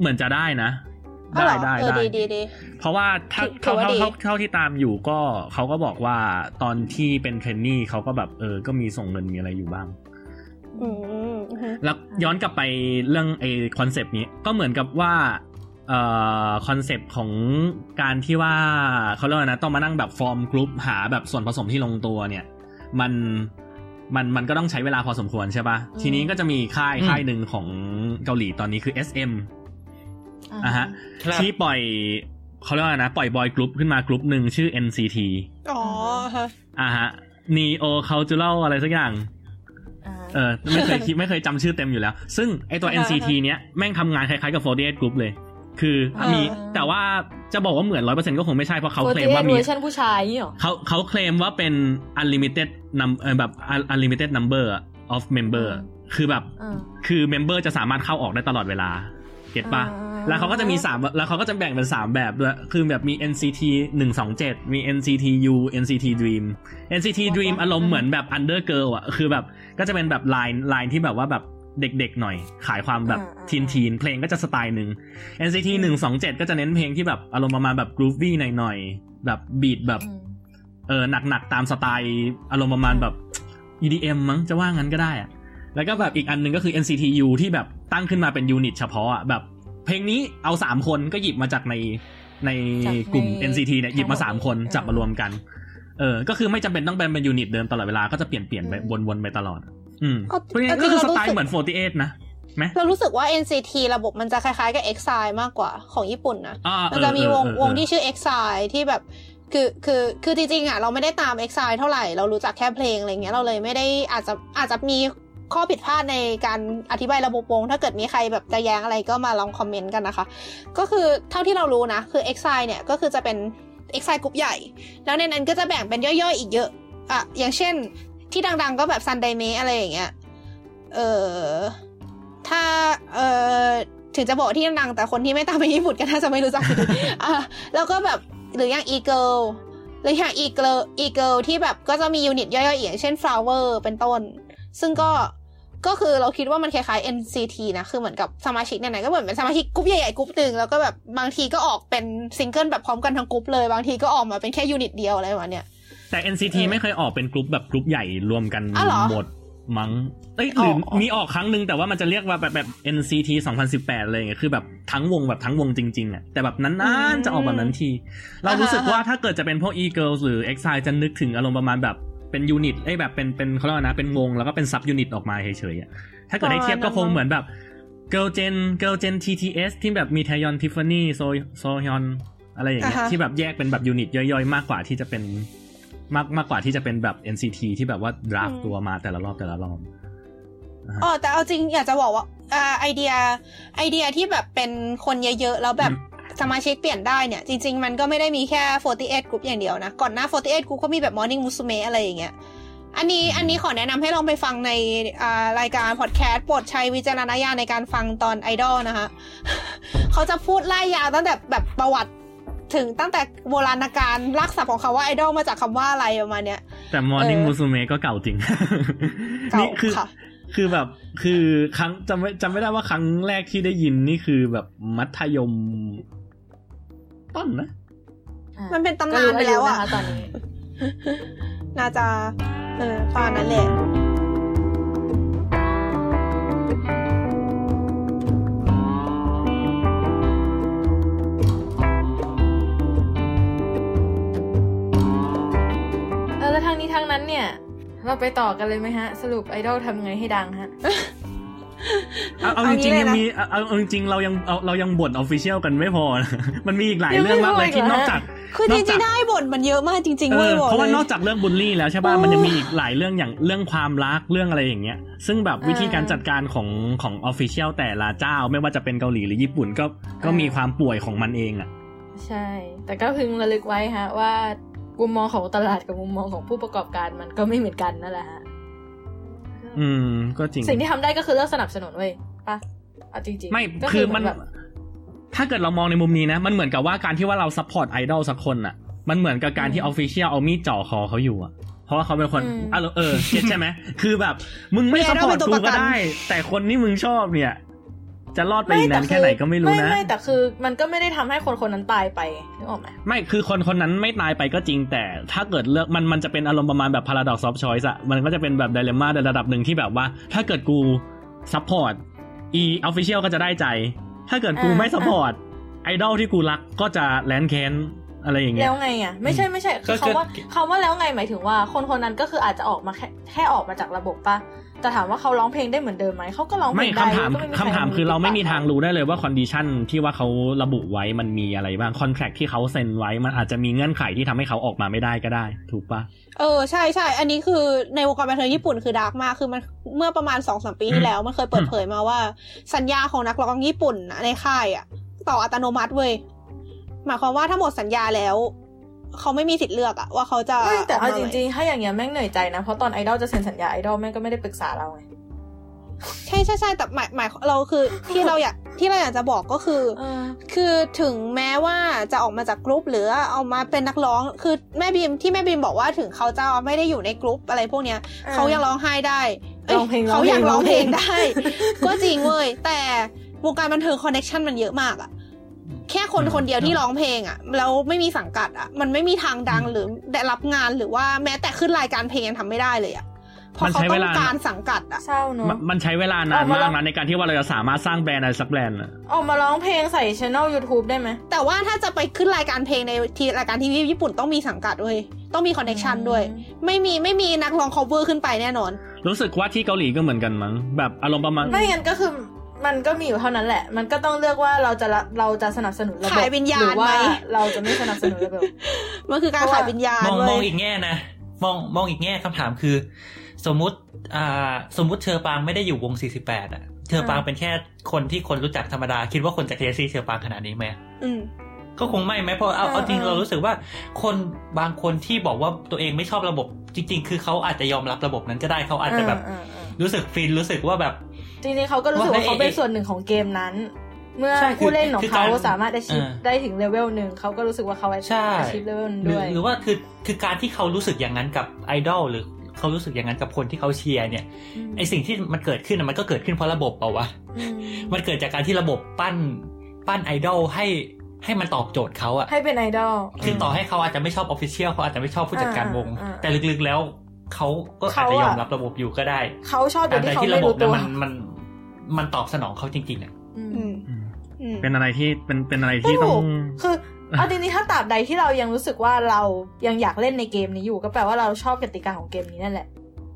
[SPEAKER 4] เหมือนจะได้นะ
[SPEAKER 2] อ๋อ
[SPEAKER 4] ได้
[SPEAKER 2] เหรอ
[SPEAKER 4] ได้
[SPEAKER 2] เออ
[SPEAKER 4] ได้
[SPEAKER 2] ดีดีดี
[SPEAKER 4] เพราะว่าถ้า
[SPEAKER 2] ถื
[SPEAKER 4] เท่า
[SPEAKER 2] อว่า
[SPEAKER 4] เท่า
[SPEAKER 2] ดี
[SPEAKER 4] เท่าเท่าที่ตามอยู่ก็เขาก็บอกว่าตอนที่เป็น trainee เขาก็แบบเออ ก็มีส่งเงินมีอะไรอยู่บ้าง
[SPEAKER 2] อืมอืมอืม
[SPEAKER 4] แล้วย้อนกลับไปเรื่องไอคอนเซปต์นี้ก็เหมือนกับว่าเอ่อคอนเซปต์ของการที่ว่าเขาเรียกว่านะต้องมานั่งแบบ form group หาแบบส่วนผสมที่ลงตัวเนี่ย มันมันมันก็ต้องใช้เวลาพอสมควรใช่ปะทีนี้ก็จะมีค่าย
[SPEAKER 3] อืม
[SPEAKER 4] ค่ายหนึ่งของเกาหลีตอนนี้คือ SM อะฮะ
[SPEAKER 3] ครับ
[SPEAKER 4] ที่ปล่อยเขาเรียกว่านะ ปล่อย boy group ขึ้นมากรุ๊ปหนึ่งชื่อ NCT
[SPEAKER 2] อ๋อฮะ
[SPEAKER 4] อะฮะ Neo Cultural อะไรสักอย่าง
[SPEAKER 5] อ่า
[SPEAKER 4] เออไม่เคยคิดไม่เคยจำชื่อเต็มอยู่แล้ว ซึ่งไอตัว
[SPEAKER 2] อ่าฮะ
[SPEAKER 4] NCT เนี้ยแม่งทำงานคล้ายๆกับ48 Group เลย คือมี
[SPEAKER 5] อ่า
[SPEAKER 4] แต่ว่าจะบอกว่าเหมือนร้อยเปอร์เซ็นต์ก็คงไม่ใช่ เพราะเขา
[SPEAKER 5] โปร
[SPEAKER 4] เคล
[SPEAKER 5] ตี
[SPEAKER 4] ม
[SPEAKER 5] น
[SPEAKER 4] ว่ามี
[SPEAKER 5] อร์ชันผู้ชายนี่หรอ
[SPEAKER 4] เขาเขาเคลมว่าเป็น unlimited num เออแบบ unlimited number of member
[SPEAKER 5] อืม
[SPEAKER 4] คือแบบ
[SPEAKER 5] อ่า
[SPEAKER 4] คือ member จะสามารถเข้าออกได้ตลอดเวลา get ปะ
[SPEAKER 5] อ่า
[SPEAKER 4] แล้วเขาก็จะมีสามแล้วเขาก็จะแบ่งเป็นสามแบบด้วย คือแบบมี NCT หนึ่งสองเจ็ดมี NCT U NCT Dream NCT Dream อารมณ์เหมือนแบบ Under Girl อะ คือแบบก็จะเป็นแบบ line line ที่แบบว่าแบบเด็กๆหน่อย ขายความแบบ teen teen เพลงก็จะสไตล์หนึ่ง NCT หนึ่งสองเจ็ดก็จะเน้นเพลงที่แบบอารมณ์ประมาณแบบ groovy หน่อยๆแบบ beat แบบ
[SPEAKER 5] อืม
[SPEAKER 4] เออหนักๆตามสไตล์อารมณ์ประมาณแบบ EDM มั้งจะว่างั้นก็ได้อะแล้วก็แบบอีกอันหนึ่งก็คือ NCTU ที่แบบตั้งขึ้นมาเป็น unit เฉพาะอะแบบ เพลงนี้เอาสามคนก็หยิบมาจากในในกลุ่ม NCT เนี่ยหยิบมาสามคนจับมารวมกัน เออ ก็คือไม่จำเป็นต้องเป็นเป็น unit เดิมตลอดเวลาก็จะเปลี่ยนเปลี่ยนไปวนๆไปตลอด อืม
[SPEAKER 2] เอา
[SPEAKER 4] เพราะงั้น
[SPEAKER 2] เอาจริ
[SPEAKER 4] ก็
[SPEAKER 2] ง
[SPEAKER 4] คือสไต
[SPEAKER 2] เรารู้สึก
[SPEAKER 4] ล์เหมือน 48 นะไหม
[SPEAKER 2] เรารู้สึกว่า NCT ระบบมันจะคล้ายๆกับ EXILE มากกว่าของญี่ปุ่นนะ
[SPEAKER 4] อ่า
[SPEAKER 2] มันจะมีวง
[SPEAKER 4] เออเออ
[SPEAKER 2] วงที่ชื่อ EXILE ที่แบบคือคือคือจริงๆอะเราไม่ได้ตาม EXILE เท่าไหร่ เรารู้จักแค่เพลงอะไรเงี้ยเราเลยไม่ได้อาจจะอาจจะมี ข้อผิดพลาดในการอธิบายระบบวง ถ้าเกิดมีใครแบบจะแย้งอะไรก็มาลองคอมเมนต์กันนะคะ ก็คือเท่าที่เรารู้นะ คือ EXILE เนี่ยก็คือจะเป็น EXILE กลุ่มใหญ่ แล้วในนั้นก็จะแบ่งเป็นย่อยๆอีกเยอะอะอย่างเช่นที่ดังๆก็แบบซันไดเมอะไรอย่างเงี้ย เออถ้า เออถึงจะบอกที่ดังๆแต่คนที่ไม่ตามไปญี่ปุ่นก็น่าจะไม่รู้จักอะแล้วก็แบบหรืออย่าง Eagle หรืออย่าง Eagle Eagle ที่แบบก็จะมี unit ย่อยๆอีกอย่างเช่น Flower เป็นต้น ซึ่งก็ ก็คือเราคิดว่ามันคล้ายๆ NCT นะ คือเหมือนกับสมาชิกไหนๆก็เหมือนเป็นสมาชิกกรุ๊ปใหญ่ๆกรุ๊ปหนึ่งแล้วก็แบบบางทีก็ออกเป็นซิงเกิลแบบพร้อมกันทั้งกรุ๊ปเลย บางทีก็ออกมาเป็นแค่ unit เดียวอะไรประมาณเนี้ย
[SPEAKER 4] แต่ NCT
[SPEAKER 2] เออ
[SPEAKER 4] ไม่เคยออกเป็นกลุ่มแบบกลุ่มใหญ่รวมกัน
[SPEAKER 2] อ้าวเหรอ
[SPEAKER 4] หมดมั้งเอ้ยหรืออ
[SPEAKER 2] อ
[SPEAKER 4] มีออกครั้งหนึ่งแต่ว่ามันจะเรียกว่าแบบแบบ NCT 2018อะไรอย่างเงี้ยคือแบบทั้งวงแบบทั้งวงจริงๆอะแต่แบบนานๆจะออกแบบนั้นที เรารู้สึกว่าถ้าเกิดจะเป็นพวก e-girls หรือ EXILE จะนึกถึงอารมณ์ประมาณแบบ เป็น unit เอ้ยแบบเป็นเป็นเขาเรียกว่านะเป็นวงแล้วก็เป็น sub unit ออกมาเฉยๆอะถ้าเกิดให้เทียบก็คงเหมือนแบบ Girl Gen Girl Gen TTS ที่แบบมีแทยอนทิฟฟานี่ซอซอฮยอนอะไรอย่างเงี้ย
[SPEAKER 2] อ่าฮะ
[SPEAKER 4] ที่แบบแยกเป็นแบบ unit ย่อยๆ มากกว่าที่จะเป็นมากมากกว่าที่จะเป็นแบบ NCT ที่แบบว่า draft ตัวมาแต่ละรอบแต่ละรอบ
[SPEAKER 2] อ๋อแต่เอาจริงอยากจะบอกว่าอ่าไอเดียไอเดียที่แบบเป็นคนเยอะๆแล้วแบบ สมาชิกเปลี่ยนได้เนี่ย จริง ๆ มันก็ไม่ได้มีแค่ 48กรุ๊ปอย่างเดียวนะ ก่อนหน้า 48กรุ๊ปก็มีแบบ Morning Musume อะไรอย่างเงี้ยอันนี้อันนี้ขอแนะนำให้ลองไปฟังในอ่ารายการพอดแคสต์โปรดใช้วิจารณญาณในการฟังตอนไอดอลนะคะ เขาจะพูดไล่ยาวตั้งแต่แบบประวัติถึงตั้งแต่โบราณกาลรากศัพท์ของคำว่าไอดอลมาจากคำว่าอะไรประมาณเนี้ย
[SPEAKER 4] แต่ Morning
[SPEAKER 2] เออ
[SPEAKER 4] Musume ก็เก่าจริง
[SPEAKER 2] เก่า
[SPEAKER 4] นี่คือ
[SPEAKER 2] ค่ะ
[SPEAKER 4] คือแบบคือครั้งจำไม่จำไม่ได้ว่าครั้งแรกที่ได้ยินนี่คือแบบมัธยม ต้นนะ
[SPEAKER 5] อะ
[SPEAKER 2] มันเป็นตำนานไปแล้วอะ
[SPEAKER 5] ก็รู้ายุนะคะตอนนี้
[SPEAKER 2] น่าจะ เออตอนนั้นแหละ
[SPEAKER 5] เออแล้วทางนี้ทางนั้นเนี่ย เราไปต่อกันเลยไหมฮะ สรุปไอดอลทำไงให้ดังฮะ
[SPEAKER 4] เอาเอา
[SPEAKER 2] เอา
[SPEAKER 4] จริง
[SPEAKER 2] งี้
[SPEAKER 4] ๆ
[SPEAKER 2] เลยนะ
[SPEAKER 4] ยังมีเอาเอาเอาจริงๆเรายังเอาเรายังบ่น official กันไม่พอนะมันมีอีกหลาย
[SPEAKER 5] ยังไม่
[SPEAKER 4] เรื่องมากเลย
[SPEAKER 5] พออีก
[SPEAKER 4] ที่
[SPEAKER 5] เหร
[SPEAKER 4] น
[SPEAKER 5] อ
[SPEAKER 4] อกจาก
[SPEAKER 2] คือจ
[SPEAKER 4] นอก
[SPEAKER 2] ริ
[SPEAKER 4] จาก
[SPEAKER 2] งๆได้บทมันเยอะมากจริงๆ
[SPEAKER 4] เอ
[SPEAKER 2] เว้ย
[SPEAKER 4] อ
[SPEAKER 2] บอก
[SPEAKER 4] เพราะว่า
[SPEAKER 2] เลย
[SPEAKER 4] นอกจากเรื่องบูลลี่แล้วใช่ป่ะ
[SPEAKER 2] โอ้
[SPEAKER 4] มันยังมีอีกหลายเรื่องอย่างเรื่องความรักเรื่องอะไรอย่างเงี้ย ซึ่งแบบวิธีการจัดการของของออฟฟิเชียลแต่ละเจ้าไม่ว่าจะเป็นเกาหลีหรือญี่ปุ่นก็ก็มีความป่วยของมันเองอะ
[SPEAKER 5] ใช่ แต่ก็พึงระลึกไว้ฮะว่ามุมมองของตลาดกับมุมมองของผู้ประกอบการมันก็ไม่เหมือนกันนั่นแหละฮะ
[SPEAKER 4] อืม ก็จริง
[SPEAKER 5] สิ่งที่ทำได้ก็คือเลือกสนับสนุนเว้ยปะเอาจริงๆ
[SPEAKER 4] ไม่
[SPEAKER 5] ก็
[SPEAKER 4] คือมัน
[SPEAKER 5] เหแบบ
[SPEAKER 4] ถ้าเกิดเรามองในมุมนี้นะ มันเหมือนกับว่าการที่ว่าเรา support ไอดอลสักคนอะมันเหมือนกับการที่ official เอามีดจ่อคอเขาอยู่อะเพราะว่าเขาเป็นคนอะเออ get ใช่ไหมคือแบบ มึงไม่ support กู
[SPEAKER 2] ก็
[SPEAKER 4] ได้ มี idol
[SPEAKER 2] เป็นตัวประกัน
[SPEAKER 4] แต่คนที่มึงชอบเนี่ย จะรอดไปอีกนานแค่ไหนก็ไม่รู้
[SPEAKER 5] ไม่
[SPEAKER 4] นะ
[SPEAKER 5] ไม่แต่คือมันก็ไม่ได้ทำให้คนคนนั้นตายไปนึกออกไหม
[SPEAKER 4] ไม่คือคนคนนั้นไม่ตายไปก็จริงแต่ ถ้าเกิดเลือกมันมันจะเป็นอารมณ์ประมาณแบบ paradox of choice อะมันก็จะเป็นแบบ dilemma ในระดับหนึ่งที่แบบว่า ถ้าเกิดกู support official ก็จะได้ใจ ถ้าเกิดกูไม่ support ไอดอลที่กูรักก็จะแร้นแค้นอะไรอย่างเงี้
[SPEAKER 5] แล้
[SPEAKER 4] ย
[SPEAKER 5] วไงอะไม่ใช่ไม่ใช่คือ
[SPEAKER 3] ก็คือ
[SPEAKER 5] คำว่าคำว่าแล้วไงหมายถึงว่า คนคนนั้นก็คืออาจจะออกมาแค่แค่ออกมาจากระบบปะ แต่ถามว่าเขาร้องเพลงได้เหมือนเดิมไหมเขาก็ร้องเพล
[SPEAKER 4] ไม่
[SPEAKER 5] งได้
[SPEAKER 4] คำถาม
[SPEAKER 5] ก็ไใร
[SPEAKER 4] คำถามคือเราไม่มีทางรู้ได้เลยว่า condition ที่ว่าเขาระบุไว้มันมีอะไรบ้างคอนแท c t ที่เขาเซ็นไว้มันอาจจะมีเงื่อนไขที่ทำให้เขาออกมาไม่ได้ก็ได้ ถูกปะ
[SPEAKER 2] เออใช่ใช่อันนี้คือในวงการบันเทิงญี่ปุ่นคือ dark มากคือมันเมื่อประมาณสองสามปีที่แล้วมันเคยเปิดเผยมาว่า สัญญาของนักร้องญี่ปุ่นน่ะในค่ายอะต่ออัตโนมัติเว้ยหมายความว่าถ้าหมดสัญญาแล้ว เขาไม่มีสิทธิ์เลือกอะว่าเขาจะ
[SPEAKER 5] ไม่แต่เอา
[SPEAKER 2] กม
[SPEAKER 5] จ
[SPEAKER 2] ไหม
[SPEAKER 5] ริงๆ ถ้าอย่างเงี้ยแม่งเหนื่อยใจนะเพราะตอนไอดอลจะเซ็นสัญญาไอดอลแม่งก็ไม่ได้ปรึกษาเราไง
[SPEAKER 2] ใช่ใช่ใช่แต่หมายหมายเราคือที่เราอยากที่เราอยากจะบอกก็คือ
[SPEAKER 5] เออ
[SPEAKER 2] คือถึงแม้ว่าจะออกมาจากกรุ๊ปหรือเอามาเป็นนักร้อง คือแม่บีมที่แม่บีมบอกว่าถึงเขาจะไม่ได้อยู่ในกรุ๊ปอะไรพวกเนี้ย
[SPEAKER 5] อ่า
[SPEAKER 2] เขายังร้องไห้ได้ย
[SPEAKER 5] ร้องเพลง
[SPEAKER 2] เขาอยาก
[SPEAKER 5] ร้
[SPEAKER 2] ร้
[SPEAKER 5] อ
[SPEAKER 2] องง
[SPEAKER 5] เพ
[SPEAKER 2] เพ
[SPEAKER 5] ล
[SPEAKER 2] ล
[SPEAKER 5] ง
[SPEAKER 2] งได้ ก็จริงเว้ยแต่วงการบันเทิง connection มันเยอะมากอะ แค่คนคนเดียวที่ร้องเพลงอะแล้วไม่มีสังกัดอะมันไม่มีทางดังหรือได้รับงานหรือว่าแม้แต่ขึ้นรายการเพลงยังทำไม่ได้เลยอะเพราะ
[SPEAKER 4] มัน
[SPEAKER 2] เขา
[SPEAKER 4] ใช้
[SPEAKER 2] ต้
[SPEAKER 4] เว
[SPEAKER 2] อง
[SPEAKER 4] ลา
[SPEAKER 2] การสังกัดอะ
[SPEAKER 5] เศร้า
[SPEAKER 4] มัน
[SPEAKER 5] เนาะ
[SPEAKER 4] มันใช้เวลานาน
[SPEAKER 5] ออกมาแล้
[SPEAKER 4] มาก
[SPEAKER 5] ว
[SPEAKER 4] นะในการที่ว่าเราจะสามารถสร้างแบรนด์อะไรสักแบรนด์อะ
[SPEAKER 5] ออกมาร้องเพลงใส่ช anel YouTube ได้ไหม
[SPEAKER 2] แต่ว่าถ้าจะไปขึ้นรายการเพลงในที่รายการทีวีญี่ปุ่นต้องมีสังกัดด้วยต้องมีคอนเน c ชันด้วย ไม่มีไม่มีนักร้อง cover ขึ้นไปแน่นอน
[SPEAKER 4] รู้สึกว่าที่เกาหลีก็เหมือนกันมั้งแบบอารมณ์ประมาณ
[SPEAKER 5] ไม่งั้นก็คือ มันก็มีอยู่เท่านั้นแหละ มันก็ต้องเลือกว่าเราจะละเราจะสนับสนุนระบบ
[SPEAKER 2] ขายวิญญาณ
[SPEAKER 5] หรือว่า
[SPEAKER 2] ไหม
[SPEAKER 5] เราจะไม่สนับสนุนระบบ
[SPEAKER 2] มันคือการขายวิญญาณ
[SPEAKER 3] มอง
[SPEAKER 2] เว้
[SPEAKER 3] มอง
[SPEAKER 2] ย
[SPEAKER 3] อีกแง่นะมองมองอีกแง่คำถามคือ สมมุติอ่าสมมุติเฌอปรางไม่ได้อยู่วง 48 อะ เฌอปรางเป็นแค่คนที่คนรู้จักธรรมดา คิดว่าคนจะ crazy เฌอปรางขนาดนี้ไหม
[SPEAKER 2] อืม
[SPEAKER 3] ก็คงไม่ไหมเพราะเอาเอาจริงเรารู้สึกว่า คนบางคนที่บอกว่าตัวเองไม่ชอบระบบ จริง ๆ คือเขาอาจจะยอมรับระบบนั้นก็ได้เขาอาจจะแบบ
[SPEAKER 5] อ่าอ่า
[SPEAKER 3] รู้สึกฟินรู้สึกว่าแบบ
[SPEAKER 5] จริงๆเขาก็รู้สึกว่า
[SPEAKER 3] ว่า
[SPEAKER 5] เขาเป็น
[SPEAKER 3] ไอ้
[SPEAKER 5] ส่วนหนึ่งของเกมนั้น เมื่อ
[SPEAKER 3] ใช่คือ
[SPEAKER 5] ผู้เล่นของ
[SPEAKER 3] คือ
[SPEAKER 5] เขา
[SPEAKER 3] การ
[SPEAKER 5] สามารถได้ achieve
[SPEAKER 3] เออ
[SPEAKER 5] ได้ถึงเลเวลหนึ่งเขาก็รู้สึกว่าเขา
[SPEAKER 3] ใช่
[SPEAKER 5] achieve level
[SPEAKER 3] หรือ
[SPEAKER 5] ด้วย
[SPEAKER 3] หรือว่าคือคือการที่เขารู้สึกอย่างนั้นกับไอดอลหรือเขารู้สึกอย่างนั้นกับคนที่เขาเชียร์เนี่ย
[SPEAKER 5] ม
[SPEAKER 3] ไอสิ่งที่มันเกิดขึ้นน่ะมันก็เกิดขึ้นเพราะระบบเปล่าวะ
[SPEAKER 5] อืม
[SPEAKER 3] มันเกิดจากการที่ระบบปั้นปั้นไอดอลให้ให้มันตอบโจทย์เขาอะ
[SPEAKER 5] ให้เป็นไอดอล
[SPEAKER 3] คือต่อให้เขาอาจจะไม่ชอบออฟฟิเชียลเขาอาจจะไม่ชอบผู้จัดการวง
[SPEAKER 5] อ่าอ่า
[SPEAKER 3] แต่ลึกๆแล้ว เขาก็อาจ
[SPEAKER 5] เขา
[SPEAKER 3] จะ
[SPEAKER 5] อะ
[SPEAKER 3] ยอมรับระบบอยู่ก็ได้
[SPEAKER 5] เขาชอบโด
[SPEAKER 3] ตายม
[SPEAKER 5] ที่
[SPEAKER 3] ใด
[SPEAKER 5] เขา
[SPEAKER 3] ที่ระ
[SPEAKER 5] ไม่
[SPEAKER 3] บบ
[SPEAKER 5] รู้ตั
[SPEAKER 3] นะ
[SPEAKER 5] ว
[SPEAKER 3] มันมันมันตอบสนองเขาจริงๆอะ
[SPEAKER 5] อืม
[SPEAKER 2] อืม
[SPEAKER 4] อืม
[SPEAKER 2] อืม
[SPEAKER 4] เป็นอะไรที่เป็นเป็นอะไร
[SPEAKER 5] ก็
[SPEAKER 4] ที่ต้อ
[SPEAKER 5] ถู
[SPEAKER 4] ง
[SPEAKER 5] กคือเอาจริงๆถ้าตราบใดที่เรายังรู้สึกว่าเรายังอยากเล่นในเกมนี้อยู่ ก็แปลว่าเราชอบกติกาของเกมนี้นั่นแหละ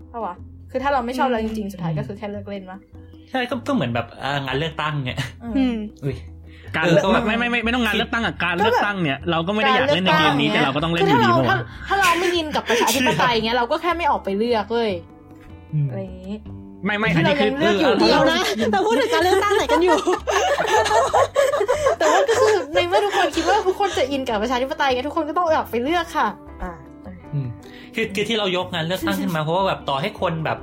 [SPEAKER 5] เพราะวะคือถ้าเราไม่ชอบเราจริงๆสุดท้ายก็คือแค่เลิกเล่นวะ
[SPEAKER 3] ใช่ก็ก็เหมือนแบบอ่างานเลือกตั้งเนี่ย
[SPEAKER 5] อืม
[SPEAKER 2] อืม
[SPEAKER 3] อุ้ย
[SPEAKER 4] การ
[SPEAKER 3] เออก็แบบ
[SPEAKER 4] ไม่ไม่ไม่ไม่ต้องงานเลือกตั้งอะการ
[SPEAKER 5] ก็
[SPEAKER 4] เลือก
[SPEAKER 5] แบบ
[SPEAKER 4] ตั้งเนี่ยเราก็ไม่ได้อยากเล่นในเกมนี้แต่เราก็ต้องเล่น
[SPEAKER 5] คื
[SPEAKER 4] อยู่ดี
[SPEAKER 5] ถ้า
[SPEAKER 4] เพ
[SPEAKER 5] เรา
[SPEAKER 4] ราะ
[SPEAKER 5] ถ้า
[SPEAKER 4] ว่า
[SPEAKER 5] ถ้าเราไม่ยินกับประชาธิปไตยเงี้ยเราก็แค่ไม่ออกไปเลือกเว้ย
[SPEAKER 3] อืม
[SPEAKER 5] อะไรอย่างงี้
[SPEAKER 4] ไม่ไม่อันนี้คือ
[SPEAKER 5] ที่เรายังเลือกอยู่
[SPEAKER 2] เดียวนะเราพูดถึงการเลือกตั้งไหนกันอยู่
[SPEAKER 5] แต่ว่าก็คือในเมื่อทุกคนคิดว่าทุกคนจะอินกับประชาธิปไตยไงทุกคนก็ต้องออกไปเลือกค่ะ อ่า
[SPEAKER 3] อืมคือคือที่เรายกงานเลือกตั้งขึ้นมาเพราะว่าแบบต่อให้คนแบบ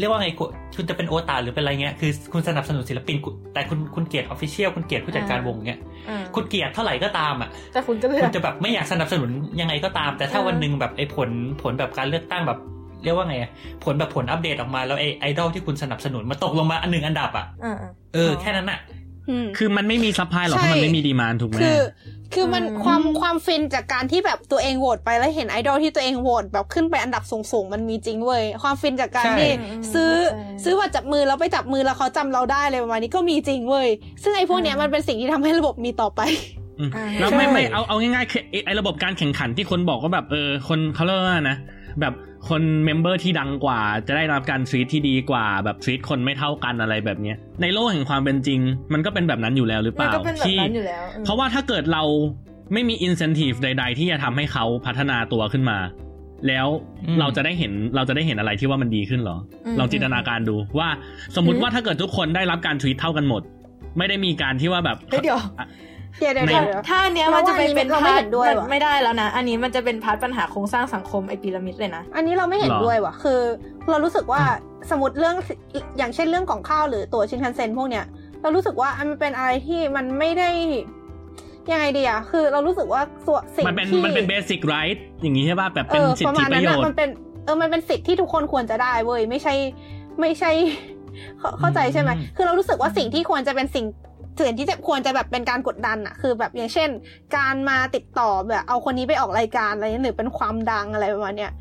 [SPEAKER 3] เรียกว่าไงคุณคุณจะเป็นโอตาหรือเป็นอะไรเงี้ยคือคุณสนับสนุนศิลปินคุณแต่คุณคุณเกลียดออฟฟิเชียลคุณเกลียดผู้จัดการวงเงี้ย
[SPEAKER 5] อ่า
[SPEAKER 3] คุณเกลียดเท่าไหร่ก็ตามอะ
[SPEAKER 5] แต่คุณก็เลือ
[SPEAKER 3] คุ
[SPEAKER 5] ก
[SPEAKER 3] ณจะแบบไม่อยากสนับสนุนยังไงก็ตาม แต่ถ้า
[SPEAKER 5] เออ
[SPEAKER 3] วันหนึ่งแบบไอ้ผลผลแบบการเลือกตั้งแบบ เรียกว่าไงอะผลแบบผลอัปเดตออกมาแล้วไอ้ไอดอลที่คุณสนับสนุนมาตกลงมาอันหนึ่งอันดับอะ
[SPEAKER 5] อ่าอ่า
[SPEAKER 3] เออแค่นั้นอะ
[SPEAKER 2] อืม
[SPEAKER 4] คือมันไม่มี supply หรอก
[SPEAKER 2] ใช่
[SPEAKER 4] ถ้ามันไม่มี demand ถูกไหม
[SPEAKER 2] คือ คือมัน
[SPEAKER 5] อืม
[SPEAKER 2] ความความฟินจากการที่แบบตัวเองโหวตไปแล้วเห็นไอดอลที่ตัวเองโหวตแบบขึ้นไปอันดับสูงๆมันมีจริงเว้ยความฟินจากการ
[SPEAKER 3] ใช่
[SPEAKER 2] ที่
[SPEAKER 5] อืม
[SPEAKER 2] ซื้อ
[SPEAKER 5] ใช่
[SPEAKER 2] ซื้อบัตรจับมือแล้วไปจับมือแล้วเขาจำเราได้เลยประมาณนี้ก็มีจริงเว้ยซึ่งไอ้พวกเนี้ย
[SPEAKER 5] อืม
[SPEAKER 2] มันเป็นสิ่งที่ทำให้ระบบมีต่อไป
[SPEAKER 4] อืม
[SPEAKER 5] อ่า
[SPEAKER 4] แล้วไม่
[SPEAKER 3] ใช่
[SPEAKER 4] ไม่เอาเอาง่ายๆคือไอ้ไอ้ระบบการแข่งขันที่คนบอกว่าแบบเออคนเขาเรียกว่านะแบบ คนเมมเบอร์ที่ดังกว่า จะได้รับการทรีตที่ดีกว่า แบบทรีตคนไม่เท่ากันอะไรแบบเนี้ยในโลกแห่งความเป็นจริง มันก็เป็นแบบนั้นอยู่แล้วหรือเป
[SPEAKER 5] มัน
[SPEAKER 4] ล่า
[SPEAKER 5] ก็เป็นแบบ
[SPEAKER 4] ที่
[SPEAKER 5] นั้นอยู่แล้วอืม
[SPEAKER 4] เพราะว่าถ้าเกิดเราไม่มีอินเซนティブใด ๆ ที่จะทำให้เขาพัฒนาตัวขึ้นมา แล้ว
[SPEAKER 3] อืม
[SPEAKER 4] เราจะได้เห็นเราจะได้เห็นอะไรที่ว่ามันดีขึ้นเหรออ
[SPEAKER 5] ม
[SPEAKER 4] ลองจินตนาการดูว่าสมมติ
[SPEAKER 5] อืม
[SPEAKER 4] ว่าถ้าเกิดทุกคนได้รับการทวีตเท่ากันหมด ไม่ได้มีการที่ว่าแบบ
[SPEAKER 5] เฮ้ยเดี๋ยว
[SPEAKER 4] อ่ะ
[SPEAKER 2] เดี๋ยวเดี๋ยว
[SPEAKER 4] ใน
[SPEAKER 2] เดี๋ยวเดี๋ยว
[SPEAKER 5] ถ้าอันเนี้ยมันจะไปเป็น
[SPEAKER 2] เราไม่
[SPEAKER 5] พาร์ท
[SPEAKER 2] เห็นด้วย
[SPEAKER 5] มัน
[SPEAKER 2] ว่ะ
[SPEAKER 5] ไม่ได้แล้วนะ อันนี้มันจะเป็นพาร์ทปัญหาโครงสร้างสังคมไอพีระมิดเลยนะ
[SPEAKER 2] อันนี้เราไม่เห็น
[SPEAKER 4] หรอ
[SPEAKER 2] ด้วยว่ะ คือ เรารู้สึกว่าสมมติเรื่องอย่างเช่นเรื่องของข้าวหรือตัวชินคันเซ็นพวกเนี้ยเรารู้สึกว่าอันมันเป็นอะไรที่มันไม่ได้ยังไงดีอะคือเรารู้สึกว่าส่วนสิ่ง
[SPEAKER 4] มันเป็น
[SPEAKER 2] ที่
[SPEAKER 4] มันเป็นเบสิกไรท์อย่างนี้ใช่ป่ะแบบ
[SPEAKER 2] เอ
[SPEAKER 4] เป็น
[SPEAKER 2] อ
[SPEAKER 4] สิท
[SPEAKER 2] ประ
[SPEAKER 4] ธิ
[SPEAKER 2] มาณ
[SPEAKER 4] ป
[SPEAKER 2] นั้
[SPEAKER 4] ระ
[SPEAKER 2] น
[SPEAKER 4] โย
[SPEAKER 2] อะ
[SPEAKER 4] ชน์
[SPEAKER 2] มันเป็นเออมันเป็นสิทธิ์ที่ทุกคนควรจะได้เว้ยไม่ใช่ไม่ใช่เข้าเข้าใจใช่ไหม
[SPEAKER 3] อืม
[SPEAKER 2] คือเรารู้สึกว่าสิ่งที่ควรจะเป็นสิ่ง สิ่งที่จะควรจะแบบเป็นการกดดันอะคือแบบอย่างเช่น การมาติดต่อแบบเอาคนนี้ไปออกรายการอะไรเงี้ยหรือเป็นความดังอะไรประมาณเนี้ย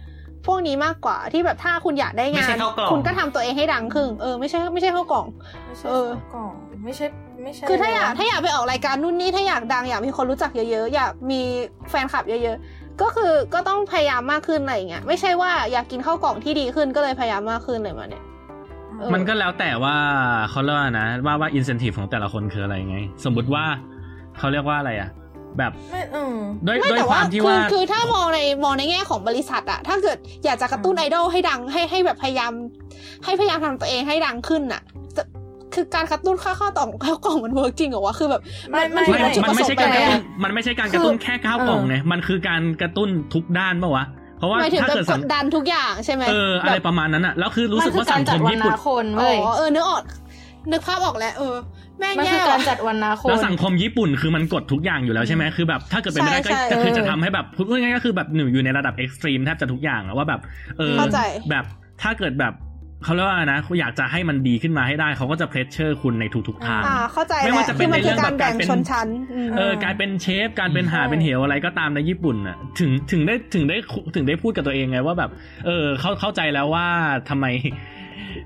[SPEAKER 2] พวกนี้มากกว่าที่แบบถ้าคุณอยากได้
[SPEAKER 3] ไม่
[SPEAKER 2] งา
[SPEAKER 3] ใช่
[SPEAKER 2] น
[SPEAKER 3] เข้ากล่อง
[SPEAKER 2] คุณก็ทำตัวเองให้ดังขึ้นเออไม่ใช่ไม่ใช่เข้ากล่อง
[SPEAKER 5] ไม่ใช่
[SPEAKER 2] เออ
[SPEAKER 5] กล่องไม่ใช่ไม่ใช่
[SPEAKER 2] คือถ้าอยากถ้าอยากไปออกรายการนู่นนี่ถ้าอยากดังอยากมีคนรู้จักเยอะๆอยากมีแฟนคลับเยอะๆ ก็คือก็ต้องพยายามมากขึ้นอะไรอย่างเงี้ยไม่ใช่ว่าอยากกินข้าวกล่องที่ดีขึ้นก็เลยพยายามมากขึ้นเลยมาเนี่ยเออ
[SPEAKER 4] มันก็แล้วแต่ว่าเขาเรียกว่านะ ว่าว่าอินเซนティブของแต่ละคนคืออะไรไง สมมุติว่าเขาเรียกว่าอะไรอ่ะ แบบ
[SPEAKER 5] ไม่เออ
[SPEAKER 4] ด้วย
[SPEAKER 2] ไม่
[SPEAKER 4] ด้วย
[SPEAKER 2] แต่
[SPEAKER 4] ค
[SPEAKER 2] ว่าว า
[SPEAKER 4] มที่
[SPEAKER 2] คือ
[SPEAKER 4] ว่า
[SPEAKER 2] คือถ้ามองในมองในแง่ของบริษัทอะถ้าเกิดอยากจะกระตุ้นไอดอลให้ดังให้ให้แบบพยายาม ให้พยายามทำตัวเองให้ดังขึ้นอะจะคือการกระตุ้นค่าข้าวต่องข้าวกล่องมันเวิร์กจริงเหรอวะคือแบบ
[SPEAKER 5] ไม่ไม่
[SPEAKER 2] ถึง
[SPEAKER 4] ไม่
[SPEAKER 2] เป็นจุด
[SPEAKER 4] มันไม่ใช่
[SPEAKER 2] ประส
[SPEAKER 4] การ
[SPEAKER 2] งค์
[SPEAKER 4] กระ
[SPEAKER 2] ไป
[SPEAKER 4] ตุ้
[SPEAKER 2] แล้
[SPEAKER 4] น
[SPEAKER 2] ว
[SPEAKER 4] มันไม่ใช่การกระตุ้น
[SPEAKER 5] คือ
[SPEAKER 4] แค่ข้าวกล่องไงมันคือการกระตุ้นทุกด้านปะวะ เพราะว่า
[SPEAKER 2] หมายถึง
[SPEAKER 4] ถ้า
[SPEAKER 2] แบบ
[SPEAKER 4] เกิด
[SPEAKER 2] ก
[SPEAKER 4] สัง
[SPEAKER 2] ดดันทุกอย่างใช่ไหม
[SPEAKER 4] เอออะไร
[SPEAKER 2] แบบ
[SPEAKER 4] ประมาณนั้นอะแล้วคือรู้
[SPEAKER 5] มัน
[SPEAKER 4] สึก
[SPEAKER 5] คือ
[SPEAKER 4] ว่า
[SPEAKER 5] การ
[SPEAKER 4] สังค
[SPEAKER 5] จัด
[SPEAKER 4] ม
[SPEAKER 5] วัน
[SPEAKER 4] ญี่
[SPEAKER 5] นา
[SPEAKER 4] ปุ่น
[SPEAKER 5] คน
[SPEAKER 2] อ๋
[SPEAKER 5] เว้ย
[SPEAKER 2] อเออนึกออกนึกภาพออกแล้วเออแม่ง
[SPEAKER 5] มัน
[SPEAKER 2] แย่
[SPEAKER 5] คือการ
[SPEAKER 2] ว่ะ
[SPEAKER 5] จัดวันนาคน
[SPEAKER 4] แล้วสังคมญี่ปุ่นคือมันกดทุกอย่างอยู่แล้วใช่ไหมคือแบบถ้าเกิดเป็นไม่ได้ก็
[SPEAKER 2] ใช่ใช่
[SPEAKER 4] ก็คือ
[SPEAKER 2] เออ
[SPEAKER 4] จะทำให้แบบพูดง่ายๆก็คือแบบหนูอยู่ในระดับเอ็กซ์ตรีมแทบจะทุกอย่างอะว่าแบบเออ
[SPEAKER 2] เข้าใจ
[SPEAKER 4] แบบถ้าเกิดแบบ เขาเรียกว่าอะไรนะอยากจะให้มันดีขึ้นมาให้ได้ เขาก็จะเพรสเชอร์คุณในทุกๆทาง
[SPEAKER 2] อ่าเข้าใจ
[SPEAKER 4] ไม่
[SPEAKER 2] แห
[SPEAKER 4] ว่า
[SPEAKER 2] ละ
[SPEAKER 4] จะเป็
[SPEAKER 2] คื
[SPEAKER 4] น
[SPEAKER 2] อมัน
[SPEAKER 4] ในเรื่
[SPEAKER 2] คือ
[SPEAKER 4] อง
[SPEAKER 2] การ
[SPEAKER 4] แบบการ
[SPEAKER 2] แบ่ง
[SPEAKER 4] เป็น
[SPEAKER 2] ชนชั้นอืม
[SPEAKER 4] เออการเป็นเชฟการเป็นหาเป็นเหวอะไรก็ตามในญี่ปุ่นน่ะถึงถึงได้ถึงได้ถึงได้พูดกับตัวเองไงว่าแบบ เออเขาเข้าใจแล้วว่าทำไม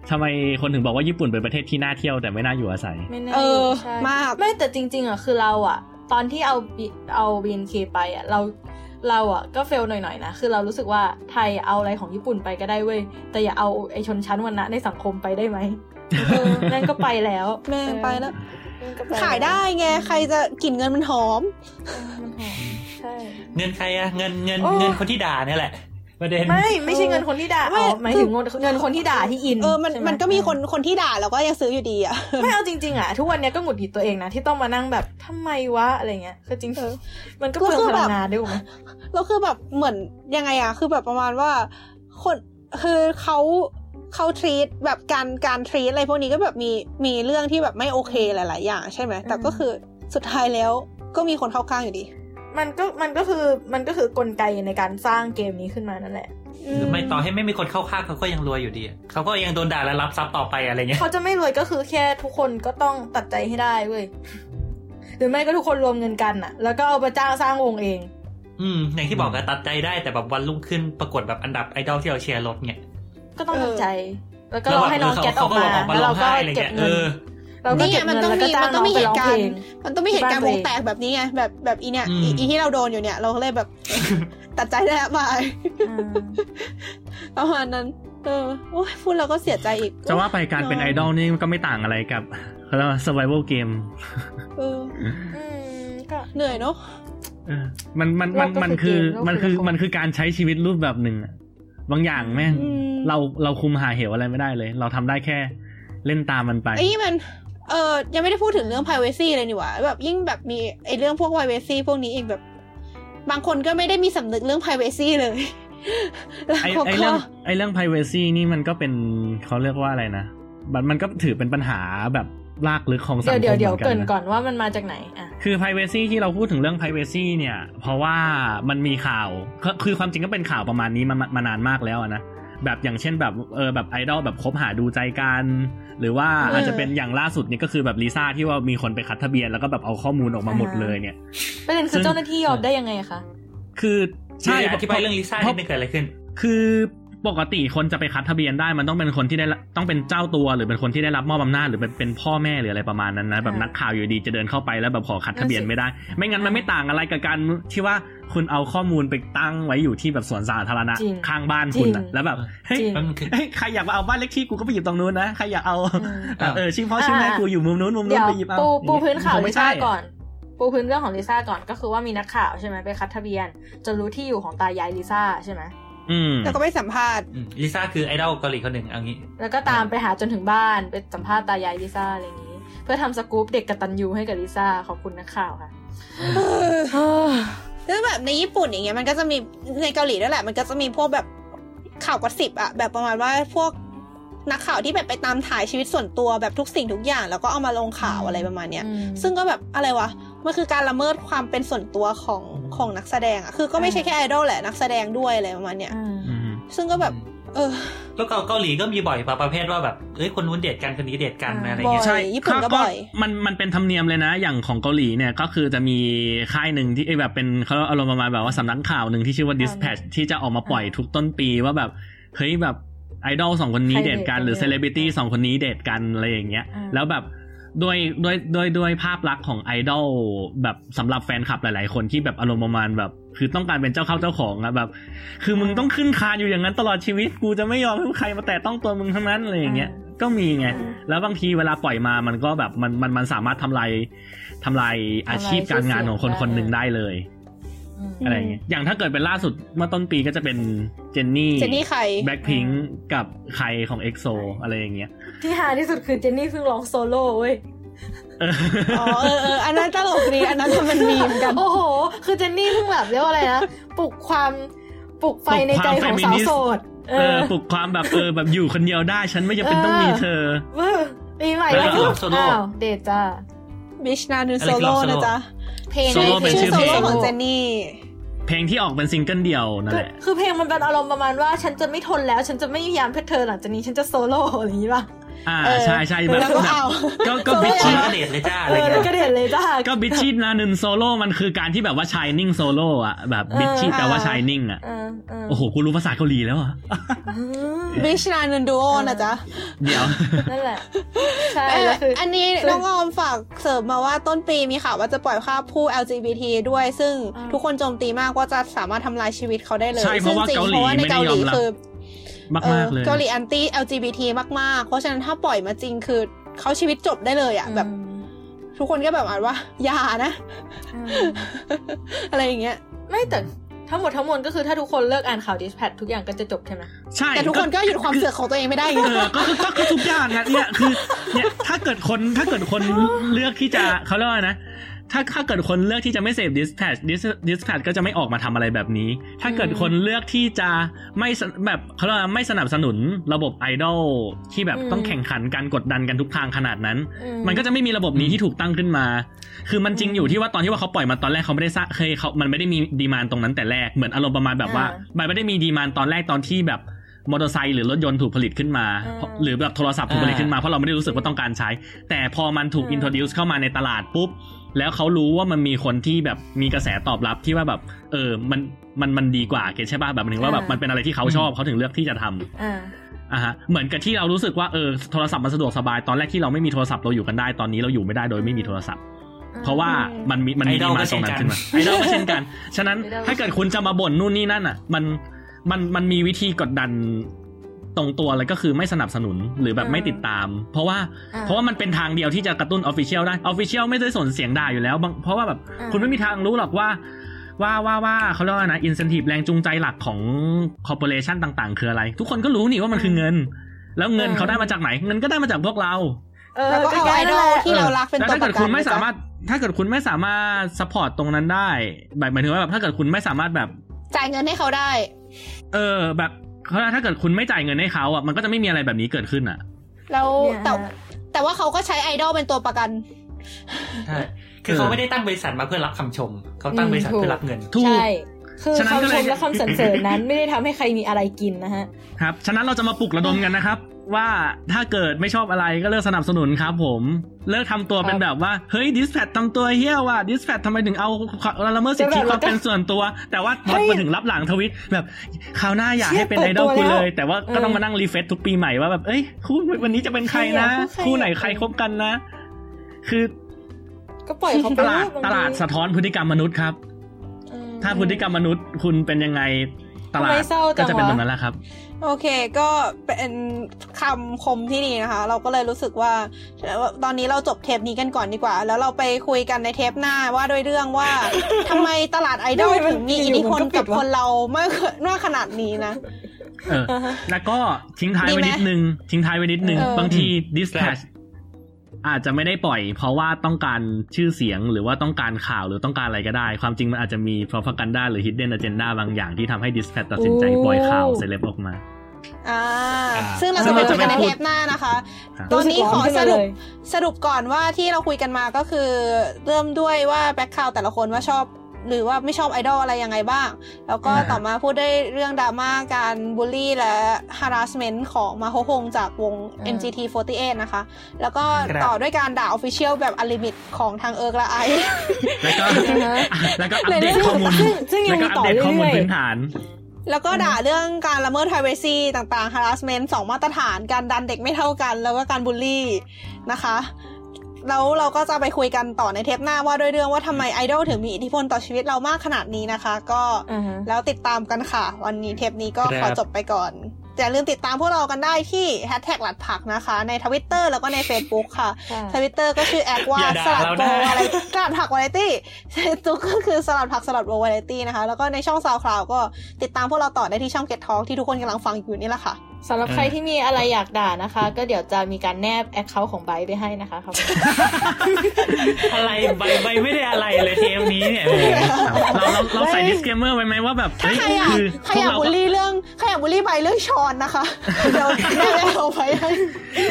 [SPEAKER 4] ทำไมคนถึงบอกว่าญี่ปุ่นเป็นประเทศที่น่าเที่ยวแต่ไม่น่าอยู่อาศัย
[SPEAKER 5] ไม่แน่
[SPEAKER 2] เออ
[SPEAKER 5] ใช่
[SPEAKER 2] มาก
[SPEAKER 5] ไม่แต่จริง ๆอะคือเราอะ ตอนที่เอา B- เอาบีนเคไปอะเรา เราอะก็เฟลหน่อยๆนะ คือเรารู้สึกว่าไทยเอาอะไรของญี่ปุ่นไปก็ได้เว้ย แต่อย่าเอาไอชนชั้นวรรณะในสังคมไปได้ไหมเออนั่นก็ไปแล้ว
[SPEAKER 2] แม่งไปแล้ว
[SPEAKER 5] เออนั่นก็ปแล้ว
[SPEAKER 2] ขายได้ไง ใครจะกลิ่นเงินมันหอม
[SPEAKER 5] เออมันหอม ใช่
[SPEAKER 3] เงินใครอะเงินเงิน
[SPEAKER 5] โอ้
[SPEAKER 3] เงินคนที่ด่าเนี่ยแหละ ประเด็น
[SPEAKER 5] ไม่ไม่ใช่เงินคนที่ด่า
[SPEAKER 2] ไม่
[SPEAKER 5] อ๋อหมายถึงเงินเงินคนที่ด่าที่อิน
[SPEAKER 2] เออมัน
[SPEAKER 5] ใช่ไห
[SPEAKER 2] มันก็มีคนคนที่ด่าแล้วก็ยังซื้ออยู่ดีอะ
[SPEAKER 5] ไม่เอาจริงๆอะทุกวันเนี้ยก็หงุดหงิดตัวเองนะที่ต้องมานั่งแบบทำไมวะอะไรเงี้ยคือจริง
[SPEAKER 2] เออ
[SPEAKER 5] มันก็เปลือง
[SPEAKER 2] ก็คือ
[SPEAKER 5] พ
[SPEAKER 2] แบบ
[SPEAKER 5] ลังงานด้วยมั้ย
[SPEAKER 2] แล้วคือแบบเหมือนยังไงอะคือแบบประมาณว่า คนคือเขาเขาทรีตแบบการการทรีตอะไรพวกนี้ก็แบบมีมีเรื่องที่แบบไม่โอเคหลาย ๆ อย่าง ใช่ไหมแต่ก็คือสุดท้ายแล้วก็มีคนเข้าข้างอยู่ดี
[SPEAKER 5] มันก็มันก็คือมันก็คือกลไกในการสร้างเกมนี้ขึ้นมานั่นแหละ
[SPEAKER 3] หรือไม่ต่อให้ไม่มีคนเข้าข้างเขาก็ยังรวยอยู่ดีอะเขาก็ยังโดนด่าและรับซับต่อไปอะไรเงี้ย
[SPEAKER 5] เขาจะไม่รวยก็คือแค่ทุกคนก็ต้องตัดใจให้ได้เว้ยหรือไม่ก็ทุกคนรวมเงินกันอะแล้วก็เอาไปจ้างสร้างวงเอง
[SPEAKER 3] อืมอย่างที่บอกก็ตัดใจได้แต่แบบวันรุ่งขึ้นปรากฏแบบอันดับไอดอลที่เราเชียร์ลดเนี่ย
[SPEAKER 5] ก็ต้อง
[SPEAKER 2] เออ
[SPEAKER 5] ทำใจ แล้วก็รอให้น้องแกตออกมา
[SPEAKER 3] เขาก็
[SPEAKER 5] แล้วเรา
[SPEAKER 3] ร้อง
[SPEAKER 5] ก็
[SPEAKER 3] ไห้อะไร
[SPEAKER 5] เก็บ
[SPEAKER 3] เงี้ยเอ
[SPEAKER 5] เงิน
[SPEAKER 3] อ
[SPEAKER 5] เราก็
[SPEAKER 2] นี่ไง
[SPEAKER 5] เก็บ
[SPEAKER 2] มัน
[SPEAKER 5] เงิน
[SPEAKER 2] ต้อง
[SPEAKER 5] แล้วก็
[SPEAKER 2] มี
[SPEAKER 5] จ้าง
[SPEAKER 2] มัน
[SPEAKER 5] น้
[SPEAKER 2] ต้
[SPEAKER 5] อ
[SPEAKER 2] อง
[SPEAKER 5] ง
[SPEAKER 2] มี
[SPEAKER 5] ไป
[SPEAKER 2] เห
[SPEAKER 5] ร้อง
[SPEAKER 2] ตุกา
[SPEAKER 5] เพล
[SPEAKER 2] รณ์
[SPEAKER 5] ง
[SPEAKER 2] มันต้องมีเหตุการณ์ว
[SPEAKER 5] บ้าน
[SPEAKER 2] ง
[SPEAKER 5] ตัวเอง
[SPEAKER 2] แตกแบบนี้ไงแบบแบบอีเนี่ย
[SPEAKER 3] อืม
[SPEAKER 2] อีอีที่เราโดนอยู่เนี่ย เราก็เลยแบบ ตัดใจได้แล้วบาย
[SPEAKER 5] อืม
[SPEAKER 2] ประมาณนั้น เออโอ้ยพูดแล้วก็เสียใจอีก
[SPEAKER 4] จะว่าไปการเป็นไอดอลนี่ก็ไม่ต่างอะไรกับเขาเรียกว่า survival game
[SPEAKER 2] เออ
[SPEAKER 5] อืมก็
[SPEAKER 2] เหนื่อยเนาะ
[SPEAKER 4] เออมันมันมัน
[SPEAKER 5] โลกก็
[SPEAKER 4] มัน
[SPEAKER 5] คื
[SPEAKER 4] คือ
[SPEAKER 5] อเกม
[SPEAKER 4] มันคือ
[SPEAKER 5] โลกคือละคร
[SPEAKER 4] มันคือการใช้ชีวิตรูปแบบหนึ่งอะบางอย่างแม่ง
[SPEAKER 2] อืม
[SPEAKER 4] เราเราคุมหาเหวอะไรไม่ได้เลย เราทำได้แค่ เล่นตามมันไป
[SPEAKER 2] ไอ้นี่มัน เออยังไม่ได้พูดถึงเรื่อง privacy เลยนี่หว่าแบบยิ่งแบบมีไอ้เรื่องพวก privacy พวกนี้อีกแบบ บางคนก็ไม่ได้มีสำนึกเรื่อง privacy เลยแล้ว
[SPEAKER 4] ไอ
[SPEAKER 2] เขา
[SPEAKER 4] ไอ
[SPEAKER 2] ก็
[SPEAKER 4] เรื่องไอเรื่อง privacy นี่มันก็เป็นเขาเรียกว่าอะไรนะมันมันก็ถือเป็นปัญหาแบบลากลึกของสังค
[SPEAKER 5] เดี๋ยว
[SPEAKER 4] ม
[SPEAKER 5] เดี๋ยว
[SPEAKER 4] เห
[SPEAKER 5] เดี๋ยว
[SPEAKER 4] มือนกั
[SPEAKER 5] เกริ
[SPEAKER 4] น
[SPEAKER 5] น
[SPEAKER 4] นะ
[SPEAKER 5] ก่อนว่ามันมาจากไหนอะ
[SPEAKER 4] คือ privacy ที่เราพูดถึงเรื่อง privacy เนี่ย เพราะว่ามันมีข่าวคือคือความจริงก็เป็นข่าวประมาณนี้มามามานานมากแล้วอะนะ แบบอย่างเช่นแบบเออแบบไอดอลแบบคบหาดูใจกัน หรือว่า
[SPEAKER 2] เอออ
[SPEAKER 4] อาจจะเป็นอย่างล่าสุดเนี่ยก็คือแบบลิซ่าที่ว่ามีคนไปคัดทะเบียนแล้วก็แบบเอาข้อมูลออกมาหมดเลยเนี่ย
[SPEAKER 5] ประเด็น
[SPEAKER 4] ซึ่
[SPEAKER 5] คืองเจ้าหน้าที่ยอมได้ยังไงคะ
[SPEAKER 4] คือ
[SPEAKER 3] ใช่
[SPEAKER 4] ใช่
[SPEAKER 3] อธิบายเรื่องลิซ่า
[SPEAKER 4] เพ
[SPEAKER 3] ที่
[SPEAKER 4] ราะ
[SPEAKER 3] ไม่เกิดอะไรขึ้น
[SPEAKER 4] คือ ปกติคนจะไปคัดทะเบียนได้มันต้องเป็นคนที่ได้รับต้องเป็นเจ้าตัวหรือเป็นคนที่ได้รับมอบอำนาจหรือเป็นเป็นพ่อแม่หรืออะไรประมาณนั้นนะแบบ
[SPEAKER 5] อ่านั
[SPEAKER 4] นักข่าวอยู่ดีจะเดินเข้าไปแล้วแบบขอคัดทะเบียน
[SPEAKER 5] นั่นสิ
[SPEAKER 4] ไม่ได้ ไม่งั้นมันไม่ต่างอะไรกับการที่ว่าคุณเอาข้อมูลไปตั้งไว้อยู่ที่แบบสวนสาธารณะ
[SPEAKER 5] จริง
[SPEAKER 4] ข้างบ้านคุณ
[SPEAKER 5] จริ
[SPEAKER 4] อะ
[SPEAKER 5] ง
[SPEAKER 4] แล้วแบบเฮ้ย
[SPEAKER 5] จริง
[SPEAKER 3] มันคือ
[SPEAKER 4] เฮ้ยใครอยากมาเอาบ้านเล็กที่กูก็ไปหยิบตรงนู้นนะใครอยากเอา
[SPEAKER 5] อืม
[SPEAKER 4] เออเออชื่อพ่อชื่อแม่
[SPEAKER 5] อ่า
[SPEAKER 4] กูอยู่มุมนู้นมุมนู้
[SPEAKER 5] เดี๋
[SPEAKER 4] น
[SPEAKER 5] ยว
[SPEAKER 4] ไปหยิบเอา
[SPEAKER 5] ปูปูพื้นข่าว
[SPEAKER 4] คง
[SPEAKER 5] ลิ
[SPEAKER 4] ไม่
[SPEAKER 5] ซ่า
[SPEAKER 4] ใช่
[SPEAKER 5] ก่อนปูพื้นเรื่องของลิซ่าก่อนก็คือว่ามีนักข่าวใช่ไหมไปคัดทะเบียนจนรู้ที่อยู่ของตายายลิซ่าใช่ไหม
[SPEAKER 4] อืม
[SPEAKER 2] แล้วก็ไปสัมภาษณ์
[SPEAKER 3] อืมลิซ่าคือไอดอลเกาหลีคนหนึ่งเอางี้
[SPEAKER 5] แล้วก็ตามไปหาจนถึงบ้านไปสัมภาษณ์ตายายลิซ่าอะไรอย่างนี้ เพื่อทำสกู๊ปเด็กกตัญญูให้กับลิซ่าขอบคุณนักข่าวค่ะ
[SPEAKER 2] แล้วแบบในญี่ปุ่นอย่างเงี้ยมันก็จะมีในเกาหลีด้วยแหละ มันก็จะมีพวกแบบข่าวกระสิบอะแบบประมาณว่าพวกนักข่าวที่แบบไปตามถ่ายชีวิตส่วนตัวแบบทุกสิ่งทุกอย่าง แล้วก็เอามาลงข่าวอะไรประมาณเนี้ย
[SPEAKER 5] อืม
[SPEAKER 2] ซึ่งก็แบบอะไรวะ มันคือการละเมิดความเป็นส่วนตัวของของนักแสดงอะคือก็ไม่ใช่แค่ไอดอลแหละนักแสดงด้วยอะไรประมาณเนี้ย
[SPEAKER 5] อืม
[SPEAKER 4] อืม
[SPEAKER 2] ซึ่งก็แบบเออ
[SPEAKER 3] ก็เกาเกาหลีก็มีบ่อยประเภทว่าแบบเอ้ยคนนู้นเดทกันคนนี้เดทกัน
[SPEAKER 5] อ่า
[SPEAKER 3] อะไรเงี้ยบ่
[SPEAKER 2] อย
[SPEAKER 4] ใช่
[SPEAKER 2] ญี่ปุ่นก็บ่อย
[SPEAKER 4] มันมันเป็นธรรมเนียมเลยนะ อย่างของเกาหลีเนี่ยก็คือจะมีค่ายหนึ่งที่เอ้ยแบบเป็นเขาอารมณ์ประมาณแบบว่าสำนักข่าวหนึ่งที่ชื่อว่า Dispatch ที่จะออกมาปล่อยทุกต้นปีว่าแบบเฮ้ยแบบไอดอลสองคนนี้
[SPEAKER 5] ใคร
[SPEAKER 4] เดทกันหรือ
[SPEAKER 5] เดทกัน
[SPEAKER 4] เซเลบริตี้สองคนนี้เดทกันอะไรอย่างเงี้ย
[SPEAKER 5] อ่า
[SPEAKER 4] แล้วแบบ ด้วยด้วยด้วยด้วยภาพลักษณ์ของไอดอลแบบสำหรับแฟนคลับหลาย ๆ คนที่แบบอารมณ์ประมาณแบบ คือต้องการเป็นเจ้าเข้าเจ้าของอะแบบ คือมึงต้องขึ้นคานอยู่อย่างนั้นตลอดชีวิตกูจะไม่ยอมให้ใครมาแตะต้องตัวมึงทั้งนั้นอะไรอย่างเงี้ยก็มีไง
[SPEAKER 5] อ่า
[SPEAKER 4] แล้วบางทีเวลาปล่อยมามันก็แบบมันมันมันสามารถทำลายทำลายอาชีพการงานของคนคนหนึ่งได้เลย
[SPEAKER 5] อืม
[SPEAKER 4] อะไรอย่างเงี้ยอย่างถ้าเกิดเป็นล่าสุดเมื่อต้นปีก็จะเป็นเจนนี่
[SPEAKER 2] เจนนี่
[SPEAKER 4] Kai Blackpink กับ Kai ของ EXO อะไรอย่างเงี้ย
[SPEAKER 5] ที่ฮาที่สุดคือเจนนี่เพิ่งร้องโซโล่เว้ย
[SPEAKER 4] เออ
[SPEAKER 2] อ๋อเออเอออันนั้นตลกดีอันนั้นมันมีเหมือนกัน
[SPEAKER 5] โอ้โห คือเจนนี่เพิ่งแบบเรียกว่าอะไรนะปลุกความปลุกไฟในใจของสาวโสดเอ
[SPEAKER 4] เออ
[SPEAKER 5] อ
[SPEAKER 4] ปลุกความแบบเออแบบอยู่คนเดียวได้ ฉันไม่จำเป็นต้องมีเธอ
[SPEAKER 5] เว้ยปีใหม่
[SPEAKER 3] แล้ว
[SPEAKER 5] แล้ว
[SPEAKER 3] ก็โซโล่
[SPEAKER 5] อ้าวเดทจ้า
[SPEAKER 2] 빛이 나는
[SPEAKER 3] อะไร
[SPEAKER 2] โซ
[SPEAKER 3] คือ
[SPEAKER 2] โล่
[SPEAKER 3] โซโล่
[SPEAKER 2] นะจ๊ะ
[SPEAKER 5] เพลง
[SPEAKER 4] โซโล่เป็น
[SPEAKER 2] ชื่อ
[SPEAKER 4] ชื่อ
[SPEAKER 2] โซ
[SPEAKER 4] เพลง
[SPEAKER 2] โล่ของเจนนี่
[SPEAKER 4] เพลงที่ออกเป็นซิงเกิลเดียวนั่น
[SPEAKER 5] คือ
[SPEAKER 4] แหละ
[SPEAKER 5] คือเพลงมันเป็นอารมณ์ประมาณว่า ฉันจะไม่ทนแล้ว ฉันจะไม่พยายามเพื่อเธอหลังจากนี้ ฉันจะโซโล่อะไรอย่างนี้ป่ะ
[SPEAKER 4] อ่า
[SPEAKER 2] เออ
[SPEAKER 4] ใช่ใช่แบบ
[SPEAKER 2] แล้วก็
[SPEAKER 4] แบบ
[SPEAKER 2] เอา
[SPEAKER 4] ก็ก็
[SPEAKER 5] โซโล่
[SPEAKER 4] บิช
[SPEAKER 3] ชี
[SPEAKER 4] ชี่
[SPEAKER 3] ก็เดทเลยจ้าอะ
[SPEAKER 5] เอ
[SPEAKER 3] ไร
[SPEAKER 5] อ
[SPEAKER 3] เงี้
[SPEAKER 5] แล้ว
[SPEAKER 3] ย
[SPEAKER 5] ก็เด่นเลยจ้า
[SPEAKER 4] ก็บิชชี่นานึนโซโล่มันคือการที่แบบว่าชายนิ่งโซโล่อะแบบ
[SPEAKER 5] เออ
[SPEAKER 4] บิชชี่แปลว่าชายนิ่งอะ
[SPEAKER 5] เออเออ
[SPEAKER 4] โอ้โหกูรู้ภาษาเกาหลีแล้วอะ
[SPEAKER 2] บิชนานุนดูโอนะจ๊ะ
[SPEAKER 4] เดี๋ยว
[SPEAKER 5] นั่นแหละใช่
[SPEAKER 2] เอ่อ
[SPEAKER 5] แล้วคือ
[SPEAKER 2] อันนี้
[SPEAKER 5] คือ
[SPEAKER 2] น้องออมฝากเสริมมาว่าต้นปีมีข่าวว่าจะปล่อยภาพผู้ LGBT ด้วยซึ่ง
[SPEAKER 5] อ่า
[SPEAKER 2] ทุกคนโจมตีมากว่าจะสามารถทำลายชีวิตเขาได้เลย
[SPEAKER 4] ใช่เพราะว่า
[SPEAKER 2] ซึ่งจง
[SPEAKER 4] เกาหลี
[SPEAKER 2] เพราะว่าใน
[SPEAKER 4] ไม่ได้
[SPEAKER 2] เกาหลี
[SPEAKER 4] ยอมรับ
[SPEAKER 2] คือ
[SPEAKER 4] มาก
[SPEAKER 2] เอ
[SPEAKER 4] มา
[SPEAKER 2] อก
[SPEAKER 4] เลย
[SPEAKER 2] เกาหลีแอ ti LGBT มากๆ เพราะฉะนั้นถ้าปล่อยมาจริงคือเขาชีวิตจบได้เลยอะแบบ ทุกคนก็แบบอ่านว่าอย่านะ
[SPEAKER 5] อืม
[SPEAKER 2] อะไรอย่างเงี้ย
[SPEAKER 5] ไม่แต่ทั้งหมดทั้งมวลก็คือถ้าทุกคนเลิกอ่านข่าว Dispatch ทุกอย่างก็จะจบใช่ไหม
[SPEAKER 4] ใช่
[SPEAKER 2] แต่ทุกคนก็หยุดความเสือกของตัวเองไม่ได้ไง
[SPEAKER 4] เออก็ก็ก็ก็ทุกอย่างอะเนี่ยคือเนี่ยถ้าเกิดคนถ้าเกิดคนเลือกที่จะเขาเรียกว่านะ ถ้าถ้าเกิดคนเลือกที่จะไม่เสพ dispatch dis- dispatch ก็จะไม่ออกมาทำอะไรแบบนี้ ถ้าเกิดคนเลือกที่จะไม่สแบบเขาเรียกว่าไม่สนับสนุนระบบไอดอลที่แบบ
[SPEAKER 5] อืม
[SPEAKER 4] ต้องแข่งขันการกดดันกันทุกทางขนาดนั้น
[SPEAKER 5] อื
[SPEAKER 4] ม มันก็จะไม่มีระบบนี้ที่ถูกตั้งขึ้นมา คือมันจริงอยู่ที่ว่าตอนที่ว่าเขาปล่อยมาตอนแรกเขาไม่ได้สร้างเคยเขามันไม่ได้มี demand ตรงนั้นแต่แรกเหมือนอารมณ์ประมาณแบบว่ามันไม่ได้มี demand ตอนแรกตอนที่แบบมอเตอร์ไซค์หรือรถยนต์ถูกผลิตขึ้นมา
[SPEAKER 5] อ่า
[SPEAKER 4] หรือแบบโทรศัพท์ถูกผลิตขึ้นมาเพราะเราไม่ได้รู้สึกว่าต้องการใช้ แต่พอมันถูก
[SPEAKER 5] อืม
[SPEAKER 4] introduce เข้ามาในตลาดปุ๊บ แล้วเขารู้ว่ามันมีคนที่แบบมีกระแสตอบรับที่ว่าแบบ เออ มันมันมันดีกว่าเก็ตใช่ป่ะแบบหมายถึงว่าแบบ
[SPEAKER 5] อ่ามั
[SPEAKER 4] มันเป็นอะไรที่เขาชอบเขาถึงเลือกที่จะทำ
[SPEAKER 5] อ่า
[SPEAKER 4] อะฮะเหมือนกับที่เรารู้สึกว่าเออโทรศัพท์มันสะดวกสบายตอนแรกที่เราไม่มีโทรศัพท์เราอยู่กันได้ตอนนี้เราอยู่ไม่ได้โดยไม่มีโทรศัพท์เพราะว่ามันมีมันมี
[SPEAKER 3] ไอด
[SPEAKER 4] ดี
[SPEAKER 3] อล
[SPEAKER 4] มา
[SPEAKER 3] ก็
[SPEAKER 4] ตรงนั้น
[SPEAKER 3] เช่นกัน
[SPEAKER 4] ขึ้นมาไอดอลก็เช่นกัน ฉะนั้น
[SPEAKER 5] ไอดอล
[SPEAKER 4] ถ้าเกิดคุณจะมาบ่นนู่นนี่นั่นอะ มันมันมันมีวิธีกดดัน ตรงตัวเลยก็คือไม่สนับสนุนหรือแบบไม่ติดตาม เพราะว่า
[SPEAKER 5] อ่า
[SPEAKER 4] เพราะว่ามันเป็นทางเดียวที่จะกระตุ้นออฟฟิเชียลได้ออฟฟิเชียลไม่ได้สนเสียงด่าอยู่แล้วบางเพราะว่าแบบ
[SPEAKER 5] อ่า
[SPEAKER 4] คุณไม่มีทางรู้หรอกว่า ว่าว่าว่าเขาเรียกว่านะอินเซนティブแรงจูงใจหลักของคอร์ปอเรชันต่างๆ คืออะไร ทุกคนก็รู้นี่ว่ามันคือเงิน แล้วเงินเขาได้มาจากไหน เงินก็ได้มาจากพวกเรา
[SPEAKER 5] เออ
[SPEAKER 2] แล้วก็เอาไอดอลที่เรารักเป็น
[SPEAKER 4] แล้ว
[SPEAKER 2] ตัว
[SPEAKER 4] ถ้า
[SPEAKER 2] ป
[SPEAKER 4] เกิด
[SPEAKER 2] ระกั
[SPEAKER 4] คุ
[SPEAKER 2] น
[SPEAKER 4] ณไม่
[SPEAKER 2] นะจ๊ะ
[SPEAKER 4] สามารถ ถ้าเกิดคุณไม่สามารถซัพพอร์ตตรงนั้นได้แบบหมายถึงว่าแบบถ้าเกิดคุณไม่สามารถแบบ
[SPEAKER 2] จ่ายเงินให้เขาได้
[SPEAKER 4] เออแบบ เขาถ้าเกิดคุณไม่จ่ายเงินให้เขาอะมันก็จะไม่มีอะไรแบบนี้เกิดขึ้นอะ
[SPEAKER 2] แล้ว
[SPEAKER 5] เนี่ย
[SPEAKER 2] แต่แต่ว่าเขาก็ใช้ไอดอลเป็นตัวประกัน
[SPEAKER 3] ใช่คือเขาไม่ได้ตั้งบริษัทมาเพื่อรับคำชม เขาตั้งบริษัทเพื่อรับเงิน
[SPEAKER 4] ถูก
[SPEAKER 5] ใช่คือ
[SPEAKER 4] ฉะนั้นก็
[SPEAKER 5] คำ
[SPEAKER 4] เล
[SPEAKER 5] ช
[SPEAKER 4] ย
[SPEAKER 5] มและคำสรรเสริญนั้นไม่ได้ทำให้ใครมีอะไรกินนะฮะ
[SPEAKER 4] ครับ ฉะนั้นเราจะมาปลุกระดมกันนะครับ ว่าถ้าเกิดไม่ชอบอะไรก็เลิกสนับสนุนครับผม เลิกทำตัวเป็นแบบว่า เฮ้ยดิสแพททำตัวเฮี้ยว่ะดิสแพททำไมถึงเอาละเมิดสิทธิความเป็นส่วนตัว แต่ว่าพอ
[SPEAKER 5] เฮ้ย
[SPEAKER 4] มาถึงรับหลังทวิตแบบคราวหน้าอยากให้เป็น
[SPEAKER 5] เชี่
[SPEAKER 4] ไอย
[SPEAKER 5] เปิด
[SPEAKER 4] ดอล
[SPEAKER 5] ตัว
[SPEAKER 4] คุณเลย
[SPEAKER 5] แล้ว
[SPEAKER 4] แต่ว่าก็ต้องมานั่งรีเฟซทุกปีใหม่ว่าแบบเอ้ยคู่วันนี้จะเป็นใครนะ
[SPEAKER 5] ใครอะ
[SPEAKER 4] คู่ไหน
[SPEAKER 5] ใครอะ
[SPEAKER 4] ใครคบกันนะ คือ
[SPEAKER 5] ก็ปล่อยเขาไป
[SPEAKER 4] ตลาด
[SPEAKER 5] บงที
[SPEAKER 4] ตลาดสะท้อนพฤติกรรมมนุษย์ครับ
[SPEAKER 5] อืม
[SPEAKER 4] ถ้าพฤติกรรมมนุษย์คุณเป็นยังไงตลา
[SPEAKER 5] ทำ
[SPEAKER 4] ด
[SPEAKER 5] ไมเศร้าจั
[SPEAKER 4] ก็
[SPEAKER 5] ง
[SPEAKER 4] จะเป็น
[SPEAKER 5] วะ
[SPEAKER 4] แบบนั้นแหละครับ
[SPEAKER 2] โอเคก็เป็นคำคมที่ดีนะคะ เราก็เลยรู้สึกว่า ตอนนี้เราจบเทปนี้กันก่อนดีกว่า แล้วเราไปคุยกันในเทปหน้าว่าด้วยเรื่องว่าทำไมตลาดไอดอล
[SPEAKER 5] ทำไมมัน
[SPEAKER 2] ถึงมีอิทธิพล
[SPEAKER 5] อยู่ๆมันก็ปิ
[SPEAKER 2] กั
[SPEAKER 5] ด
[SPEAKER 2] บ
[SPEAKER 5] วะ
[SPEAKER 2] คนเรามากมากขนาดนี้นะ
[SPEAKER 4] เออ
[SPEAKER 5] อ่าฮะ
[SPEAKER 4] แล้วก็ทิ้งท้าย
[SPEAKER 2] ดี
[SPEAKER 4] ไว้
[SPEAKER 2] ไหม
[SPEAKER 4] นิดนึง ทิ้งท้ายไว้นิดนึง
[SPEAKER 2] เออบา
[SPEAKER 4] งที
[SPEAKER 3] ครับ
[SPEAKER 4] dispatch อาจจะไม่ได้ปล่อย เพราะว่าต้องการชื่อเสียงหรือว่าต้องการข่าวหรือต้องการอะไรก็ได้ ความจริงมันอาจจะมี propaganda หรือ hidden agenda บางอย่างที่ทำให้ dispatch ตัดสินใจปล่อยข่าวเซเลบออกมา
[SPEAKER 2] อ่า
[SPEAKER 3] อ่า
[SPEAKER 2] ซึ่งเรา
[SPEAKER 4] ซึ่
[SPEAKER 2] จะ
[SPEAKER 4] ง
[SPEAKER 2] ไป
[SPEAKER 4] เรา
[SPEAKER 2] คุ
[SPEAKER 4] จะ
[SPEAKER 2] ยกันใน
[SPEAKER 4] ไม่พูด
[SPEAKER 2] เทปหน้านะคะ
[SPEAKER 4] ครับ
[SPEAKER 2] ตอนนี้ขอ
[SPEAKER 5] รู้สึกร้อนขึ้น
[SPEAKER 2] ส
[SPEAKER 5] มา
[SPEAKER 2] รุป
[SPEAKER 5] เลย
[SPEAKER 2] สรุปก่อนว่าที่เราคุยกันมาก็คือ เริ่มด้วยว่าแบ็คคาวแต่ละคนว่าชอบ หรือว่าไม่ชอบไอดอลอะไรยังไงบ้าง แล้วก็
[SPEAKER 4] อ่า
[SPEAKER 2] ต่อมาพูดได้เรื่องดราม่าการบูลลี่และ harassment ของมาโฮฮงจากวง MGT48 นะคะ แล้วก็
[SPEAKER 3] ครับ
[SPEAKER 2] ต่อด้วยการด่า Official แบบอลิมิตของทางเอิร์กและไอ
[SPEAKER 4] แล้วก็
[SPEAKER 5] อ่าฮะ
[SPEAKER 4] แล้วก็อัปเดตข้อมูล
[SPEAKER 5] ซึ่งซึ่งยัง
[SPEAKER 4] แล้ว
[SPEAKER 5] มี
[SPEAKER 4] ก็อัป
[SPEAKER 5] ต่อ
[SPEAKER 4] เดตข้อมูล
[SPEAKER 5] เรื่อยๆ
[SPEAKER 4] พื้นฐาน
[SPEAKER 2] แล้วก็ด่าเรื่องการละเมิด privacy ต่างๆ harassment สองมาตรฐาน การดันเด็กไม่เท่ากัน แล้วก็การบูลลี่นะคะ แล้วเราก็จะไปคุยกันต่อในเทปหน้าว่าด้วยเรื่องว่าทำไมไอดอลถึงมีอิทธิพลต่อชีวิตเรามากขนาดนี้นะคะ ก็
[SPEAKER 5] อ่าฮะ
[SPEAKER 2] แล้วติดตามกันค่ะ วันนี้เทปนี้ก็
[SPEAKER 3] ครับ
[SPEAKER 2] ขอจบไปก่อน อย่าลืมติดตามพวกเรากันได้ที่แฮชแท็กสลัดผักนะคะ ในทวิตเตอร์แล้วก็ใน Facebook ค่ะ
[SPEAKER 5] ค่ะ
[SPEAKER 2] ทวิตเตอร์ก็ชื่อแอคว่า
[SPEAKER 3] อย่าด่า
[SPEAKER 2] สลัด
[SPEAKER 3] เรา
[SPEAKER 2] โบ
[SPEAKER 3] นะ
[SPEAKER 2] อะไรสลัดผักวาไรตี้เฟซบุ๊กก็คือสลัดผักสลัดโบวาไรตี้นะคะ แล้วก็ในช่อง SoundCloud ก็ติดตามพวกเราต่อได้ที่ช่อง Get Talk ที่ทุกคนกำลังฟังอยู่นี่แหละค่ะ
[SPEAKER 5] สำหรับใครที่มีอะไรอยากด่านะคะ ก็เดี๋ยวจะมีการแนบ account ของไบร์ทไปให้นะคะครับ
[SPEAKER 3] อะไรใบใบไม่ได้อะไรเลยเทปนี้เนี่ย
[SPEAKER 4] เราเราเราใส่ disclaimer ไว้ไหมว่าแบบ
[SPEAKER 2] ถ้า
[SPEAKER 4] เฮ้ย
[SPEAKER 2] ใครอยาก
[SPEAKER 4] คือ
[SPEAKER 2] ใคร
[SPEAKER 4] พว
[SPEAKER 2] อกยาก
[SPEAKER 4] เรา
[SPEAKER 2] บูลลี่เรื่องใครอยากบูลลี่ใบเรื่องชอนนะคะเดี๋ยวแม่เอาไปให้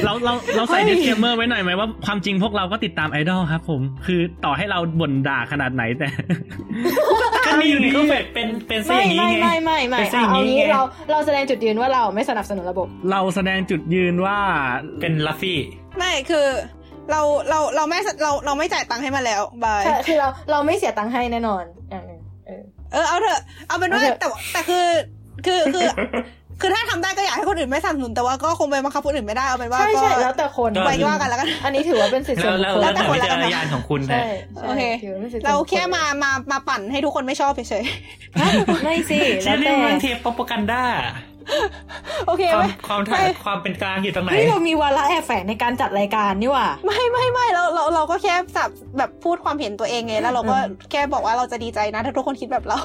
[SPEAKER 4] เราเราเราใส่
[SPEAKER 2] เฮ้ย
[SPEAKER 4] disclaimer ไว้หน่อยไหมว่าความจริงพวกเราก็ติดตามไอดอลครับผม คือต่อให้เราบ่นด่าขนาดไหนแต่ก็
[SPEAKER 3] ก็ นี่
[SPEAKER 4] อยู่ดี
[SPEAKER 3] ก็เป็นเป็นเป็นซะ
[SPEAKER 5] ไม่
[SPEAKER 3] อย่างนี้
[SPEAKER 5] ไม่
[SPEAKER 3] ไง
[SPEAKER 5] ไม่ไม่ไม่
[SPEAKER 3] เป็นซะอ
[SPEAKER 5] เอา
[SPEAKER 3] ย่าง
[SPEAKER 5] เอา
[SPEAKER 3] นี้
[SPEAKER 5] งี้
[SPEAKER 3] ไง
[SPEAKER 5] เราเราแสดงจุดยืนว่าเราไม่สนับสนุนระบบ
[SPEAKER 4] เราแสดงจุดยืนว่า
[SPEAKER 3] เป็นลัฟฟี่
[SPEAKER 2] ไม่คือเราเราเราไม่เราเราไม่จ่ายตังค์ให้มันแล้วบาย
[SPEAKER 5] ใช่คือเราเราไม่เสียตังค์ให้แน่นอนอย่างหนึงเออ
[SPEAKER 2] เออเอาเถอะเอาเป็นว่า
[SPEAKER 5] เอาเถอะ
[SPEAKER 2] แต่แต่คือคือคือ คือถ้าทำได้ก็อยากให้คนอื่นไม่สนับสนุนแต่ว่าก็คงไปบังคับคนอื่นไม่ได้เอาเป็นว่า
[SPEAKER 5] ใช่
[SPEAKER 2] ก็
[SPEAKER 5] ใช่แล้วแต่คน
[SPEAKER 3] ก็
[SPEAKER 2] ไว้ว่ากันแล้วกัน
[SPEAKER 5] อันนี้ถือว่าเป็นสิทธิส่
[SPEAKER 3] แล้ว
[SPEAKER 5] วน
[SPEAKER 3] แล้
[SPEAKER 5] บุ
[SPEAKER 3] ว
[SPEAKER 5] คคล
[SPEAKER 3] แล้วแต่
[SPEAKER 2] แล้วแต่คนละกัน
[SPEAKER 3] วิจารณญาณของคุณ
[SPEAKER 5] ใช่
[SPEAKER 3] นะ
[SPEAKER 5] ใช่
[SPEAKER 2] โอเค
[SPEAKER 5] ถือว่าเป็นสิทธิส่วน
[SPEAKER 2] เรา
[SPEAKER 5] บุคล
[SPEAKER 2] แค่มามามาปั่นให้ทุกคนไม่ชอบเฉย
[SPEAKER 5] ฮะไม่สิ
[SPEAKER 3] ใช่
[SPEAKER 5] แล้ว
[SPEAKER 3] เรื่
[SPEAKER 5] แต่
[SPEAKER 3] องเทปโปรปกันด้า
[SPEAKER 2] ๆ โอเค
[SPEAKER 3] ควา
[SPEAKER 2] ไห
[SPEAKER 3] ม
[SPEAKER 2] ม
[SPEAKER 3] ความ
[SPEAKER 2] ไม่
[SPEAKER 3] ความเป็นกลางอยู่ตรงไหน
[SPEAKER 5] เฮ้ยเรามีวาระแอบแฝงในการจัดรายการนี่หว่า
[SPEAKER 2] ไม่ไม่ไม่เราเราเราก็แค่แบบแบบพูดความเห็นตัวเองไงแล้วเราก็
[SPEAKER 5] อืม
[SPEAKER 2] แค่บอกว่าเราจะดีใจนะถ้าทุกคนคิดแบบเรา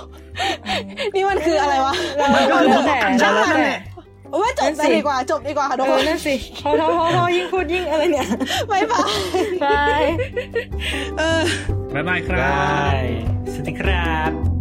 [SPEAKER 2] นี่มันคืออะไรวะ
[SPEAKER 5] เราเราแล้วแต่เราแล้วแต่
[SPEAKER 2] ว่าจบ
[SPEAKER 5] นั่นสิ
[SPEAKER 2] เลยดีกว่าจบดีกว่าค่ะ
[SPEAKER 5] เอ
[SPEAKER 2] ทุกค
[SPEAKER 5] อนนั่นสิพอพอพอพอยิ่งพูดยิ่งอะไรเนี่ย
[SPEAKER 2] ไม่บาย
[SPEAKER 5] บาย
[SPEAKER 2] เออ
[SPEAKER 4] บ๊ายบายครับ
[SPEAKER 3] บายสวัสดีครับ